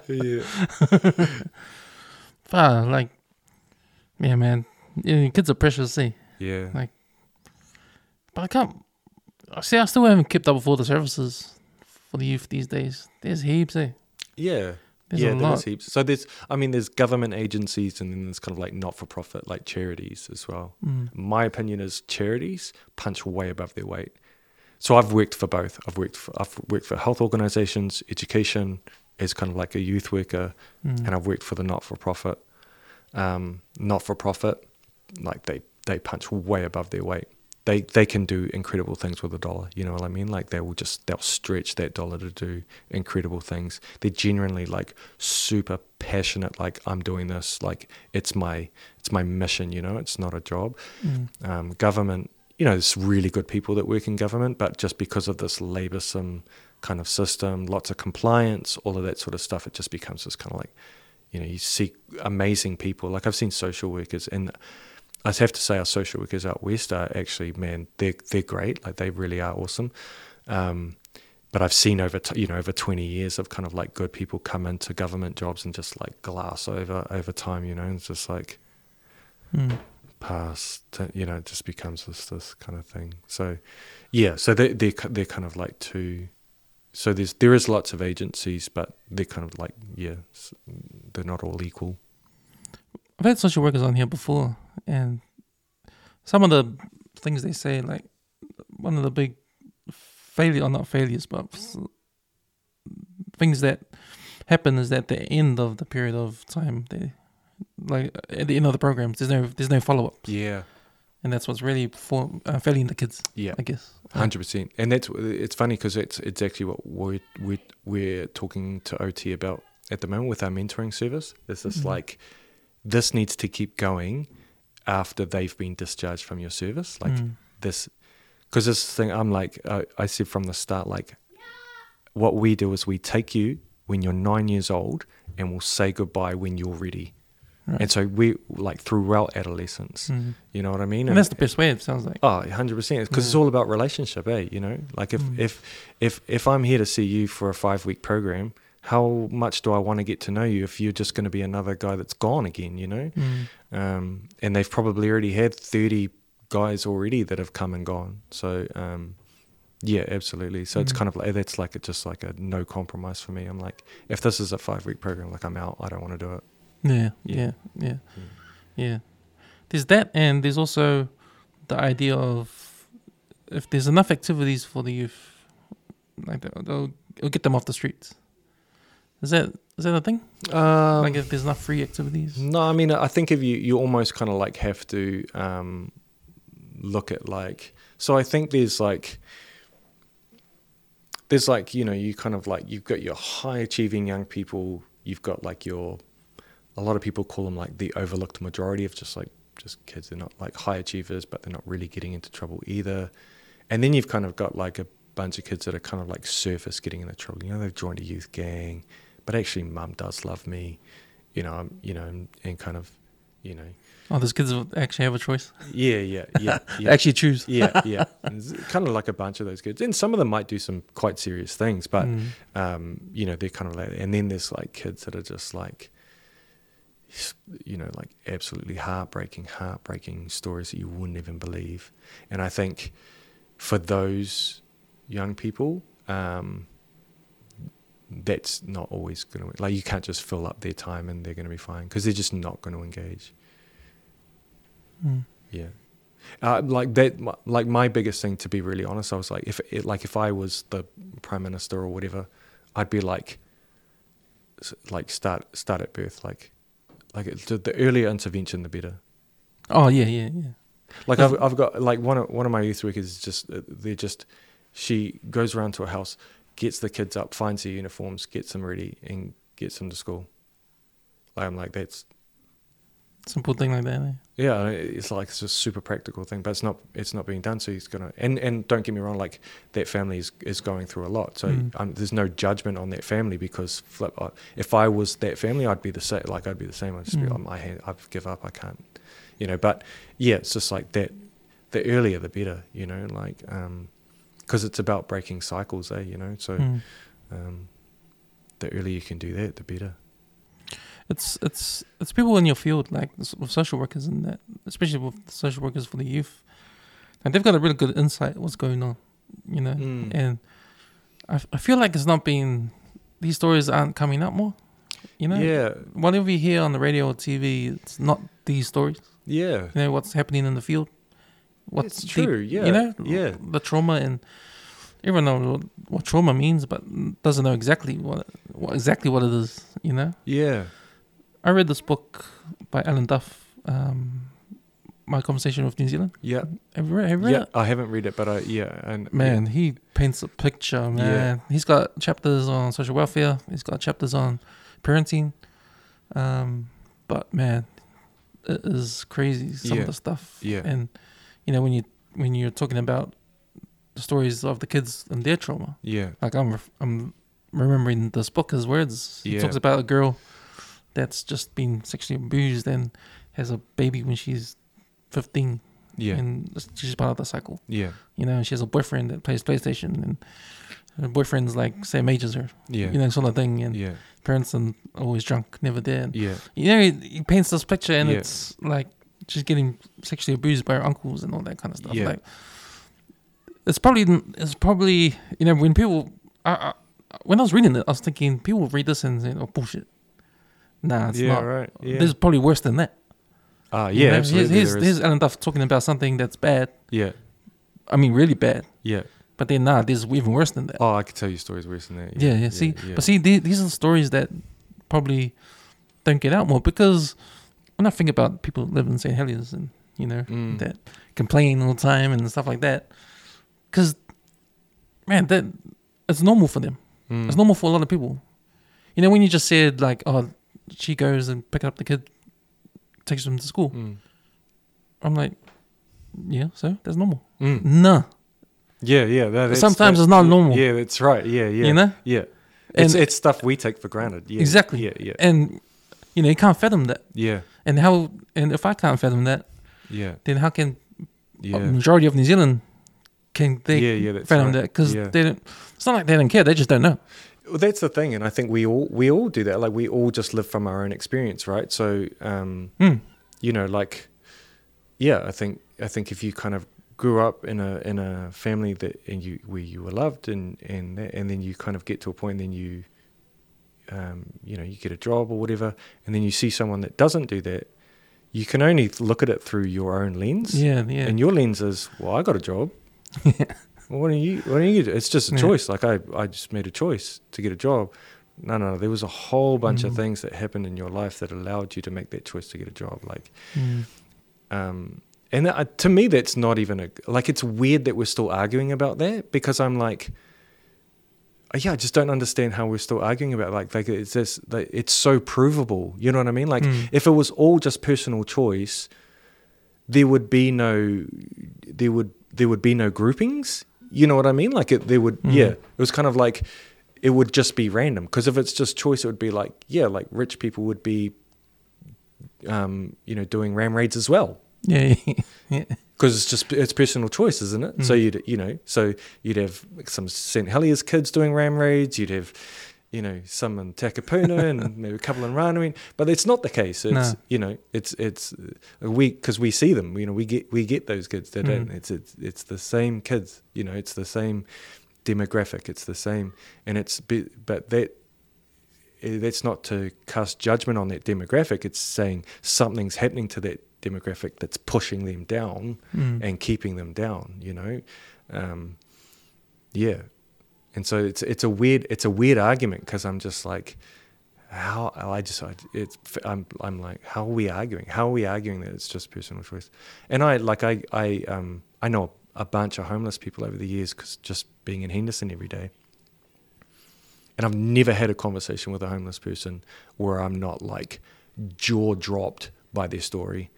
yeah. Ah, like, yeah, man. Yeah, kids are precious, see. Yeah. Like, but I can't. I See, I still haven't kept up with all the services for the youth these days. There's heaps, eh? Yeah. There's yeah, there is heaps. So there's, I mean, there's government agencies and then there's kind of like not-for-profit, like charities as well. Mm. My opinion is charities punch way above their weight. So I've worked for both. I've worked for I've worked for health organisations, education as kind of like a youth worker, Mm. and I've worked for the not-for-profit. Um, not-for-profit, like they they punch way above their weight. They they can do incredible things with a dollar. You know what I mean? Like they will just they'll stretch that dollar to do incredible things. They're genuinely like super passionate. Like I'm doing this. Like it's my it's my mission. You know, it's not a job Mm. um, government, you know, there's really good people that work in government, but just because of this laboursome kind of system, lots of compliance, all of that sort of stuff, it just becomes this kind of like, you know, you see amazing people. Like I've seen social workers, and I have to say, our social workers out west are actually, man, they're they're great. Like they really are awesome. Um, but I've seen over t- you know over 20 years of kind of like good people come into government jobs and just like glass over over time. You know, and it's just like Mm. past you know it just becomes this this kind of thing so yeah so they they they're kind of like two so there's there is lots of agencies but they're kind of like yeah they're not all equal I've had social workers on here before, and some of the things they say, like one of the big failure, or not failures, but things that happen is at the end of the period of time, they like at the end of the programs, there's no there's no follow up, yeah and that's what's really for uh, failing the kids, yeah I guess. Hundred percent, and that's it's funny because it's it's actually what we're we're, we're talking to OT about at the moment with our mentoring service. It's just Mhm. like this needs to keep going after they've been discharged from your service. Like Mm. this, because this thing I'm like I, I said from the start like what we do is we take you when you're nine years old and we'll say goodbye when you're ready Right. and so we like throughout adolescence Mhm. you know what I mean And that's the best way. It sounds like. Oh, 100 percent. Because it's all about relationship, eh? You know, like if Mm. if if if I'm here to see you for a five week program, how much do I want to get to know you if you're just going to be another guy that's gone again? You know, Mm. um, and they've probably already had 30 guys already that have come and gone. So um, yeah, absolutely. So it's Mm. kind of like that's like a, just like a no compromise for me. I'm like, if this is a five week program, like I'm out. I don't want to do it. Yeah, Yeah. yeah, yeah, Mm. yeah. There's that, and there's also the idea of if there's enough activities for the youth, like they'll, they'll it'll get them off the streets. Is that is that a thing? Um, like if there's enough free activities. No, I mean, I think if you you almost kind of like have to um, look at like. So I think there's like there's like you know you kind of like you've got your high achieving young people. You've got like your a lot of people call them like the overlooked majority of just like just kids. They're not like high achievers, but they're not really getting into trouble either. And then you've kind of got like a bunch of kids that are kind of like surface getting into trouble. You know, they've joined a youth gang, but actually, mum does love me. You know, I'm, you know, and, and kind of, you know, Oh, those kids actually have a choice. yeah, yeah, yeah, yeah. Actually choose. yeah, yeah. It's kind of like a bunch of those kids, and some of them might do some quite serious things, but Mm. um, you know, they're kind of like, and then there's like kids that are just like, you know, like absolutely heartbreaking, heartbreaking stories that you wouldn't even believe. And I think for those young people, um, that's not always going to like you can't just fill up their time and they're going to be fine because they're just not going to engage. Mm. Yeah. Uh, like that, my- like my biggest thing, to be really honest, I was like, if it, like if I was the prime minister or whatever, I'd be like, like start start at birth, like, like it, the- earlier intervention, the better. Oh yeah, yeah, yeah. Like I've I've got like one of one of my youth workers is just uh, they're just she goes around to a house, gets the kids up, finds their uniforms, gets them ready, and gets them to school. Like I'm like that's Simple thing like that. Eh? Yeah, it's like it's a super practical thing, but it's not it's not being done. So he's gonna and and don't get me wrong, like that family is, is going through a lot. So Mm. um, there's no judgment on that family because flip, I, if I was that family, I'd be the same. Like I'd be the same. I'd just be Mm. on my hand. I give up. I can't, you know. But yeah, it's just like that. The earlier, the better. You know, like um, because it's about breaking cycles, eh? You know, so Mm. um, the earlier you can do that, the better. It's it's it's people in your field like with social workers and that, especially with social workers for the youth, and they've got a really good insight what's going on, you know. Mm. And I feel like it's not being these stories aren't coming up more, you know. Yeah, Whatever you hear on the radio or TV, it's not these stories. yeah. You know what's happening in the field. What's it's true. yeah, You know. yeah. The trauma and everyone knows what, trauma means, but doesn't know exactly what, what exactly what it is. You know. Yeah. I read this book by Alan Duff, um, My Conversation with New Zealand. Yeah. Have you read, have you read Yeah, it? I haven't read it, but I yeah, and Man, he paints a picture, man. He's got chapters on social welfare, he's got chapters on parenting. Um, but man, it is crazy some Yeah. of the stuff. Yeah. And you know, when you when you're talking about the stories of the kids and their trauma, yeah, like I'm I'm remembering this book as words. He Yeah. talks about a girl that's just been sexually abused and has a baby when she's 15 yeah, and she's part of the cycle. yeah, You know, she has a boyfriend that plays PlayStation and her boyfriend's like same age as her. yeah, You know, sort of thing. And yeah, parents are always drunk, never there. And, yeah, you know, he, he paints this picture and Yeah. it's like she's getting sexually abused by her uncles and all that kind of stuff. Yeah. Like, it's probably it's probably you know when people I, I, when I was reading it, I was thinking people read this and say, "Oh bullshit." Nah, it's yeah, not. right, yeah. There's probably worse than that. Ah, You yeah, know, absolutely. Here's, here's, here's Alan Duff talking about something that's bad. yeah, I mean, really bad. yeah. But then, nah, there's even worse than that. Oh, I could tell you stories worse than that. yeah, yeah. See, yeah. but see, the- these are the stories that probably don't get out more because when I think about people that live in St. Heliers and you know Mm. that complain all the time and stuff like that, because man, that it's normal for them. Mm. It's normal for a lot of people. You know, when you just said like, oh, she goes and pick up the kid, takes them to school. Mm. I'm like, yeah, so that's normal. Mm. Nah, Yeah, yeah. that- Sometimes it's not normal. Yeah, that's right. Yeah, yeah. You know? Yeah. It's And- it's stuff we take for granted. Yeah. Exactly. Yeah, yeah. And you know, you can't fathom that. Yeah. And how? And if I can't fathom that, Yeah. then how can a Yeah. majority of New Zealand can they Yeah, yeah, fathom right. that? Because Yeah. they don't. It's not like they don't care. They just don't know. Well, that's the thing, and I think we all we all do that. Like we all just live from our own experience, right? So, um, Hmm. you know, like, yeah, I think I think if you kind of grew up in a in a family that and you where you were loved and and and then you kind of get to a point, then you, um, you know, you get a job or whatever, and then you see someone that doesn't do that, you can only look at it through your own lens. Yeah, yeah. And your lens is, well, I got a job. well, what do you? What do you do? It's just a Yeah. choice. Like I, I just made a choice to get a job. No, no, no. there was a whole bunch of Mhm. things that happened in your life that allowed you to make that choice to get a job. Like, Mm. um, and that, uh, to me, that's not even a like. It's weird that we're still arguing about that because I'm like, yeah, I just don't understand how we're still arguing about it. like like it's just like, it's so provable. You know what I mean? Like Mm. if it was all just personal choice, there would be no there would there would be no groupings. You know what I mean? Like it there would Mm. yeah. It was kind of like it would just be random because if it's just choice, it would be like yeah, like rich people would be, um, you know, doing ram raids as well Yeah, yeah, because it's just it's personal choice, isn't it? So Mm. you'd you know so you'd have some St Heliers kids doing ram raids. You'd have you know some in Takapuna and maybe a couple in Ranui, but it's not the case. It's No. you know it's it's we because we see them. You know we get we get those kids. They don't. Mm. It's it's it's the same kids. You know it's the same demographic. It's the same, and it's but that. eh, That's not to cast judgment on that demographic. It's saying something's happening to that demographic that's pushing them down Mm. and keeping them down you know? Um, yeah. And so it's it's a weird it's a weird argument because i'm just like how i just I, it's i'm i'm like how are we arguing? How are we arguing that it's just personal choice? And i like i i um i know a bunch of homeless people over the years because just being in henderson every day. And i've never had a conversation with a homeless person where i'm not like jaw dropped by their story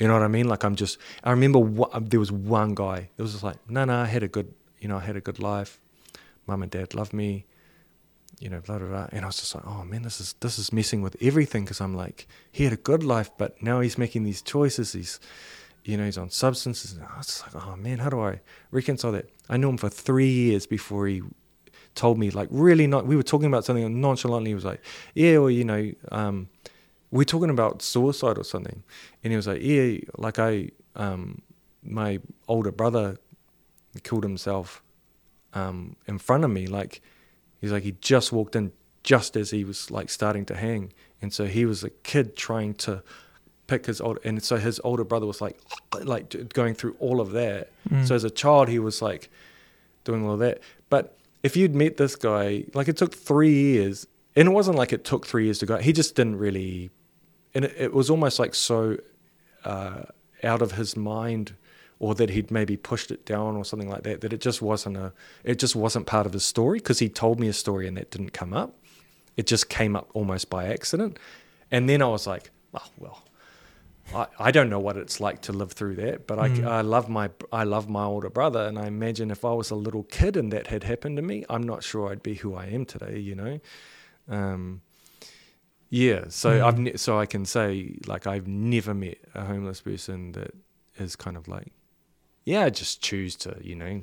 you know what I mean? Like I'm just. I remember wha- there was one guy. It was just like, no, no, I had a good, you know, I had a good life. Mum and dad loved me. You know, blah blah blah. And I was just like, oh man, this is this is messing with everything because I'm like, he had a good life, but now he's making these choices. He's, you know, he's on substances. And I was just like, oh man, how do I reconcile that? I knew him for three years before he told me, like, really not. We were talking about something nonchalantly. He was like, yeah, well, you know, um, we're talking about suicide or something. And he was like yeah like i um my older brother killed himself um in front of me. Like he's like he just walked in just as he was like starting to hang. And so he was a kid trying to pick his old and so his older brother was like like going through all of that. Mm. so as a child he was like doing all that. But if you'd met this guy like it took three years. And it wasn't like it took three years to go. He just didn't really and it, it was almost like so uh, out of his mind or that he'd maybe pushed it down or something like that that it just wasn't a it just wasn't part of his story because he told me a story and that didn't come up it just came up almost by accident and then i was like oh well I, I don't know what it's like to live through that, but I, Mm. I love my I love my older brother, and I imagine if I was a little kid and that had happened to me, I'm not sure I'd be who I am today. You know, um, yeah. So Mm. I've ne- so I can say like I've never met a homeless person that is kind of like, yeah, I just choose to you know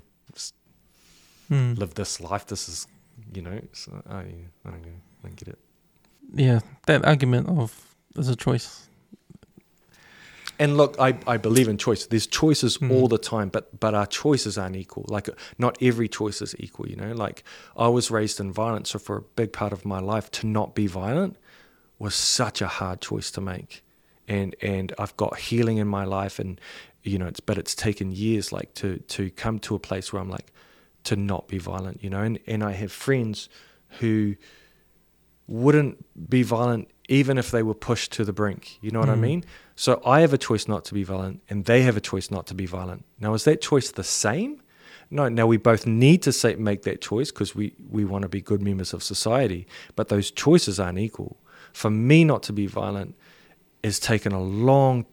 Mm. live this life. This is you know. So I I don't know. I don't get it. Yeah, that argument of there's a choice. And look, I, I believe in choice. There's choices Mm. all the time, but but our choices aren't equal. Like not every choice is equal. You know, like I was raised in violence, so for a big part of my life, to not be violent was such a hard choice to make. And and I've got healing in my life, and you know, it's but it's taken years, like to to come to a place where I'm like to not be violent. You know, and and I have friends who wouldn't be violent even if they were pushed to the brink. You know what I Mm. mean? So I have a choice not to be violent, and they have a choice not to be violent. Now, is that choice the same? No. Now we both need to say, make that choice because we we want to be good members of society, but those choices aren't equal. For me not to be violent has taken a long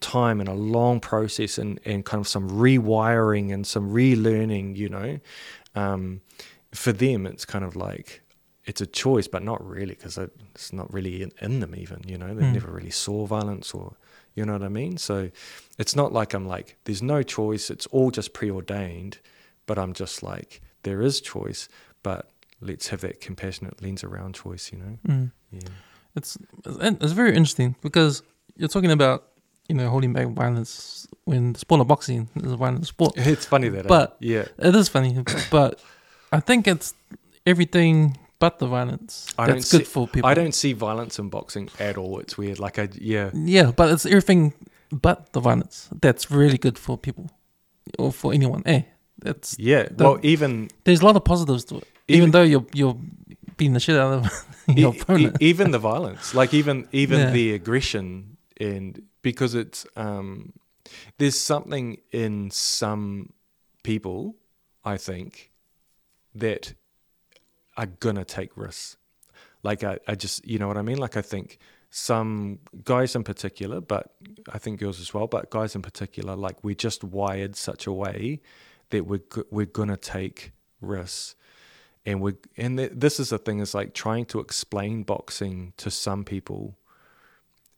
time and a long process and, and kind of some rewiring and some relearning, you know. Um, for them, it's kind of like it's a choice, but not really because it's not really in, in, them even, you know. They Mm. never really saw violence or, you know what I mean? So it's not like I'm like, there's no choice. It's all just preordained, but I'm just like, there is choice, but let's have that compassionate lens around choice, you know? Mm. Yeah. It's it's very interesting because you're talking about you know holding back violence when the sport of boxing is a violent sport. It's funny that, eh? But- yeah. It is funny, but I think it's everything but the violence I don't that's good see- for people. I don't see violence in boxing at all. It's weird. Like I, yeah, Yeah, but it's everything but the violence that's really good for people or for anyone. Eh, that's yeah. The- well, even there's a lot of positives to it, even, Even- though you're you're the shit out of e- your e- opponent. even the violence, like even even Yeah. the aggression, and because it's um, there's something in some people, I think, that are gonna take risks. Like I, I just, you know what I mean. Like I think some guys in particular, but I think girls as well, but guys in particular, like we're just wired such a way that we're we're gonna take risks and we and th- this is the thing is like trying to explain boxing to some people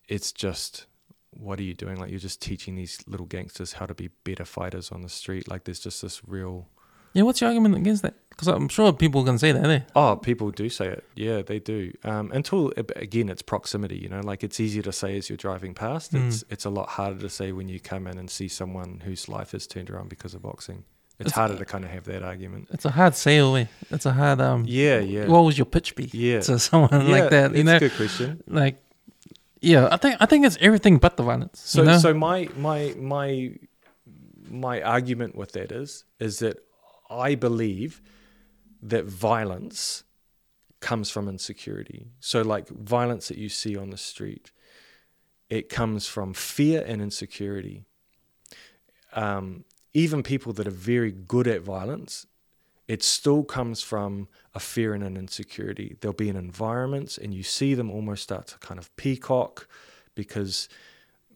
it's just what are you doing like you're just teaching these little gangsters how to be better fighters on the street like there's just this real yeah, what's your argument against that? Because I'm sure people can say that. Eh? oh people do say it yeah they do um, until again it's proximity you know like it's easier to say as you're driving past Mm. it's it's a lot harder to say when you come in and see someone whose life is turned around because of boxing it's, It's- harder to kind of have that argument It's a hard sale. Eh? It's a hard um. yeah yeah What was your pitch be yeah to someone yeah, like that? You that's know, a good question like yeah, I think I think it's everything but the violence. So you know? so my my my my argument with that is is that I believe that violence comes from insecurity. So like violence that you see on the street, it comes from fear and insecurity. Um, even people that are very good at violence, it still comes from a fear and an insecurity. There'll be an environment, and you see them almost start to kind of peacock because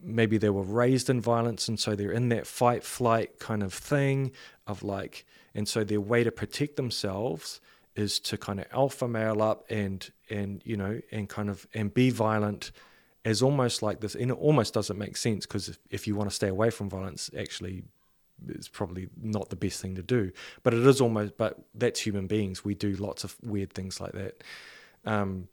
maybe they were raised in violence, and so they're in that fight flight kind of thing of like, and so their way to protect themselves is to kind of alpha male up and and you know and kind of and be violent as almost like this and it almost doesn't make sense because if, if you want to stay away from violence actually it's probably not the best thing to do. But it is almost but that's human beings. We do lots of weird things like that. Um,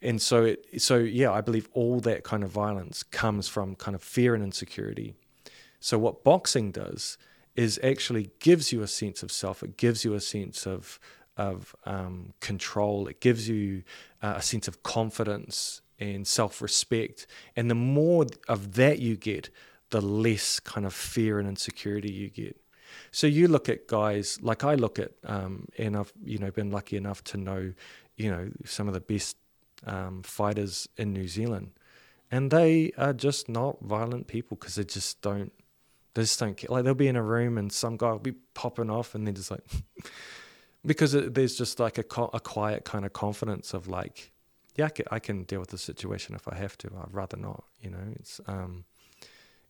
and so it so yeah i believe all that kind of violence comes from kind of fear and insecurity. So what boxing does is actually gives you a sense of self. It gives you a sense of of um, control. It gives you uh, a sense of confidence and self-respect. And the more of that you get the less kind of fear and insecurity you get so you look at guys like I look at, um, and I've you know been lucky enough to know, you know, some of the best um, fighters in New Zealand, and they are just not violent people because they just don't, they just don't care. Like they'll be in a room and some guy will be popping off, and they're just like, because it, there's just like a co- a quiet kind of confidence of like, yeah, I can, I can deal with the situation if I have to. I'd rather not, you know. It's um,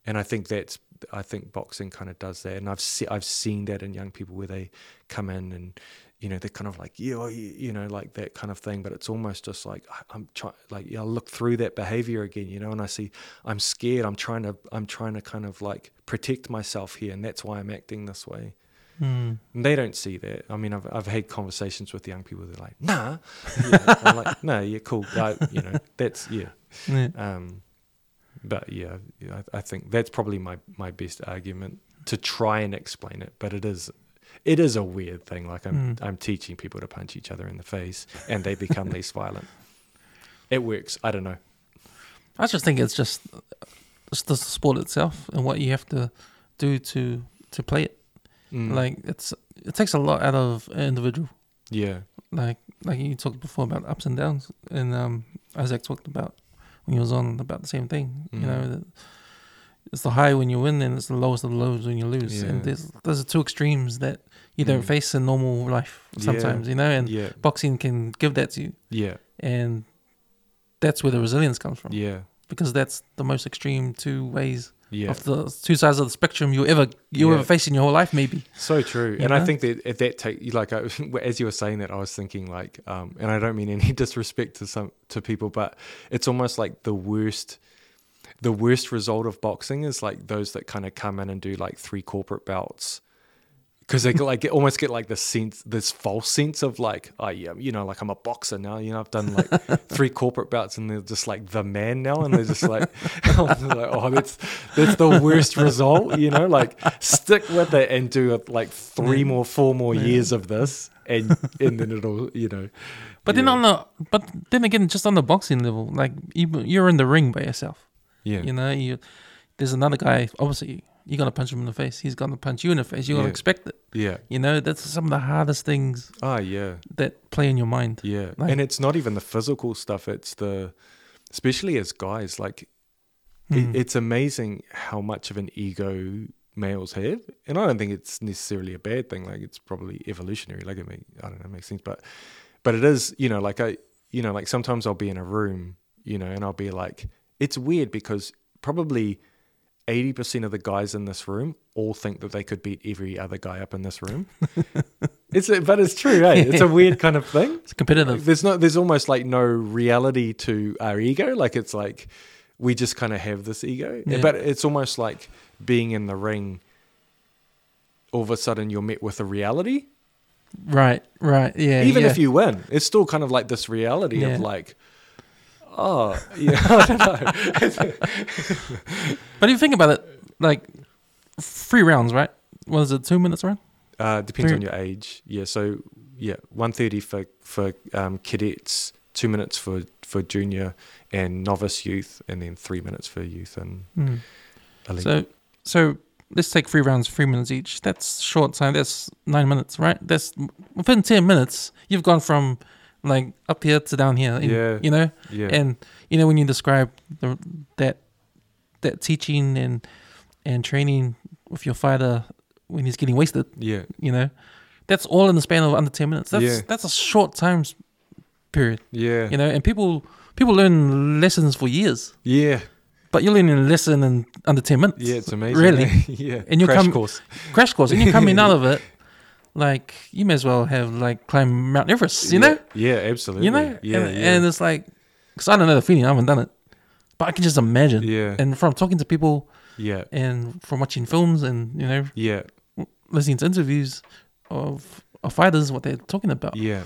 and I think that's I think boxing kind of does that, and I've se- I've seen that in young people where they come in and you know they're kind of like yeah you you know like that kind of thing, but it's almost just like I'm trying like yeah, I look through that behavior again, you know, and I see I'm scared. I'm trying to I'm trying to kind of like protect myself here, and that's why I'm acting this way. And they don't see that. I mean, I've I've had conversations with young people. They're like, nah, yeah. I'm like, no, yeah, cool. I, you know, that's yeah. Yeah. Um, but yeah, I, I think that's probably my, my best argument to try and explain it. But it is it is a weird thing. Like I'm Mm. I'm teaching people to punch each other in the face and they become less violent. It works. I don't know. I just think it's just it's the sport itself and what you have to do to to play it. Mm. Like it's it takes a lot out of an individual. yeah, Like like you talked before about ups and downs, and um, Isaac talked about he was on about the same thing. You Mhm. know, it's the high when you win, and it's the lowest of the lows when you lose. Yeah. And there's there's the two extremes that you don't Mm. face in normal life Yeah. sometimes. You know, and yeah, boxing can give that to you, yeah, and that's where the resilience comes from. yeah, because that's the most extreme two ways Yeah. of the two sides of the spectrum you ever you Yeah. ever face in your whole life, maybe. So true, You and I think that at that take, like I, as you were saying that, I was thinking like, um, and I don't mean any disrespect to some to people, but it's almost like the worst, the worst result of boxing is like those that kind of come in and do like three corporate bouts, because they like almost get like this sense, this false sense of like, oh yeah, you know, like I'm a boxer now, you know, I've done like three corporate bouts, and they're just like the man now, and they're just like, like oh, that's that's the worst result, you know, like stick with it and do uh, like three Yeah. more, four more Yeah. years of this, and and then it'll, you know. But then on the but then again, just on the boxing level, like you you're in the ring by yourself. yeah, You know, you there's another guy. Obviously, you're gonna punch him in the face. He's gonna punch you in the face. You're gonna Yeah. expect it. yeah, You know, that's some of the hardest things ah, yeah. that play in your mind. Yeah. Like- and it's not even the physical stuff, it's the especially as guys, like Mm. it, it's amazing how much of an ego males have. And I don't think it's necessarily a bad thing. Like it's probably evolutionary. Like it may I don't know, it makes sense. But but it is, you know, like I you know, like sometimes I'll be in a room, you know, and I'll be like it's weird because probably eighty percent of the guys in this room all think that they could beat every other guy up in this room. it's but it's true, eh? It's a weird kind of thing. It's competitive. There's no, there's almost like no reality to our ego. Like it's like we just kind of have this ego, Yeah. but it's almost like being in the ring. All of a sudden, you're met with a reality. Right, right, yeah. Even yeah. if you win, it's still kind of like this reality Yeah. of like, oh, yeah, I don't know. But if you think about it, like three rounds, right? Was it two minutes round? Uh, depends Three- on your age. Yeah. So yeah, one thirty for for um, cadets, two minutes for for junior and novice youth, and then three minutes for youth and Mm. elite. So, so let's take three rounds, three minutes each. That's short time. That's nine minutes, right? That's within ten minutes. You've gone from like up here to down here. in- Yeah. You know, yeah. and you know when you describe the, that that teaching and and training with your fighter when he's getting wasted, yeah. you know, that's all in the span of under ten minutes. That's Yeah. that's a short time period. Yeah. You know, and people people learn lessons for years, Yeah. but you're learning a lesson in under ten minutes. Yeah. It's amazing. Really? yeah. And you Crash come- course. crash course, and you're coming out of it like you may as well have like climbed Mount Everest, you yeah. know, Yeah. Absolutely. you know, Yeah. and, yeah. and it's like because I don't know the feeling, I haven't done it, but I can just imagine. yeah. And from talking to people yeah. and from watching films and you know Yeah. listening to interviews of of fighters, what they're talking about, Yeah.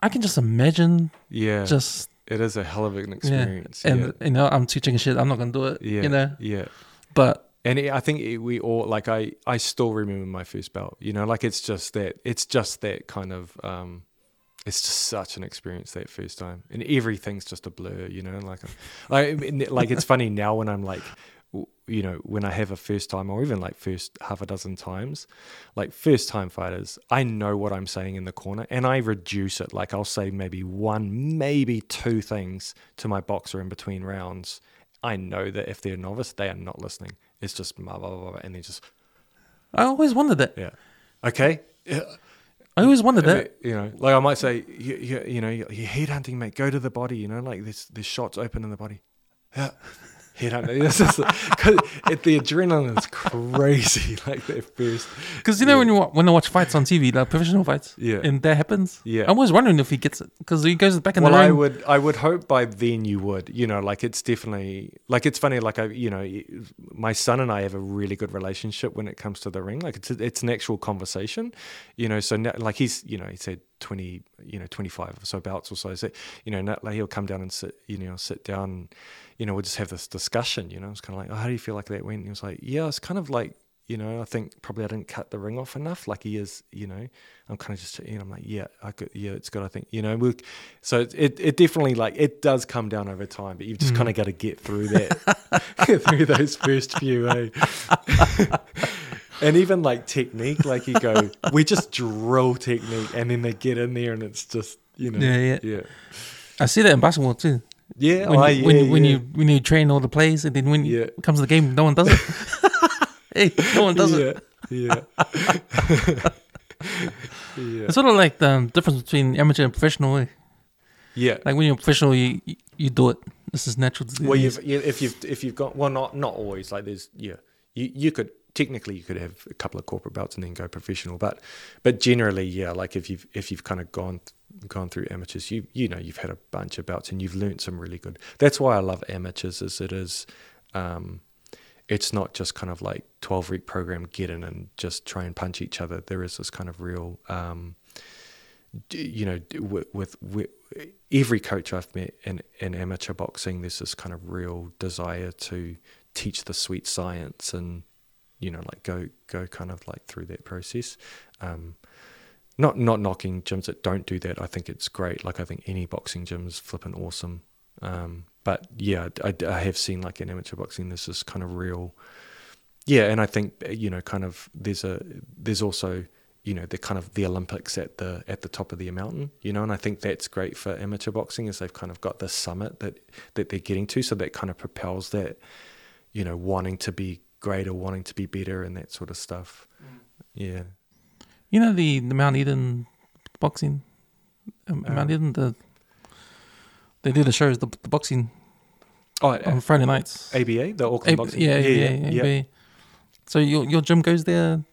I can just imagine Yeah. just it is a hell of an experience. and yeah. you know I'm teaching shit, I'm not gonna do it, Yeah. you know, Yeah. but and it, I think it, we all like I I still remember my first belt. You know, like it's just that it's just that kind of um, it's just such an experience that first time, and everything's just a blur. You know, like like like it's funny now when I'm like. You know, when I have a first time, or even like first half a dozen times, like first time fighters, I know what I'm saying in the corner and I reduce it. Like I'll say maybe one, maybe two things to my boxer in between rounds. I know that if they're novice, they are not listening. It's just blah, blah, blah, blah, and they just, I always wondered that. yeah. Okay. Yeah. I always wondered that. You know, like I might say, you, you, you know, you're headhunting, mate. Go to the body. You know, like this, there's shots open in the body. Yeah, headhunting. It's just because eh, the adrenaline is crazy. Like that first. Because you know Yeah. when you wa- when I watch fights on TV, like professional fights, Yeah. and that happens, Yeah. I'm always wondering if he gets it because he goes back in well, the ring. I would, I would hope by then you would, you know, like it's definitely, like it's funny, like I, you know, my son and I have a really good relationship when it comes to the ring. Like it's, it's an actual conversation, you know. So now, like he's, you know, he said twenty, you know, twenty five or so bouts or so. So, you know, like he'll come down and sit, you know, sit down, you know, we'll just have this discussion. You know, it's kind of like, oh, how do you feel like that went? And he was like, yeah, it's kind of like. You know, I think probably I didn't cut the ring off enough. Like he is, you know, I'm kind of just, you know, I'm like, yeah, I could, yeah, it's good. I think, you know, we so it, it, it definitely like it does come down over time, but you've just Mm. kind of got to get through that, through those first few. Eh? and even like technique, like you go, we just drill technique, and then they get in there, and it's just you know, Yeah, yeah. yeah, I see that in basketball too. Yeah, When, oh, you, when, yeah, you, when you when you train all the plays, and then when Yeah. it comes to the game, no one does it. hey, no one does it. yeah, yeah, yeah, It's sort of like the um, difference between amateur and professional. eh? yeah, Like when you're professional, you you, you do it. This is natural disease. Well, you've, you, if you've if you've got well, not not always. Like there's yeah, you you could technically you could have a couple of corporate belts and then go professional, but but generally yeah, like if you've if you've kind of gone gone through amateurs, you you know you've had a bunch of belts and you've learned some really good. That's why I love amateurs. Is it is. Um, it's not just kind of like 12 week program get in and just try and punch each other there is this kind of real um, you know with, with, with every coach i've met in, in amateur boxing there's this kind of real desire to teach the sweet science and you know like go go kind of like through that process. Um, not not knocking gyms that don't do that. I think it's great. Like i think any boxing gym is flipping awesome. Um, but yeah, I, I have seen like in amateur boxing, this is kind of real. Yeah, and I think you know, kind of there's a there's also you know the kind of the Olympics at the at the top of the mountain, you know, and I think that's great for amateur boxing is they've kind of got the summit that that they're getting to, so that kind of propels that, you know, wanting to be greater, wanting to be better, and that sort of stuff. Mm. Yeah. You know the the Mount Eden boxing, um, um, Mount Eden the they do the shows, the, the boxing oh, on Friday nights. ABA, the Auckland A- boxing. Yeah, yeah, yeah. yeah, yeah. So your your gym goes there.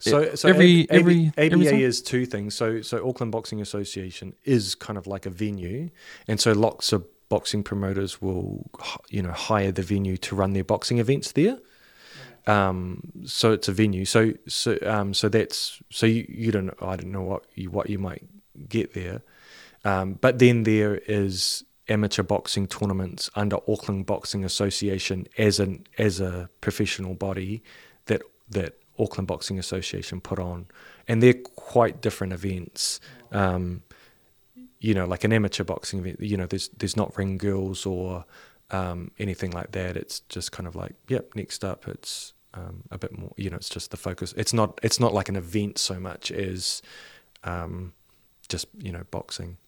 So, so every A- every ABA every is two things. So so Auckland Boxing Association is kind of like a venue, and so lots of boxing promoters will you know hire the venue to run their boxing events there. Um, so it's a venue. So so um, so that's so you, you don't I don't know what you what you might get there, um, but then there is amateur boxing tournaments under Auckland Boxing Association as an as a professional body that that Auckland Boxing Association put on, and they're quite different events. Um, you know, like an amateur boxing event. You know, there's there's not ring girls or um, anything like that. It's just kind of like, yep. Next up, it's um, a bit more. You know, it's just the focus. It's not it's not like an event so much as um, just you know boxing.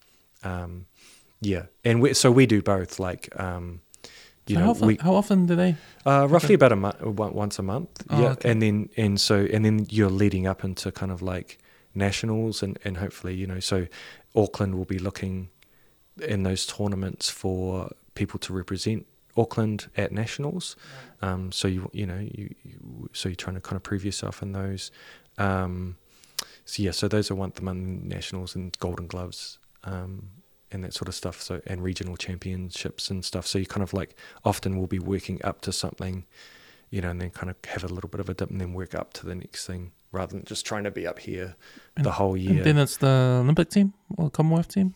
Um, yeah, and we, so we do both. Like, um, you so know, how often, we, how often do they? Uh, roughly about a month, once a month. Oh, yeah, okay. and then and so and then you're leading up into kind of like nationals and and hopefully you know so Auckland will be looking in those tournaments for people to represent Auckland at nationals. Um, so you you know you, you, so you're trying to kind of prove yourself in those. Um, so yeah, so those are once a month nationals and Golden Gloves. Um, and that sort of stuff. So and regional championships and stuff. So you kind of like often will be working up to something, you know, and then kind of have a little bit of a dip and then work up to the next thing rather than just trying to be up here And- the whole year. And then it's the Olympic team or Commonwealth team.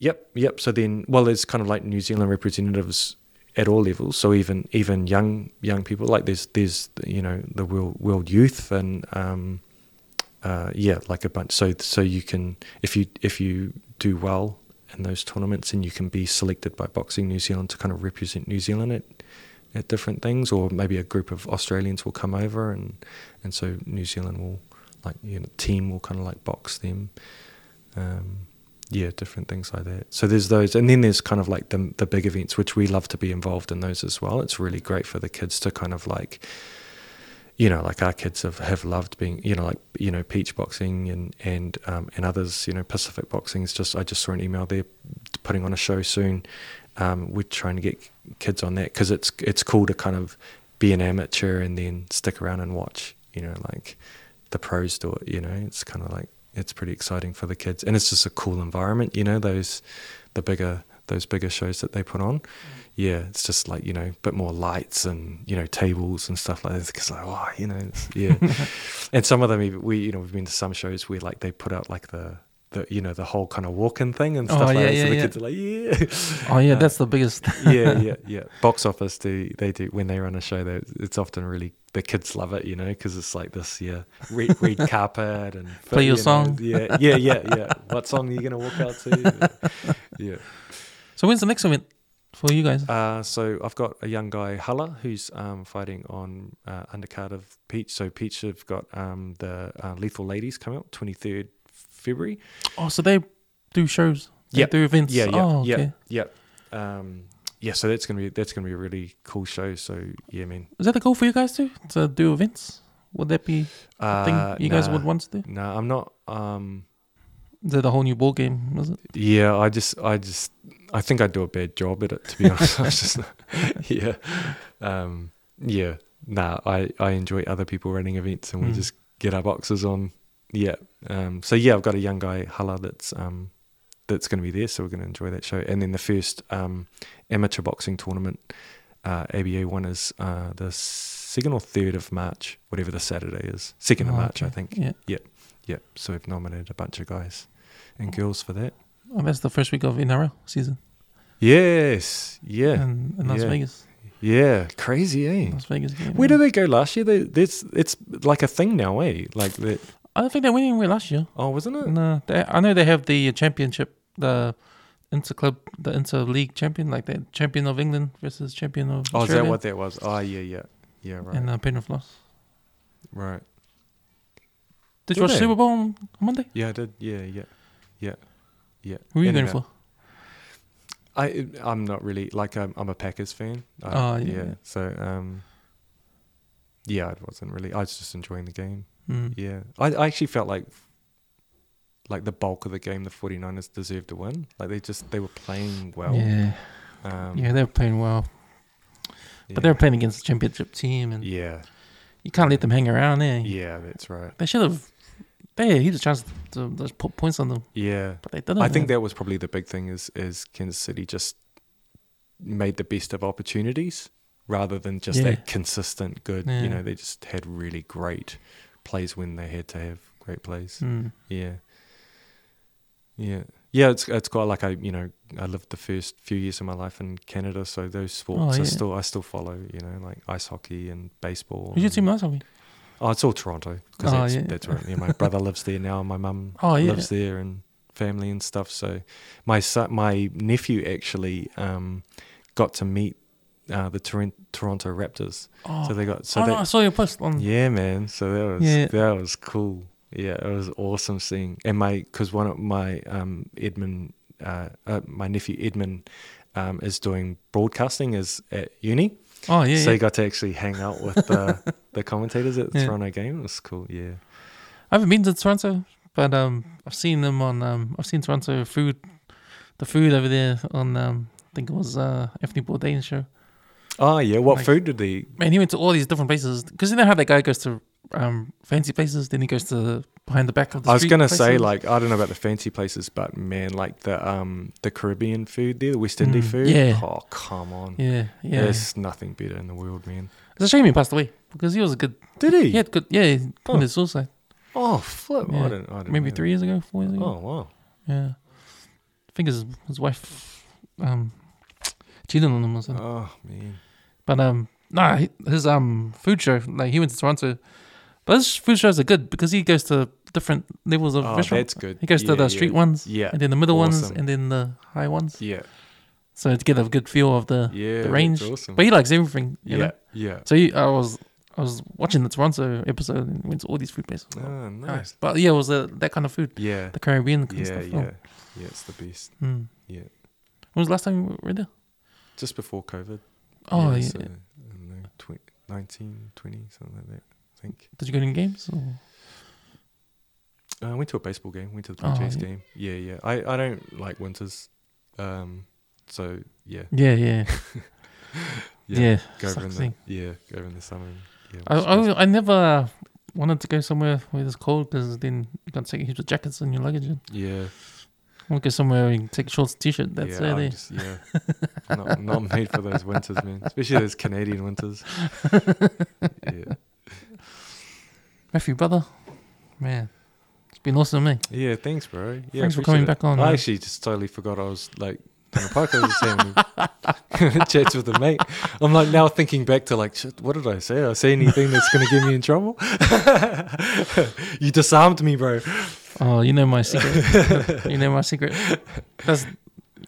Yep, yep. So then, well, there's kind of like New Zealand representatives at all levels. So even even young young people, like there's there's you know the world world youth and um, uh, yeah, like a bunch. So so you can if you if you do well in those tournaments, and you can be selected by Boxing New Zealand to kind of represent New Zealand at at different things, or maybe a group of Australians will come over, and and so New Zealand will like you know team will kind of like box them. Um, yeah, different things like that. So there's those, and then there's kind of like the the big events, which we love to be involved in those as well. It's really great for the kids to kind of like, you know, like our kids have, have loved being, you know, like you know, Peach Boxing and and um, and others, you know, Pacific Boxing is just. I just saw an email there, putting on a show soon. Um, we're trying to get kids on that because it's it's cool to kind of be an amateur and then stick around and watch, you know, like the pros do it. You know, it's kind of like it's pretty exciting for the kids, and it's just a cool environment. You know, those the bigger those bigger shows that they put on. Mm. Yeah, it's just like you know, a bit more lights and you know tables and stuff like that. Because like, oh, you know, yeah. and some of them, we you know, we've been to some shows where like they put out like the the you know the whole kind of walk-in thing and Oh, stuff like yeah, that. yeah, so the yeah. kids are like, yeah. Oh yeah, Uh, that's the biggest. yeah, yeah, yeah. Box office do they do when they run a show? They, it's often really the kids love it, you know, because it's like this, yeah, red, red carpet and Play your you know, song. yeah, yeah, yeah, yeah. What song are you gonna walk out to? Yeah. So when's the next event for you guys? Uh, so I've got a young guy Hala who's um, fighting on uh, undercard of Peach. So Peach have got um, the uh, Lethal Ladies coming up twenty third February. Oh, so they do shows. They Yep. do events. Yeah, yeah, oh, yeah, okay. yeah. Um, yeah, so that's gonna be that's gonna be a really cool show. So yeah, man. Is that the goal for you guys too? To do events? Would that be a thing Uh, you guys would want to do? No, I'm not. Um, Is that a whole new ball game? Was it? Yeah, I just, I just, I think I do a bad job at it. To be honest, I just, yeah, um, yeah. Nah, I, I enjoy other people running events, and we Mm. just get our boxes on. Yeah. Um. So yeah, I've got a young guy, Hala, that's um, that's going to be there. So we're going to enjoy that show. And then the first um, amateur boxing tournament, uh, ABA one is uh the second or third of March, whatever the Saturday is. Second of Oh, March, I think. Yeah. Yeah. yeah. So we've nominated a bunch of guys and girls for that. Oh, that's the first week of NRL season Yes. Yeah. in, in Las yeah. Vegas. Yeah. Crazy, eh? Las Vegas game. Where did they go last year? They, that's it's like a thing now, eh? Like that. I don't think they went anywhere last year. Oh, wasn't it? No, they, I know they have the championship, the inter club, the inter league champion, like the champion of England versus champion of Oh, is that what that was? Oh, yeah, yeah, yeah. Right, and uh, Penrith lost. right. Did Did you watch they? Super Bowl on Monday? Yeah, I did. Yeah, yeah, yeah, yeah. Who were you In going for? I I'm not really like I'm, I'm a Packers fan. I, Oh, yeah, yeah. So um, yeah, I wasn't really. I was just enjoying the game. Mm. Yeah, I I actually felt like like the bulk of the game, the 49ers deserved to win. Like they just they were playing well. yeah, Um, yeah, they were playing well, yeah. but they were playing against a championship team, and Yeah, you can't let them hang around there. yeah, that's right. They should have. They had a huge chance to just put points on them, Yeah, but they didn't. I think man. that was probably the big thing is is Kansas City just made the best of opportunities rather than just Yeah. that consistent good. Yeah. You know, they just had really great plays when they had to have great plays. Mm. Yeah, yeah, yeah. It's it's quite like I you know I lived the first few years of my life in Canada, so those sports Oh, yeah. still I still follow. You know, like ice hockey and baseball. Your and- team last week? Oh, it's all Toronto because Oh, that's, yeah. that's right. Yeah, my brother lives there now. My mum Oh, yeah. lives there and family and stuff. So my son, my nephew actually um, got to meet uh, the Toron- Toronto Raptors. Oh, So they got so oh, they, no, I saw your post on. yeah, man. So that was Yeah. that was cool. Yeah, it was awesome seeing. And my because one of my um, Edmund, uh, uh, my nephew Edmund, um, is doing broadcasting is at uni. Oh yeah, so yeah. he got to actually hang out with the the commentators at the Yeah. Toronto game. It was cool. Yeah. I haven't been to Toronto, but um, I've seen them on. Um, I've seen Toronto food, the food over there on. Um, I think it was uh, Anthony Bourdain's show. Oh yeah. What Like- food did he? Man, he went to all these different places because you know how that guy goes to um fancy places, then he goes to behind the back of the. I was gonna say like I don't know about the fancy places, but man, like the um the Caribbean food there, the West Indian Mm, food. yeah. Oh come on. Yeah, yeah. There's nothing better in the world, man. It's a shame he passed away because he was a good. Did he? He had good. Yeah, he Oh. committed suicide Oh flip! Yeah. I don't. I don't maybe know. three years ago, four years ago. Oh wow. Yeah, I think his his wife um cheated on him or something. Oh man. But um, nah, his um food show, like he went to Toronto, but his food shows are good because he goes to different levels of Oh, restaurant. that's good. He goes to Yeah, the yeah. street ones, Yeah. and then the middle ones, and then the high ones. Yeah. So to get a good feel of the Yeah. the range. Awesome. But he likes everything. Yeah. Know? Yeah. So he, I was I was watching the Toronto episode and went to all these food places. Oh, nice. But yeah, it was uh, that kind of food, Yeah. the Caribbean kind of Yeah. stuff. Yeah. Yeah. It's the best. Oh. Hmm. Yeah. When was the last time you were there? Just before COVID. Oh yeah. So, I don't know, 20, 19, 20, something like that. I think. Did you go to any games? Or? Uh, I went to a baseball game. Went to the Oh, Blue Jays yeah. game. Yeah, yeah. I, I don't like winters, um. So yeah, Yeah, yeah, yeah. Go sucks over in the thing. yeah, go over in the summer. and- Yeah, I. I, I never wanted to go somewhere where it's cold because then you can't take heaps of jackets in your luggage. Yeah, To go somewhere where you can take a shorts t-shirt. That's yeah. it. Just, yeah, not, not made for those winters, man. Especially those Canadian winters. yeah, Matthew, brother, man, it's been awesome, eh? yeah. Thanks, bro. Yeah, Thanks for coming it. back on, I man. actually just totally forgot I was like. On the podcast, just chats with a mate. I'm like now thinking back to like, shit, what did I say? I say anything that's going to get me in trouble? you disarmed me, bro. Oh, you know my secret. you know my secret. That's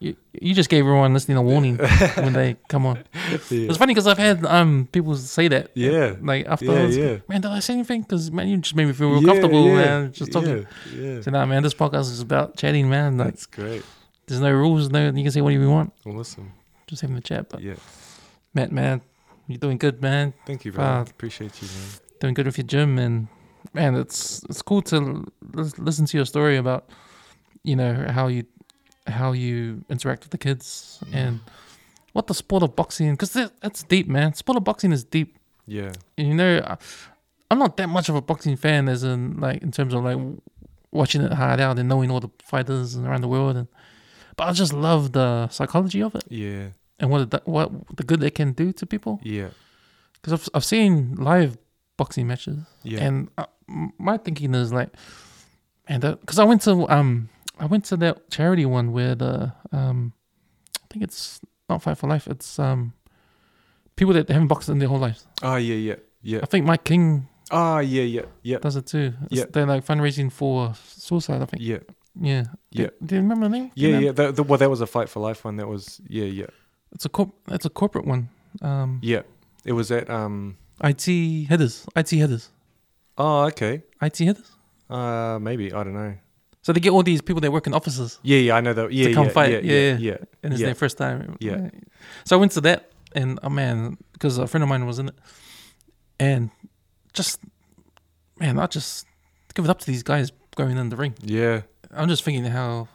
you, you just gave everyone listening a warning when they come on. Yeah, It's funny because I've had um people say that. yeah, Like yeah, afterwards, yeah. man, did I say anything? Because man, you just made me feel real Yeah, comfortable, yeah, man. Just talking. Yeah, yeah. So now, man, this podcast is about chatting, man. Like, That's great. there's no rules, no. You can say whatever you want. Awesome. Just having a chat. But Yeah. Matt, man, you're doing good, man. Thank you, bro. Uh, Appreciate you, man. Doing good with your gym, and man, it's it's cool to l- listen to your story about you know how you how you interact with the kids mm. and what the sport of boxing because that's deep, man. Sport of boxing is deep. Yeah. And, you know, I- I'm not that much of a boxing fan, as in like in terms of like watching it hard out and knowing all the fighters around the world, and but I just love the psychology of it Yeah. and what it, what the good it can do to people. Yeah. Because I've I've seen live boxing matches, Yeah. and uh, my thinking is like, and because I went to um I went to that charity one where the um I think it's not Fight for Life, it's um people that haven't boxed in their whole lives. oh yeah, yeah, yeah. I think Mike King Oh yeah, yeah, yeah, does it too. It's- Yeah. They're like fundraising for suicide, I think. yeah, Yeah. Yeah. Do, do you remember the name? yeah, You know? yeah. The, the, well, that was a fight for life one. That was yeah, yeah, It's a corp it's a corporate one. Um yeah. It was at um. IT headers. IT headers. Oh okay. IT headers. Uh, maybe I don't know. So they get all these people that work in offices Yeah, yeah. I know that. Yeah, come yeah, fight. Yeah, Yeah, yeah, yeah. yeah. and it's Yeah. their first time. Yeah. So I went to that, and oh man, because a friend of mine was in it, and just man, I just give it up to these guys going in the ring. Yeah, I'm just thinking how.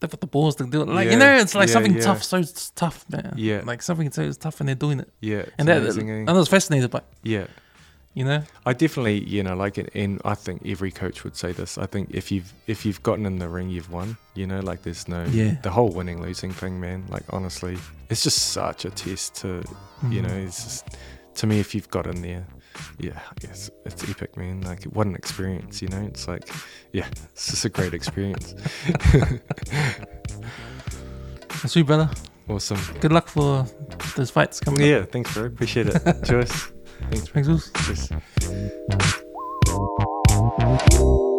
They've got the balls to do it. Like, Yeah, you know, it's like yeah, something yeah. tough, so tough, man. Yeah. Like something so it's tough and they're doing it. yeah. And that, amazing, eh? and I was fascinated by, yeah. you know? I definitely, you know, like it, and I think every coach would say this. I think if you've if you've gotten in the ring, you've won. You know, like there's no Yeah. the whole winning losing thing, man. Like honestly, it's just such a test to, you Mhm. know, it's just to me, if you've got in there, yeah, it's, it's epic, man. Like, what an experience, you know? It's like, yeah, it's just a great experience. Sweet, brother. Awesome. Good luck for those fights coming Yeah, up. thanks, bro. Appreciate it. Cheers. Thanks. Thanks, Cheers.